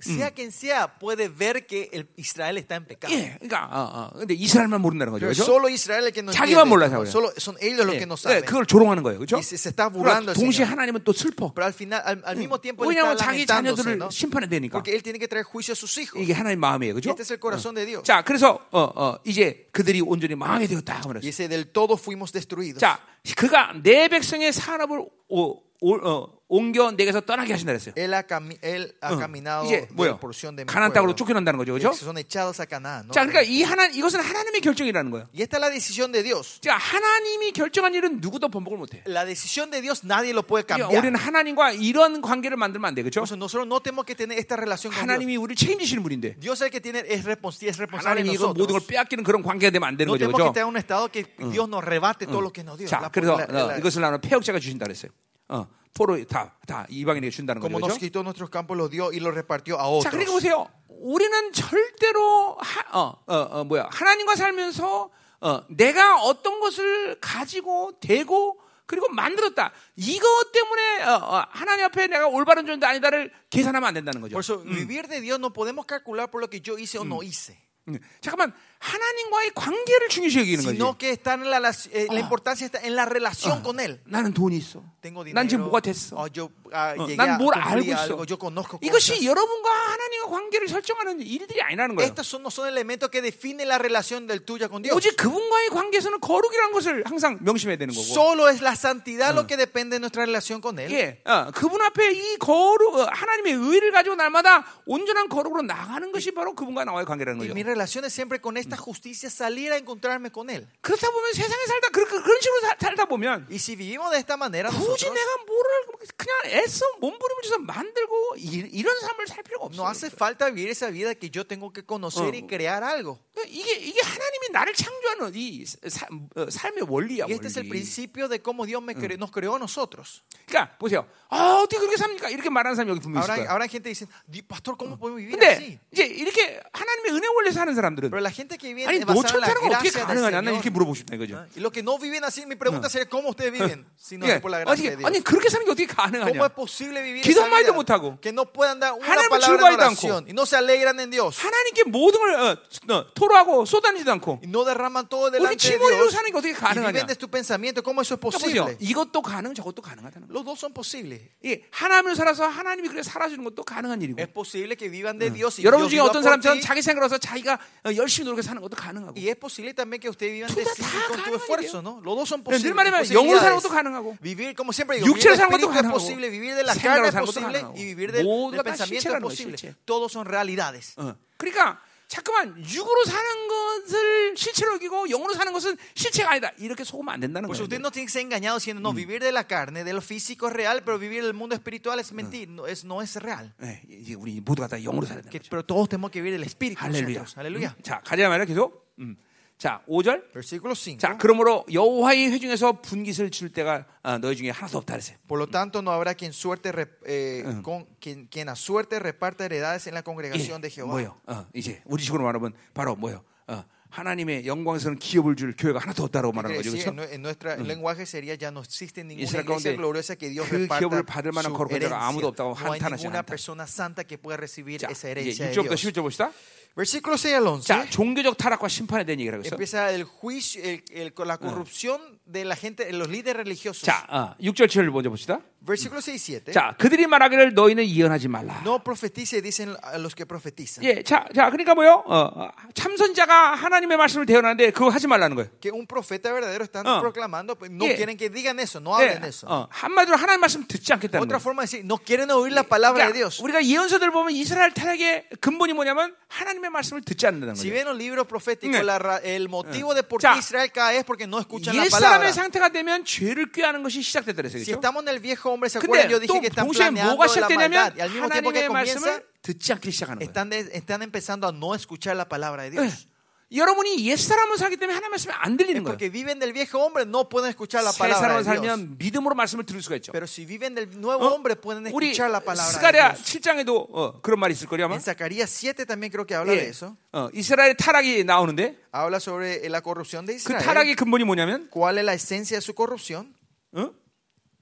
Sea quien sea puede ver que el Israel está en pecado. 예, 그러니까 어, 어, 근데 이스라엘만 모른다는 거죠. 그렇죠? solo Israel el que no 자기만 entiende. 몰라서. 그래요. Solo son ellos los 예, que no 예, saben. 그걸 조롱하는 거예요. 그렇죠? Y se, se está burlando el 동시에 Señor. 하나님은 또 슬퍼. Pero al final, al, al mismo tiempo, él está 왜냐하면 자기 lamentándose, 자녀들을 ¿no? 심판해야 되니까. Porque él tiene que traer juicio a sus hijos. 이게 하나님 마음이에요. 그렇죠? Este es el corazón de Dios. 자, 그래서 어, 어, 이제 그들이 온전히 망하게 되었다. Y 그랬어요. dice, del todo fuimos destruidos. 자, 그가 내 백성의 산업을 오, 오, 어, 옮겨 내게서 떠나게 하신다 그랬어요. Él ha, cami- él ha 어, caminado 이제 뭐요? porción de 가나안 땅으로. 쫓겨난다는 거죠, 그렇죠? Son echados a Canaán. ¿no? 자, 그러니까 이 하나 이것은 하나님의 결정이라는 거예요. Y esta es la decisión de Dios. 자, 하나님이 결정한 일은 누구도 번복을 못 해. La decisión de Dios nadie lo puede 그러니까 cambiar. 우리는 하나님과 이런 관계를 만들면 안 돼, 그렇죠? Nosotros no tenemos que tener esta relación con. 하나님이 우리를 책임지시는 분인데 Dios es el que tiene, es, respons- es responsable de 하나님이 이거 모든 걸 nosotros. 빼앗기는 그런 관계가 되면 안 되는 No 거죠, tenemos que 그렇죠? estar en un estado que Dios nos rebate todo lo que nos dio. 자, 그래서 어, 이것을 나는 폐역자가 주신다 그랬어요. 어, 포로 다, 다 이방인에게 준다는 거죠, como nos 그렇죠? quitó nuestros campos, los dio y los repartió a 자, otros. 그러니까 보세요. 우리는 절대로 하, 어, 어, 어, 뭐야 하나님과 살면서 어, 내가 어떤 것을 가지고 대고 그리고 만들었다. 이것 때문에 어, 어, 하나님 앞에 내가 올바른 존재 아니다를 계산하면 안 된다는 거죠. Por eso, vivir de Dios no podemos calcular por lo que yo hice o no hice, 음. 잠깐만 하나님과의 관계를 중요시 여기는 거지. sino que está en la, eh, la importancia está en la relación con Él. 나는 돈이 있어. Tengo dinero, 난 지금 뭐가 됐어. oh, yo ah, 어, llegué a 난뭘 cumplir 알고 있어. algo, yo conozco cosas. 이것이 여러분과 하나님과 관계를 설정하는 일들이 아니라는 거예요. Estos son, son elementos que definen la relación del tuya con Dios. 오직 그분과의 관계에서는 거룩이라는 것을 항상 명심해야 되는 거고. Solo es la santidad lo que depende de nuestra relación con Él. 예, 어, 그분 앞에 이 거룩, 어, 하나님의 의를 가지고 날마다 온전한 거룩으로 나가는 것이 바로 그분과 나와의 관계라는 거죠. mi relación es siempre con esta justicia salir a encontrarme con Él. 그렇다 보면 세상에 살다 그, 그, 그런 식으로 사- 살다 보면 Y si vivimos de esta manera, 굳이 nosotros, 내가 뭐를 그냥 애써 몸부림을 쳐서 만들고 이, 런 삶을 살 필요가 없어. No hace falta vivir esa vida que yo tengo que conocer y crear algo. 이게 이게 하나님이 나를 창조하는 이 사, 어, 삶의 원리야 Y este es el 원리. principio de cómo Dios me cre- nos creó a nosotros. 그러니까 보세요. 아, 어떻게 그렇게 삽니까? 이렇게 말하는 사람이 여기 분명히 있을 Ahora, 거야. ahora hay gente que dice, "Di- pastor, ¿cómo podemos vivir 근데 así? 이제 이렇게 하나님의 은혜 원리에서 사는 사람들은 Pero la gente 아니 la 사는 건 어떻게 가능하냐? 난 이렇게. 물어보고 싶다 이거죠. ¿ah? Los que no viven así, mi pregunta sería, ¿cómo ustedes viven si no 예, es por la gracia de Dios? 아니 그렇게 사는 게 어떻게 ¿Cómo 가능하냐? es posible vivir 기도 esa vida? 못하고 Que no puedan dar una palabra de oración y no se alegran en Dios. 하나님께 모든 걸 어, 어, 토로하고 쏟아내지도 않고 no derraman todo delante de Dios. 사는 게 어떻게 가능하냐? viven de tu pensamiento. ¿Cómo eso es 그러니까 posible? 이것도 가능, 저것도 가능하다는. Los dos son posibles. 이 하나님을 살아서 하나님이 그렇게 살아주는 것도 가능한 일이고. Es posible que vivan de Dios y 여러분 중에 어떤 사람처럼. 자기 생각으로서 자기가 어, 열심히 노력해 사는 것도 가능하고. Y es posible también que usted vivan 둘 de 다 sí 다 con tu esfuerzo, ¿no? Los dos son 늘 posibles. 말하면 posibilidades. 영으로 사는 것도 가능하고. Vivir, como siempre digo, vivir del espíritu es posible, vivir de la carne es posible y vivir del, pensamiento es posible. Todos son realidades. 어. 그러니까 자꾸만 육으로 사는 것을 실체로 여기고 영으로 사는 것은 실체가 아니다. 이렇게 속으면 안 된다는 Pues 거예요. usted no tiene que ser engañado diciendo, no, vivir de la carne, de lo físico es real, pero vivir del mundo espiritual es mentir, no es, no es real. 네, 이제 우리 모두가 다 영으로 살아야 되는 Que- 거죠. pero todos tenemos que vivir del espíritu. 할렐루야. 음. 자, 가자 말이야 계속. 음. 자, 5절. Versículo 5. 자, 그러므로 여호와의 회중에서 분깃을 줄 때가 어, 너희 중에 하나도 없다 그랬어요. Por lo tanto, no habrá quien, suerte, eh, con, quien, quien a suerte reparta heredades en la congregación de 예, Jehová. 뭐요? 어, 이제 우리 식으로 말하면 바로 뭐요? 어, 하나님의 영광스러운 기업을 줄 교회가 하나도 ¿Qué 말하는 거죠. 그렇죠? En, en nuestro lenguaje sería ya no existe ninguna iglesia gloriosa que Dios 그 기업을 받을 만한 거룩한 자가 아무도. 없다고 No hay 한탄하지 ninguna 않다. persona santa que pueda recibir 자, esa herencia de 6절부터 Dios. 11절 봅시다. Versículo 6 al 11. 자, 종교적 타락과 심판에 대한 얘기를 하고 있어. Empieza el juicio, el- el- la corrupción de la gente, los líderes religiosos. 자, 어, 6절 7절 먼저 봅시다. Versículo 6 y 7. 자, 그들이 말하기를 너희는 예언하지 말라. No profetice, dicen los que profetizan. 예, 자, 자, 그러니까 뭐요? 어, 어, 참선자가 하나님의 말씀을 대언하는데 그거 하지 말라는 거예요. Que un profeta verdadero están Ah. proclamando, no Yeah. quieren que digan eso, no 예, hablen eso. 어, 한마디로 하나님 말씀 듣지 않겠다는 Otra 거예요. forma de decir, no quieren oír la palabra de 그러니까 Dios. 우리가 예언서들 보면 이스라엘 타락의 근본이 뭐냐면 하나님의 말씀을 듣지 않는다는 Si 거예요. ven los libros proféticos, Yeah. la ra- el motivo de por 자, qué Israel cae es porque no escuchan la 옛 palabra. 사람의 상태가 되면 죄를 꾀하는 것이 시작됐다 그랬어요. Si 그렇죠? estamos en el viejo hombre, ¿se acuerdan? 근데 Yo dije 또 que están 동시에 planeando 뭐가 la 시작되냐면 maldad. Y al mismo tiempo que 하나님의 comienza, 말씀을 듣지 않기 시작하는 거예요. están, de- están empezando a no escuchar la palabra de 예. Dios. 여러분이 옛 사람을 살기 때문에 하나님 말씀이 안 들리는 거예요. porque viven del viejo hombre, no pueden escuchar la 새 palabra 사람을 de Dios. 살면 믿음으로 말씀을 들을 수가 있죠. Pero si viven del nuevo 어? hombre, pueden 우리 escuchar la palabra de 스가랴 Dios. 7장에도 어, 그런 말이 있을 거리 아마. En Zacarías 7 también creo que habla de 예. eso. 어, 이스라엘 타락이 나오는데 Habla sobre la corrupción de 그 Israel. 타락의 근본이 뭐냐면 ¿Cuál es la esencia de su corrupción? 어?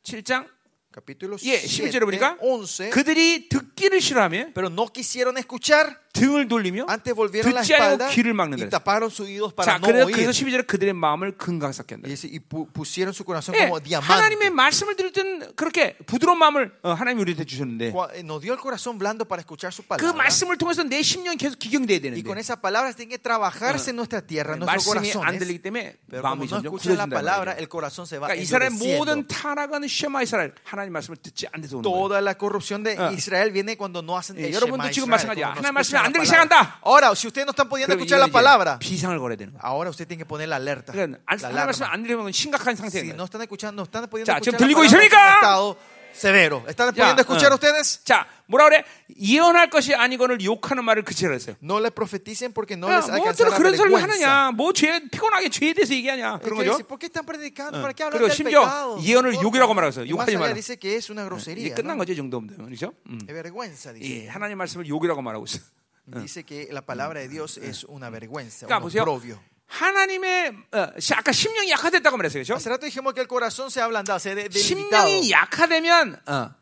7장 Capítulo 예, 7, 11절에 보니까 11. 그들이 듣기를 싫어하며 Pero no quisieron escuchar, 등을 돌리며 antes volvieron la 듣지 않고 espalda 귀를 막는다. y taparon sus oídos para 자, no 그래서, oír. 그래서 12절에 그들의 마음을 한다. Y, pusieron su corazón 예, como diamante. 하나님의 말씀을 들을 땐 그렇게 부드러운 마음을 어, 하나님이 우리한테 주셨는데 Cua- eh, Nos dio el corazón blando para escuchar su 그. 말씀을 통해서 내 심령이 계속 기경돼야 되는데 esa palabra tiene que trabajarse en nuestra tierra, en nuestros 말씀이 안 corazones. 들리기 때문에 Pero como 마음이 no 점점 escuchan la 굳어진다는 palabra, 거예요. el corazón se va 그러니까 이스라엘. 모든 타락은 쉐마 이스라엘 하나님 말씀을 듣지 않는 데서 오는 거예요. Toda la corrupción de Ah. Israel viene cuando no hacen 예, 여러분도 지금 마찬가지야. 하나님 escuchan 안 palabra. 시작한다. Ahora, si ustedes no están pudiendo escuchar la palabra, 비상을 걸어야 되는 거예요. ahora usted tiene que poner la alerta. 그러니까 안- la alarma. 안 들리면 심각한 상태인 Si no están escuchando, no están pudiendo 자, escuchar 지금 들리고 있습니까? estado severo. ¿Están pudiendo escuchar 어. ustedes? 자, 뭐라 그래? 예언할 것이 아니거늘 욕하는 말을 그치라 했어요. No le profeticen porque no 야, les 뭐 alcanza 어쩌러 la 그런 설교. 하느냐? 뭐 죄, 피곤하게 죄에 대해서 얘기하냐? 그런 거죠. ¿Por qué están predicando? ¿Para qué hablan del 심지어 pecado? 예언을 욕이라고 más 욕하지 마라. dice que es una 이게 grosería. 끝난. 거죠, 이 정도면. 그렇죠? 음. Vergüenza, dice. 예, 하나님 말씀을 욕이라고 말하고 있어. Dice que la palabra de Dios es una vergüenza, 그러니까 un oprobio. 하나님의 어, 시- 아까 심령이 약화됐다고 말했어요. 그렇죠? Hace rato dijimos que el corazón se ha ablandado, se ha de- debilitado. 심령이 약화되면 어,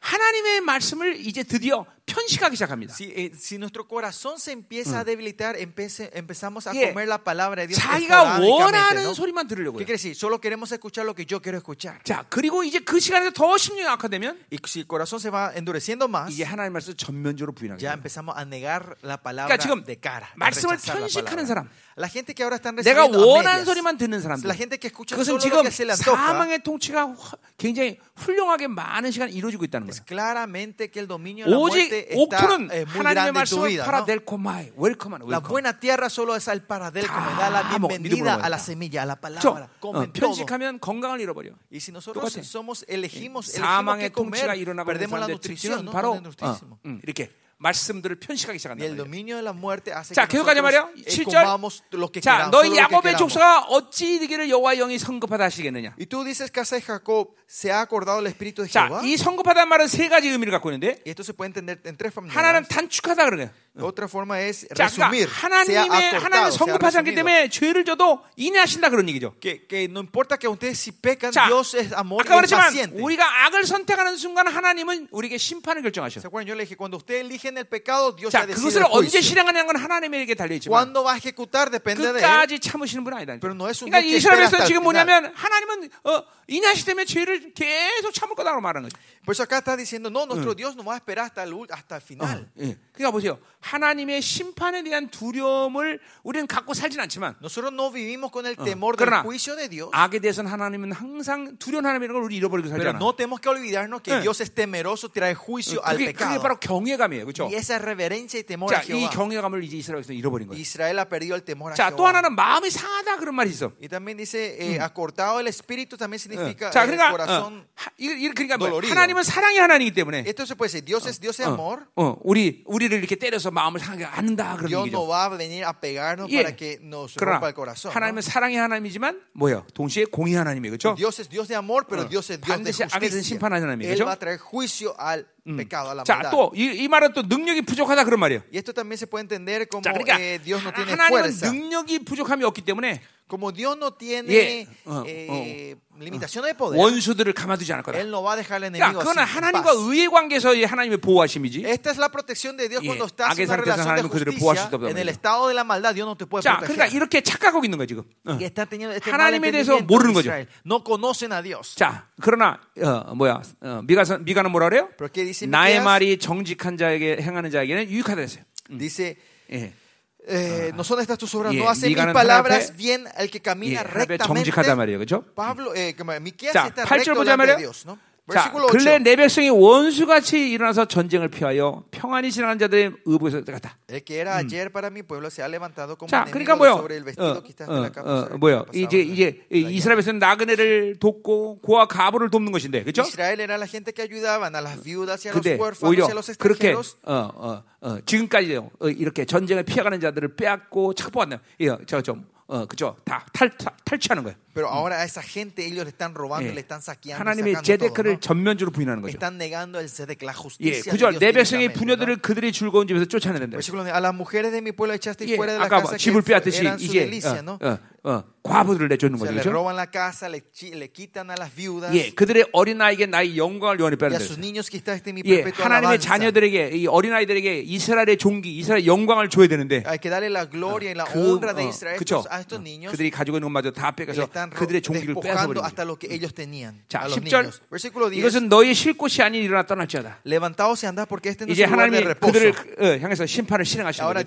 하나님의 말씀을 이제 드디어 편식하기 시작합니다. Si, eh, si nuestro corazón se empieza a debilitar, empece- empezamos a 예. comer la palabra de Dios 자기가 원하는 ¿no? 소리만 들으려고요. ¿Qué quiere decir? Solo queremos escuchar lo que yo quiero escuchar. 자, 그리고 이제 그 시간에서 더 심령이 약화되면 Y si el corazón se va endureciendo más, 이제 하나님 말씀을 전면적으로 부인하게 ya empezamos a negar la palabra 그러니까 지금 de cara. 말씀을 편식하는. 사람, La gente que ahora están 내가 원하는 소리만 듣는 사람들. la gente que escucha 그것은 지금 사망의 통치가 화- 굉장히 훌륭하게 많은 시간 이루어지고 있다는 거예요. claramente que el dominio 오직 muerte parte está 옥토는 eh, muy 하나님의 grande en tu 말씀을 vida. ¿no? 파라델코마이 웰컴하는 La 웰컴. buena tierra solo es al paradel, como da la 다 먹- bienvenida 믿음으로 a la 먹는다. semilla, a la 그렇죠? palabra. 어, Comen todo. 편식하면 건강을 잃어버려. Y si nosotros 똑같아. somos, elegimos, elegimos 사망의 qué comer, 통치가 일어나버린 perdemos la 사람들의 nutrición, 특징은 ¿no? 바로 No 어, el nutricismo. 음, 이렇게 말씀들을 편식하기 시작한다. 자, que 계속 가자 말이야. nosotros eh, 7절. comamos lo que 자, 너희 야곱의. 족속아 어찌 이르기를 여호와 영이 성급하다 하시겠느냐? Y tú dices, casa de Jacob, ¿se ha acordado el espíritu de 자? 이 성급하다는 말은 세 가지 의미를 갖고 있는데 Y esto se puede entender en tres formas. 하나는 단축하다 그러는 거예요. Otra forma es 자. 그러니까 하나님의 하나님 성급하지 않기. 때문에 죄를 져도 인내하신다 그런 얘기죠. Que, que no importa que ustedes si pecan, 자, Dios es amor 아까 y 말했지만 paciente. 우리가 악을 선택하는 순간 하나님은 우리에게 심판을 결정하셔. ¿Se acuerdan? Yo le dije, cuando ustedes eligen el pecado, Dios 자, ya decide 그것을 el 언제 juicio. 실행하냐는 건 하나님에게 달려 있지만 ¿Cuándo va a ejecutar? Depende de él. 끝까지 참으시는 분 아니다. Pero no es un 그러니까 Dios que 이스라엘 espera hasta 백성 el 지금 final. 뭐냐면 하나님은 어, 인하시 때문에 죄를 계속 참을 거다고 말하는 거죠. Por eso acá está diciendo, no, nuestro Dios no va a esperar hasta el, ul- hasta el final. 예. 그러니까 보세요. 하나님의 심판에 대한 두려움을 우리는 갖고 살진 않지만 Nosotros no vivimos con el temor del 그러나 juicio de Dios, 악에 대해서는 하나님은 항상 두려운 하나님이라는 걸 우리 잃어버리고 pero 살잖아. no tenemos que olvidarnos que Eh. Dios es temeroso, trae juicio al 그게, 그게 pecado. 바로 경외감이에요. 그렇죠? Y esa reverencia y temor 자, a 이 Jehová. 경외감을 이제 이스라엘에서 잃어버린 거예요. Israel ha perdido el temor a 자, 또 Jehová. 하나는 마음이 상하다 그런 말이 있어. Y también dice, eh, acortado el espíritu también significa 자, el 그러니까 corazón. 어, 하- 이- 이- 그러니까 dolorido. 하나님은 사랑의 하나님이기 때문에 Esto se puede decir, Dios es Dios de amor. 어, 어, 우리 우리를 이렇게 때려서 마음을 상하게 않는다 그런 Dios 얘기죠. no va a venir a pegarnos 예. para que nos rompa el corazón. 하나님은 사랑의 하나님이지만 뭐요? 동시에 공의 하나님이에요. 그렇죠? Dios es Dios de amor, pero Dios es Dios de 반드시 악에 대해서 justicia. 심판하는 하나님이에요. Él 그렇죠? va a traer juicio al pecado, a la 자, maldad. 또 이 말은 또 능력이 부족하다 그런 말이에요. Y esto también se puede entender como 자, 그러니까 eh, Dios no tiene 하나님은 fuerza. 능력이 부족함이 없기 때문에 Como Dios no tiene 예. 어, eh, limitaciones de poder, 원수들을 가만두지 않을 거다. Él no va a dejar al 그러니까 enemigo en 하나님과. 의의 관계에서 이 하나님의 보호하심이지. Esta es la protección de Dios 예. cuando estás 악의 en una 상태에서 relación de 하나님은 그들을 보호할 justicia. 수도 없단 En el 말이에요. estado de la maldad, Dios no te puede 자, 그러니까. 이렇게 착각하고 있는 거야 지금. 어. Teniendo este 하나님에 대해서 모르는 거죠. No conocen a Dios. 자, 그러나 어, 뭐야? 어, 미가서, 미가는 뭐라 그래요? Pero ¿qué dice 나의? 말이 정직한 자에게 행하는 자에게는 유익하다 했어요. Dice, 예. eh, no son estas tus obras, 예, no hacen mis 미가는 palabras 하나님 앞에- bien al que 예, camina 하나님의 정직하다 rectamente. 말이에요. 그렇죠? Pablo, eh, como Miqueas 자, está 8절 recto 보자 delante de 말이에요. Dios, ¿no? 자, 근래 8. 내 백성이 원수같이 일어나서 전쟁을 피하여 평안히 지나가는 자들의 의복에서 갔다. Como 자, 그러니까 뭐요? 어, 어. 어, 뭐요? 이제 이제 이스라엘에서는 나그네를 돕고 고아 가부를 돕는 것인데, 그렇죠? 근데 오히려 그렇게. 어, 어, 어, 지금까지요 어, 이렇게 전쟁을 피해가는 자들을 빼앗고 착보하는 저좀 어, 그죠? 다 탈, 탈, 탈취하는 거예요. Pero ahora a esa gente ellos le están robando, 예. le están saqueando, 하나님의 제데크를. 전면적으로 부인하는 거죠. Están negando el Zedek, la 예, justicia. 구절 Dios 내 백성의 부녀들을. 그들이 즐거운 집에서 쫓아내는다. Versículo A las mujeres de mi pueblo echaste 예, fuera de la 아까 casa 뭐 que 집을 빼앗듯이 이제. 어, 어, 어, 과부들을 내쫓는 거죠. 그렇죠? casa, le, le 예, 그들의 어린 아이에게 나의 영광을 quitaste mi 예, 하나님의. 자녀들에게 이 어린 아이들에게 이스라엘의 종기, 이스라엘 영광을 줘야 되는데 그, 어, 그쵸? niños. 그들이 가지고 있는 것마저 다 ro- 그들의 종기를 ellos tenían 자, a los 10절 niños. Versículo 10. 이것은 너의 쉴 곳이 아닌 no es 이제 하나님이. 그들을 어, 향해서 심판을 실행하시는 거죠.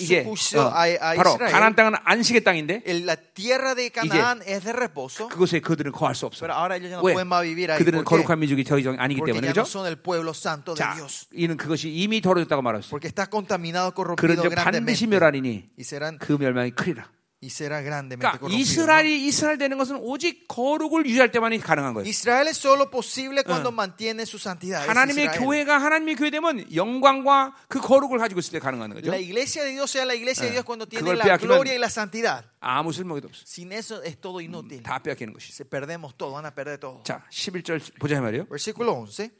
이제 어, 바로. 가나안 땅은 안식의 땅인데 El- la tierra de Canaán es de reposo, 그곳에 그들은 거할 수 없어. pero ahora ellos ya no 왜? pueden vivir ahí. 그들은 ¿Por qué? 거룩한 민족이 더 이상 아니기 Porque 때문에 그렇죠? son el pueblo santo de 자, Dios. 이는 그것이 이미 더러졌다고 말했어. Porque está contaminado, 그런 corrompido 적 반드시. 멸하리니 그 멸망이 크리라. 그러니까. 이스라엘이 이스라엘 되는 것은 오직 거룩을 유지할 때만이 가능한 거예요. Israel es solo posible cuando mantiene su santidad. 하나님의 Israel. 교회가 하나님의 교회 되면 영광과 그 거룩을 가지고 있을 때 가능한 거죠. La iglesia de Dios sea la iglesia de Dios cuando tiene la gloria y la santidad. 아무 쓸모도 없어. Sin eso es todo inútil. 다 빼앗기는 것이. Se perdemos todo, van a perder todo. 자, 11절 보자 말이요. Versículo 11.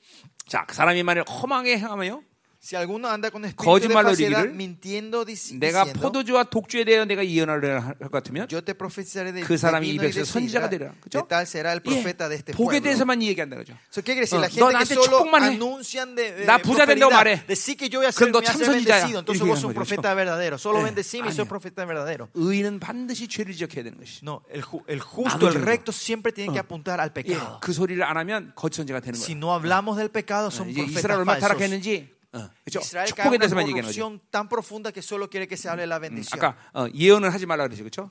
자, 그 사람이 만일 허망에 행하며 Si 거짓말로 dic- 내가 포도주와 독주에 대하여 내가 예언하려 할것 같으면 그 사람이 입에서 선지자가 되리라. 그죠? 예, 복에. 대해서만 이 얘기한다 그죠? 어, 너 나한테 축복만 해. 나 부자 된다고 말해. 그럼 너 참선지자야. 예. 의인은 반드시 죄를 지적해야 되는 것이. No, el, el justo, el recto siempre tiene que apuntar al 예. 그 소리를 안 하면 거짓 선지가 되는 Si 거예요. no hablamos del pecado, son 이제 profetas 이스라엘 얼마나. 타락했는지 어, 그렇죠? 축복에 대해서만 얘기하는 거죠. 음. 아까 어, 예언을 하지 말라 그러죠, 그렇죠?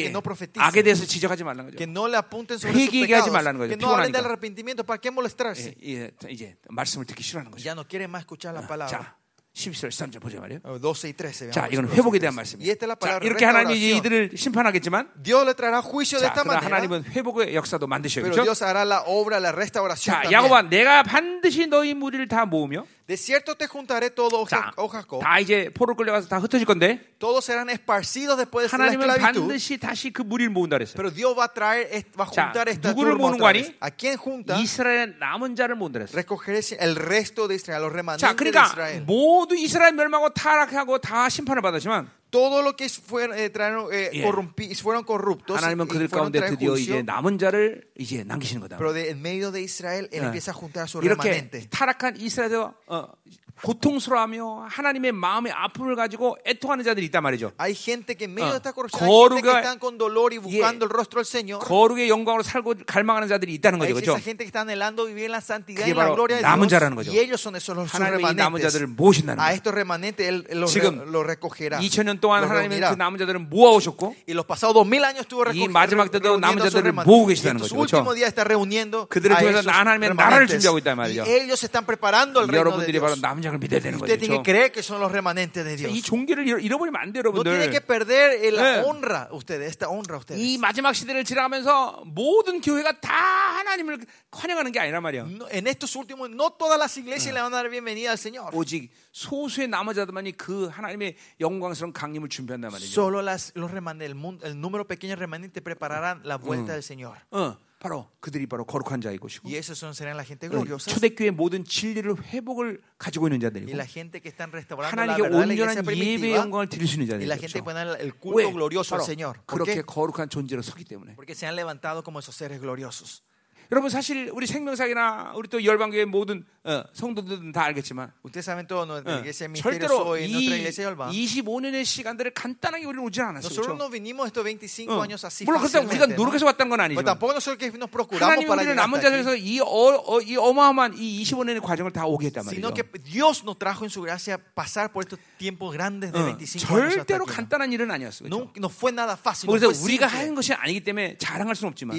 예. 악에 대해서 지적하지 말라는 거죠. que no le apunten sobre sus 회개하게 하지 pecados, 말라는 거죠. 피곤하니까. 예, 예, 이제 말씀을 듣기 싫어하는 거죠. Palabra. 자, 12절 13절 보자 말이에요. Oh, 12 y 13. 자, 이건 12 y 회복에 대한 13. 말씀이에요. Y esta es la 자, 이렇게 하나님이. 이들을 심판하겠지만 Dios le traerá juicio de 자, esta manera, 하나님은 회복의 역사도 만드셔요. pero 그렇죠? Dios hará la obra, la restauración 자. 야곱아 내가 반드시 너희 무리를 다 모으며 De cierto te juntaré todo, 자, oh Jacob. 다 이제 포로 끌려가서 다 흩어질 건데 Todos serán esparcidos después de la 하나님은 esclavitud. 반드시 다시 그 무리를 모은다 그랬어요. Pero Dios va a traer, va a 자, juntar esta 누구를 모으는 거. 아니? ¿A quién junta? 이스라엘의 남은 자를 모은다 그랬어요. Recoger el resto de Israel, los remanentes 자, de 그러니까 Israel. 모두 이스라엘 멸망하고 타락하고 다 심판을 받았지만 Todo lo que fueron, eh, trajeron, eh, 예. corrompi- fueron corruptos 하나님은 그들 가운데 드디어 juicio, 이제 남은 자를 이제 남기시는 거다. pero de, en medio de Israel él 예. empieza a juntar a su 이렇게 remanente. 타락한 이스라엘에서 어, 고통스러워하며 하나님의 마음의 아픔을 가지고 애통하는 자들이 있단 말이죠. Hay gente que medio 어. de esta corrupción hay gente que 거룩의- están con dolor y buscando el rostro del Señor. 거룩의 영광으로 살고 갈망하는 자들이 있다는 거죠. esa 그렇죠? gente que está anhelando vivir en la santidad y la gloria de 남은. 자라는 거죠. Y ellos son esos los 하나님이 이 남은. 자들을 모으신다는 A 거죠. estos remanentes él los, 지금 los recogerá. 2000년 동안 하나님은. 그 남은 자들을 모아오셨고 Y los pasados dos mil años estuvo 이 recogiendo 마지막 때도 남은 a 자들을. 모으고 Y 계시다는 거죠. 그렇죠? 그들을 a 통해서 하나님의 나라를. 준비하고 있단 Y 말이죠. ellos se están preparando el reino de 여러분들이 바로 Dios. 자를 믿어야 되는 Usted tiene 거죠. que creer que son los remanentes de 이 Dios. 종기를 잃어- 잃어버리면 안 돼요, No tiene que 여러분들. perder eh, la 네. honra ustedes, esta honra ustedes. 이 마지막 시대를 지나가면서 모든 교회가 다 하나님을 환영하는 게 아니란 말이야. No, en estos últimos, no todas las iglesias le van a dar bienvenida al Señor. 오직 소수의 남은 자들만이 그 하나님의 영광스러운 강림을 준비한단 말이죠. Solo las, los remanentes, el, mundo- el número pequeño de remanentes prepararán la vuelta del Señor. 어, 바로 그들이 바로 거룩한 자의 것이고 어, 초대교회 모든 진리를 회복을 가지고 있는 자들이고 하나님께 온전한 예배 영광을 드릴 수 있는 자들이죠. 왜? 바로 Señor. ¿Por 그렇게? 거룩한 존재로 서기 때문에. 여러분 사실 우리 생명사기나 우리 또 열방교회 모든 어, 성도들은 다 알겠지만 어, 절대로 이 iglesia Yolba. 25년의 시간들을 간단하게 우리는 오지 않았어요. 그렇죠? no vinimos estos 25 어. 물론 그렇다고 우리가. 노력해서 왔다는 건 아니지만 하나님 우리를 남은 자들에서 이, 어, 어, 이 어마어마한 이 25년의 과정을 다 오게 했단 말이죠. 어, 25 años hasta 절대로. 간단한 일은 아니었어요. 그렇죠? 그래서 우리가. 하는 것이 아니기 때문에 자랑할 수는 없지만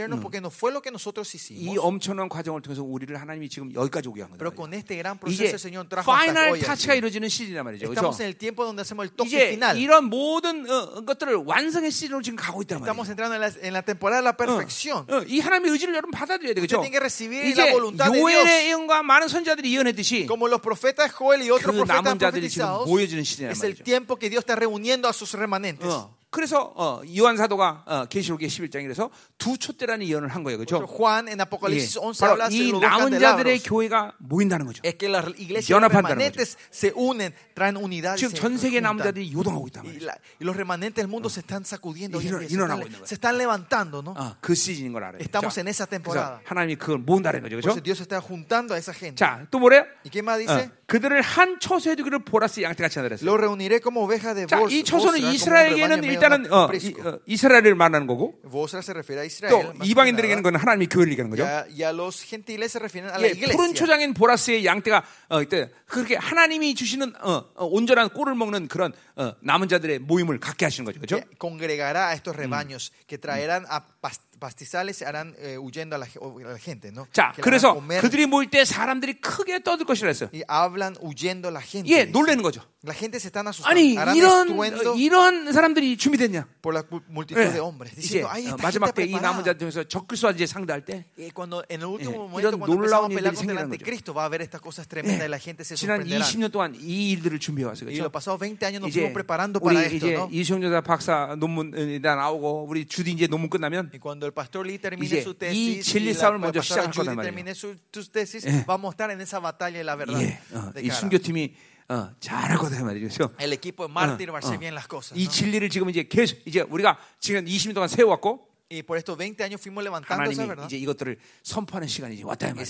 Enorgullecernos porque no fue lo que nosotros 이 hicimos. 엄청난 과정을 통해서 우리를 하나님이 지금 여기까지 오게 한 Pero 거예요. con este gran proceso el Señor trajo hasta hoy. 타치가. 이루어지는 시즌이란 말이죠. Estamos 그렇죠? en el tiempo donde hacemos el toque final. 이런 모든 어, 것들을 완성의 시즌으로 지금 가고 있단 Estamos 말이에요. entrando en la, en la temporada de la perfección. 어, 이 하나님의 의지를 여러분 받아들여야 되겠죠? 이제. 요엘의 예언과 많은 선자들이 예언했듯이 Como los profetas Joel y otros 그 profetas profetizados, es el 말이죠. tiempo que Dios está reuniendo a sus remanentes. 어, 그래서 어, 요한 사도가 어, 계시록의 11장에서 두 촛대라는 예언을 한 거예요. 그렇죠? Juan en 예. Apocalipsis 11 바로 habla de 이 los 남은 자들의. 교회가 모인다는 거죠. Es que las iglesias 연합한다는 remanentes se unen, traen unidad. y 지금 전 세계 남은. 자들이 요동하고 있단 말이죠. la- y los remanentes del mundo se están sacudiendo, hoy en 일어나- día, se, 일어나고 있는 거예요. se están levantando, ¿no? 어, 그 시즌인 걸 알아요. Estamos 자, en esa 그래서 temporada. 하나님이 그걸 모은다는 거죠. 그렇죠? eso Dios está juntando a esa gente. 자, 또 뭐래요? ¿Y qué más 어? 그들을 한 처소에 두기를 보라스 양떼같이 하더랬어요. Lo reuniré como ovejas de 자. 이 처소는 이스라엘에게는 일단은 어, 이, aprisco. 어, 이스라엘을 말하는 거고 또 이방인들에게는. 그건 하나님의 교회를 얘기하는 거죠. 예, 푸른. 초장인 보라스의 양떼가 어, 이때 그렇게 하나님이 주시는 어, 어, 온전한 꼴을 먹는 그런 어, 남은 자들의 모임을 갖게 하시는 거죠. 그렇죠? A a pastizales y harán eh, huyendo a la, a la gente, ¿no? 자, Que la 그래서 comer 그들이 모일 때 사람들이 크게 떠들 것이라 했어요. y hablan huyendo a la gente. 예, dice. 놀라는 거죠. La gente se están asustando. 아니 harán 이런 estruendo 어, 이런 사람들이 준비됐냐? por la mu- multitud 예, de hombres. 이제 Diciendo, ay, 어, esta 마지막 gente 때 이 남은 preparada. 자들 통해서 적그리스도와 이제 상대할 때 Y cuando en el último 예, momento, 이런 cuando empezamos a 놀라운 pelear 일들이 contra el 생기는 anticristo, va a haber estas cosas tremendas 예, y la gente se 지난 sorprenderá. 20년 동안 이 일들을 준비해 왔어요. Y 그렇죠? los pasados 20 años nos fuimos preparando para esto, 이제 ¿no? 이성여자 박사 논문이 다 나오고 우리 주디 이제 논문 끝나면 Y cuando el pastor Lee termine su 이 tesis 진리 싸움을 la 먼저 시작할 Judy 말이에요. su, tesis, 예. vamos a estar en esa batalla de la verdad. 예, 어, 이. 순교팀이 어, 잘할 거다 말이죠. 그렇죠? El equipo de mártir va a hacer 어, bien las cosas. 이. 진리를 지금 이제 계속 이제 우리가 지금 20년 동안 세워왔고 Y por estos 20 años fuimos levantando esa verdad. es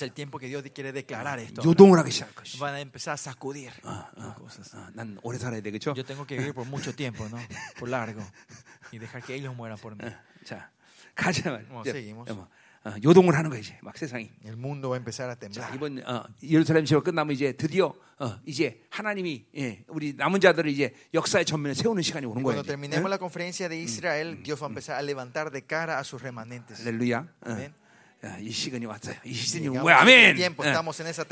el tiempo que Dios quiere declarar esto. Van a empezar a sacudir. 어, 어, 되겠죠. Yo tengo que vivir por mucho tiempo, ¿no? Por largo. Y dejar que ellos mueran por mí. 자, 가자 말이야. 뭐, seguimos. 뭐, 어, 요동을 하는 거야 이제 막 세상이. El mundo va a empezar a 자 temblar. 이번 어, 예루살렘 시가 끝나면 이제 드디어 어, 이제 하나님이 예, 우리 남은 자들을 이제 역사의 전면에 세우는 시간이 오는 거예요. Cuando terminemos la conferencia de Israel, Dios va a empezar a levantar de cara a sus remanentes. 할렐루야. 어. 아멘. 야, 이 시간이 왔어요. 이 시즌이 온 거야. 아멘. 예.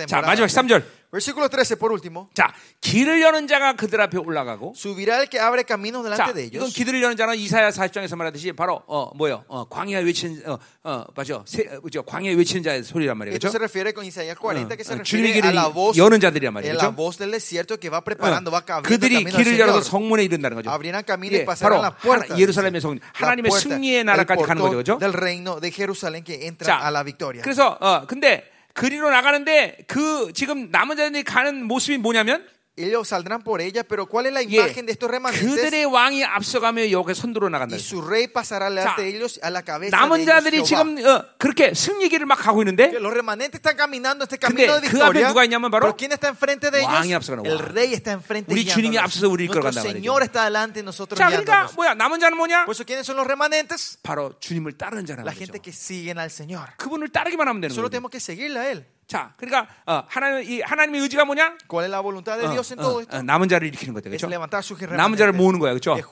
자. 마지막 3절. Versículo 13, por último. 자 길을 여는 자가 그들 앞에 올라가고. Subirá el que abre caminos 자 de 이건 ellos. 길을 여는 자는 이사야 40장에서 말하듯이 바로 어 뭐요? 어 광야 외치는 어어 맞죠? 세, 어, 그죠? 광야 외치는 자의 소리란 말이에요. Esto 그렇죠? se refiere con Isaías 40, que se 어, 주님의 refiere a 길을 la voz, 여는 자들이란 말이에요. la 그렇죠? voz del desierto que va preparando, va 어, abriendo 그들이 길을 열어서. 성문에 이른다는 거죠. Abrirán camino y 예, pasarán 바로 la puerta. 하나- 예루살렘의 성, La 하나님의 승리의 나라까지 가는 거죠, 그렇죠? del reino de Jerusalén que entra 자, a la victoria. 그래서 어 근데 그리로 나가는데 그 지금 남은 자들이 가는 모습이 뭐냐면 Ellos saldrán por ella, pero ¿cuál es la 예, imagen de estos remanentes? 그들의 왕이 앞서가며 여기 선두로 나간다. Y su rey pasará delante 자, de ellos a la cabeza de 남은 ellos, 자들이. 지금 어, 그렇게 승리길을 막 가고 있는데 los remanentes están caminando este camino de 그 앞에 victoria. 누가 있냐면 바로 pero ¿quién está enfrente de 왕이 ellos? 앞서가는 El 왕. rey está enfrente 우리 주님이. 앞서서 우리를 Nuestro 이끌어간단 Señor está delante y nosotros 자, 그러니까. 뭐야? 남은 자는 뭐냐? Por eso, ¿quiénes son los remanentes? 바로 주님을 따르는 자라는 La 거죠. gente que siguen al Señor. 그분을 따르기만 하면 되는 Solo 거예요. tenemos que seguirle a Él. 자, 그러니까 어, 하나님 이 하나님의 의지가 뭐냐? ¿Cuál es la voluntad de 어, Dios en 어, todo esto? 어, 남은 자를 일으키는. Es 그렇죠? 남은 자를. 모으는 거야. 그렇죠? A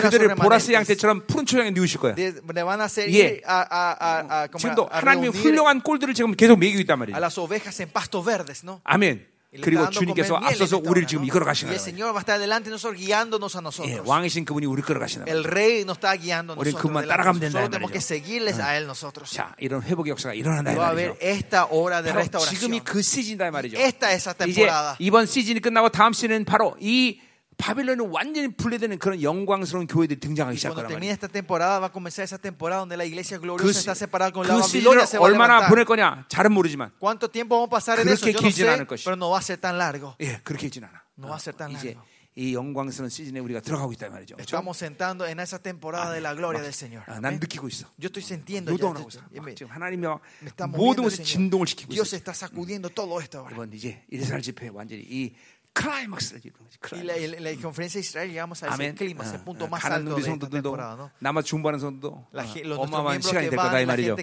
그들을 보라스. 양떼처럼 푸른 초장에 누우실 거야. A 예. a, a, a, a, como 지금도 a 하나님의 reunir 훌륭한 꼴들을 지금 계속 먹이고 있단 a 말이에요. las ovejas en pastos verdes, ¿no? 아멘. 그리고 주님께서 앞서서 우리를 지금. 이끌어 가시는 거예요. 예. 왕이신 그분이 우리를 끌어 가시는 거예요. 우리는 nosotros. 그분만 따라가면 nosotros. 된다, Solo 이 tenemos 말이죠. 자, 이런 회복 역사가 일어난다 이 Va a haber 말이죠. 지금이 그 시즌이다 이 말이죠. 이제. 이번 시즌이 끝나고 다음 시즌은 바로 이 바빌론은 완전히 분리되는 그런 영광스러운 교회들이 등장하기 Y cuando 시작하란 termine 말이에요. esta temporada va a comenzar esa temporada donde la iglesia 그, gloriosa 시- está separada con la 그 Babilonia 시즌을 se va a 얼마나. 보낼 거냐 잘은 모르지만 ¿Cuánto tiempo vamos a pasar en eso? 그렇게 Yo no 길진 sé, 않을 것이. pero no va a ser tan largo. 예 그렇게 있진 않아. No va a ser tan 이제 largo. 이 영광스러운 시즌에 우리가 들어가고 있다 이 말이죠. 그렇죠? Estamos sentando en esa temporada de la gloria del Señor. 아, 난. 느끼고 있어. Yo estoy sintiendo ya 막 지금 하나님이 모든 것에 Señor. 진동을 시키고 Dios 있어. está sacudiendo todo esto. 이번 이제 이스라엘 집회 완전히 이 클라이막스를 이루는 거지. Y la, 클라이막스. y la- la conferencia de Israel llegamos a ese 아멘. clima, ese 어, punto 어, más 가는 alto 우리 de esta 성도들도 temporada. ¿no? 남아 중보하는 La, 어, los, nuestros 어마어마한 시간이 될 거다 이 말이죠.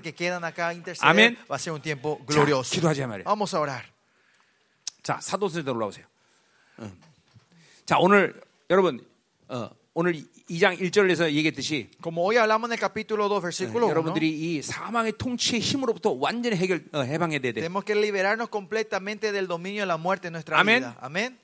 va a ser un tiempo 자, glorioso. 기도하자 말이에요. Vamos a orar. 자, 사도세대 올라오세요. 응. 자, 오늘 여러분 어, 오늘 2장 1절에서 얘기했듯이 Como hoy hablamos en el capítulo 2, versículo 1, 여러분들이 이 사망의 통치의 힘으로부터 완전히 해결 어, 해방해야 돼. tenemos que liberarnos completamente del dominio de la muerte en nuestra Amén. vida. Amén.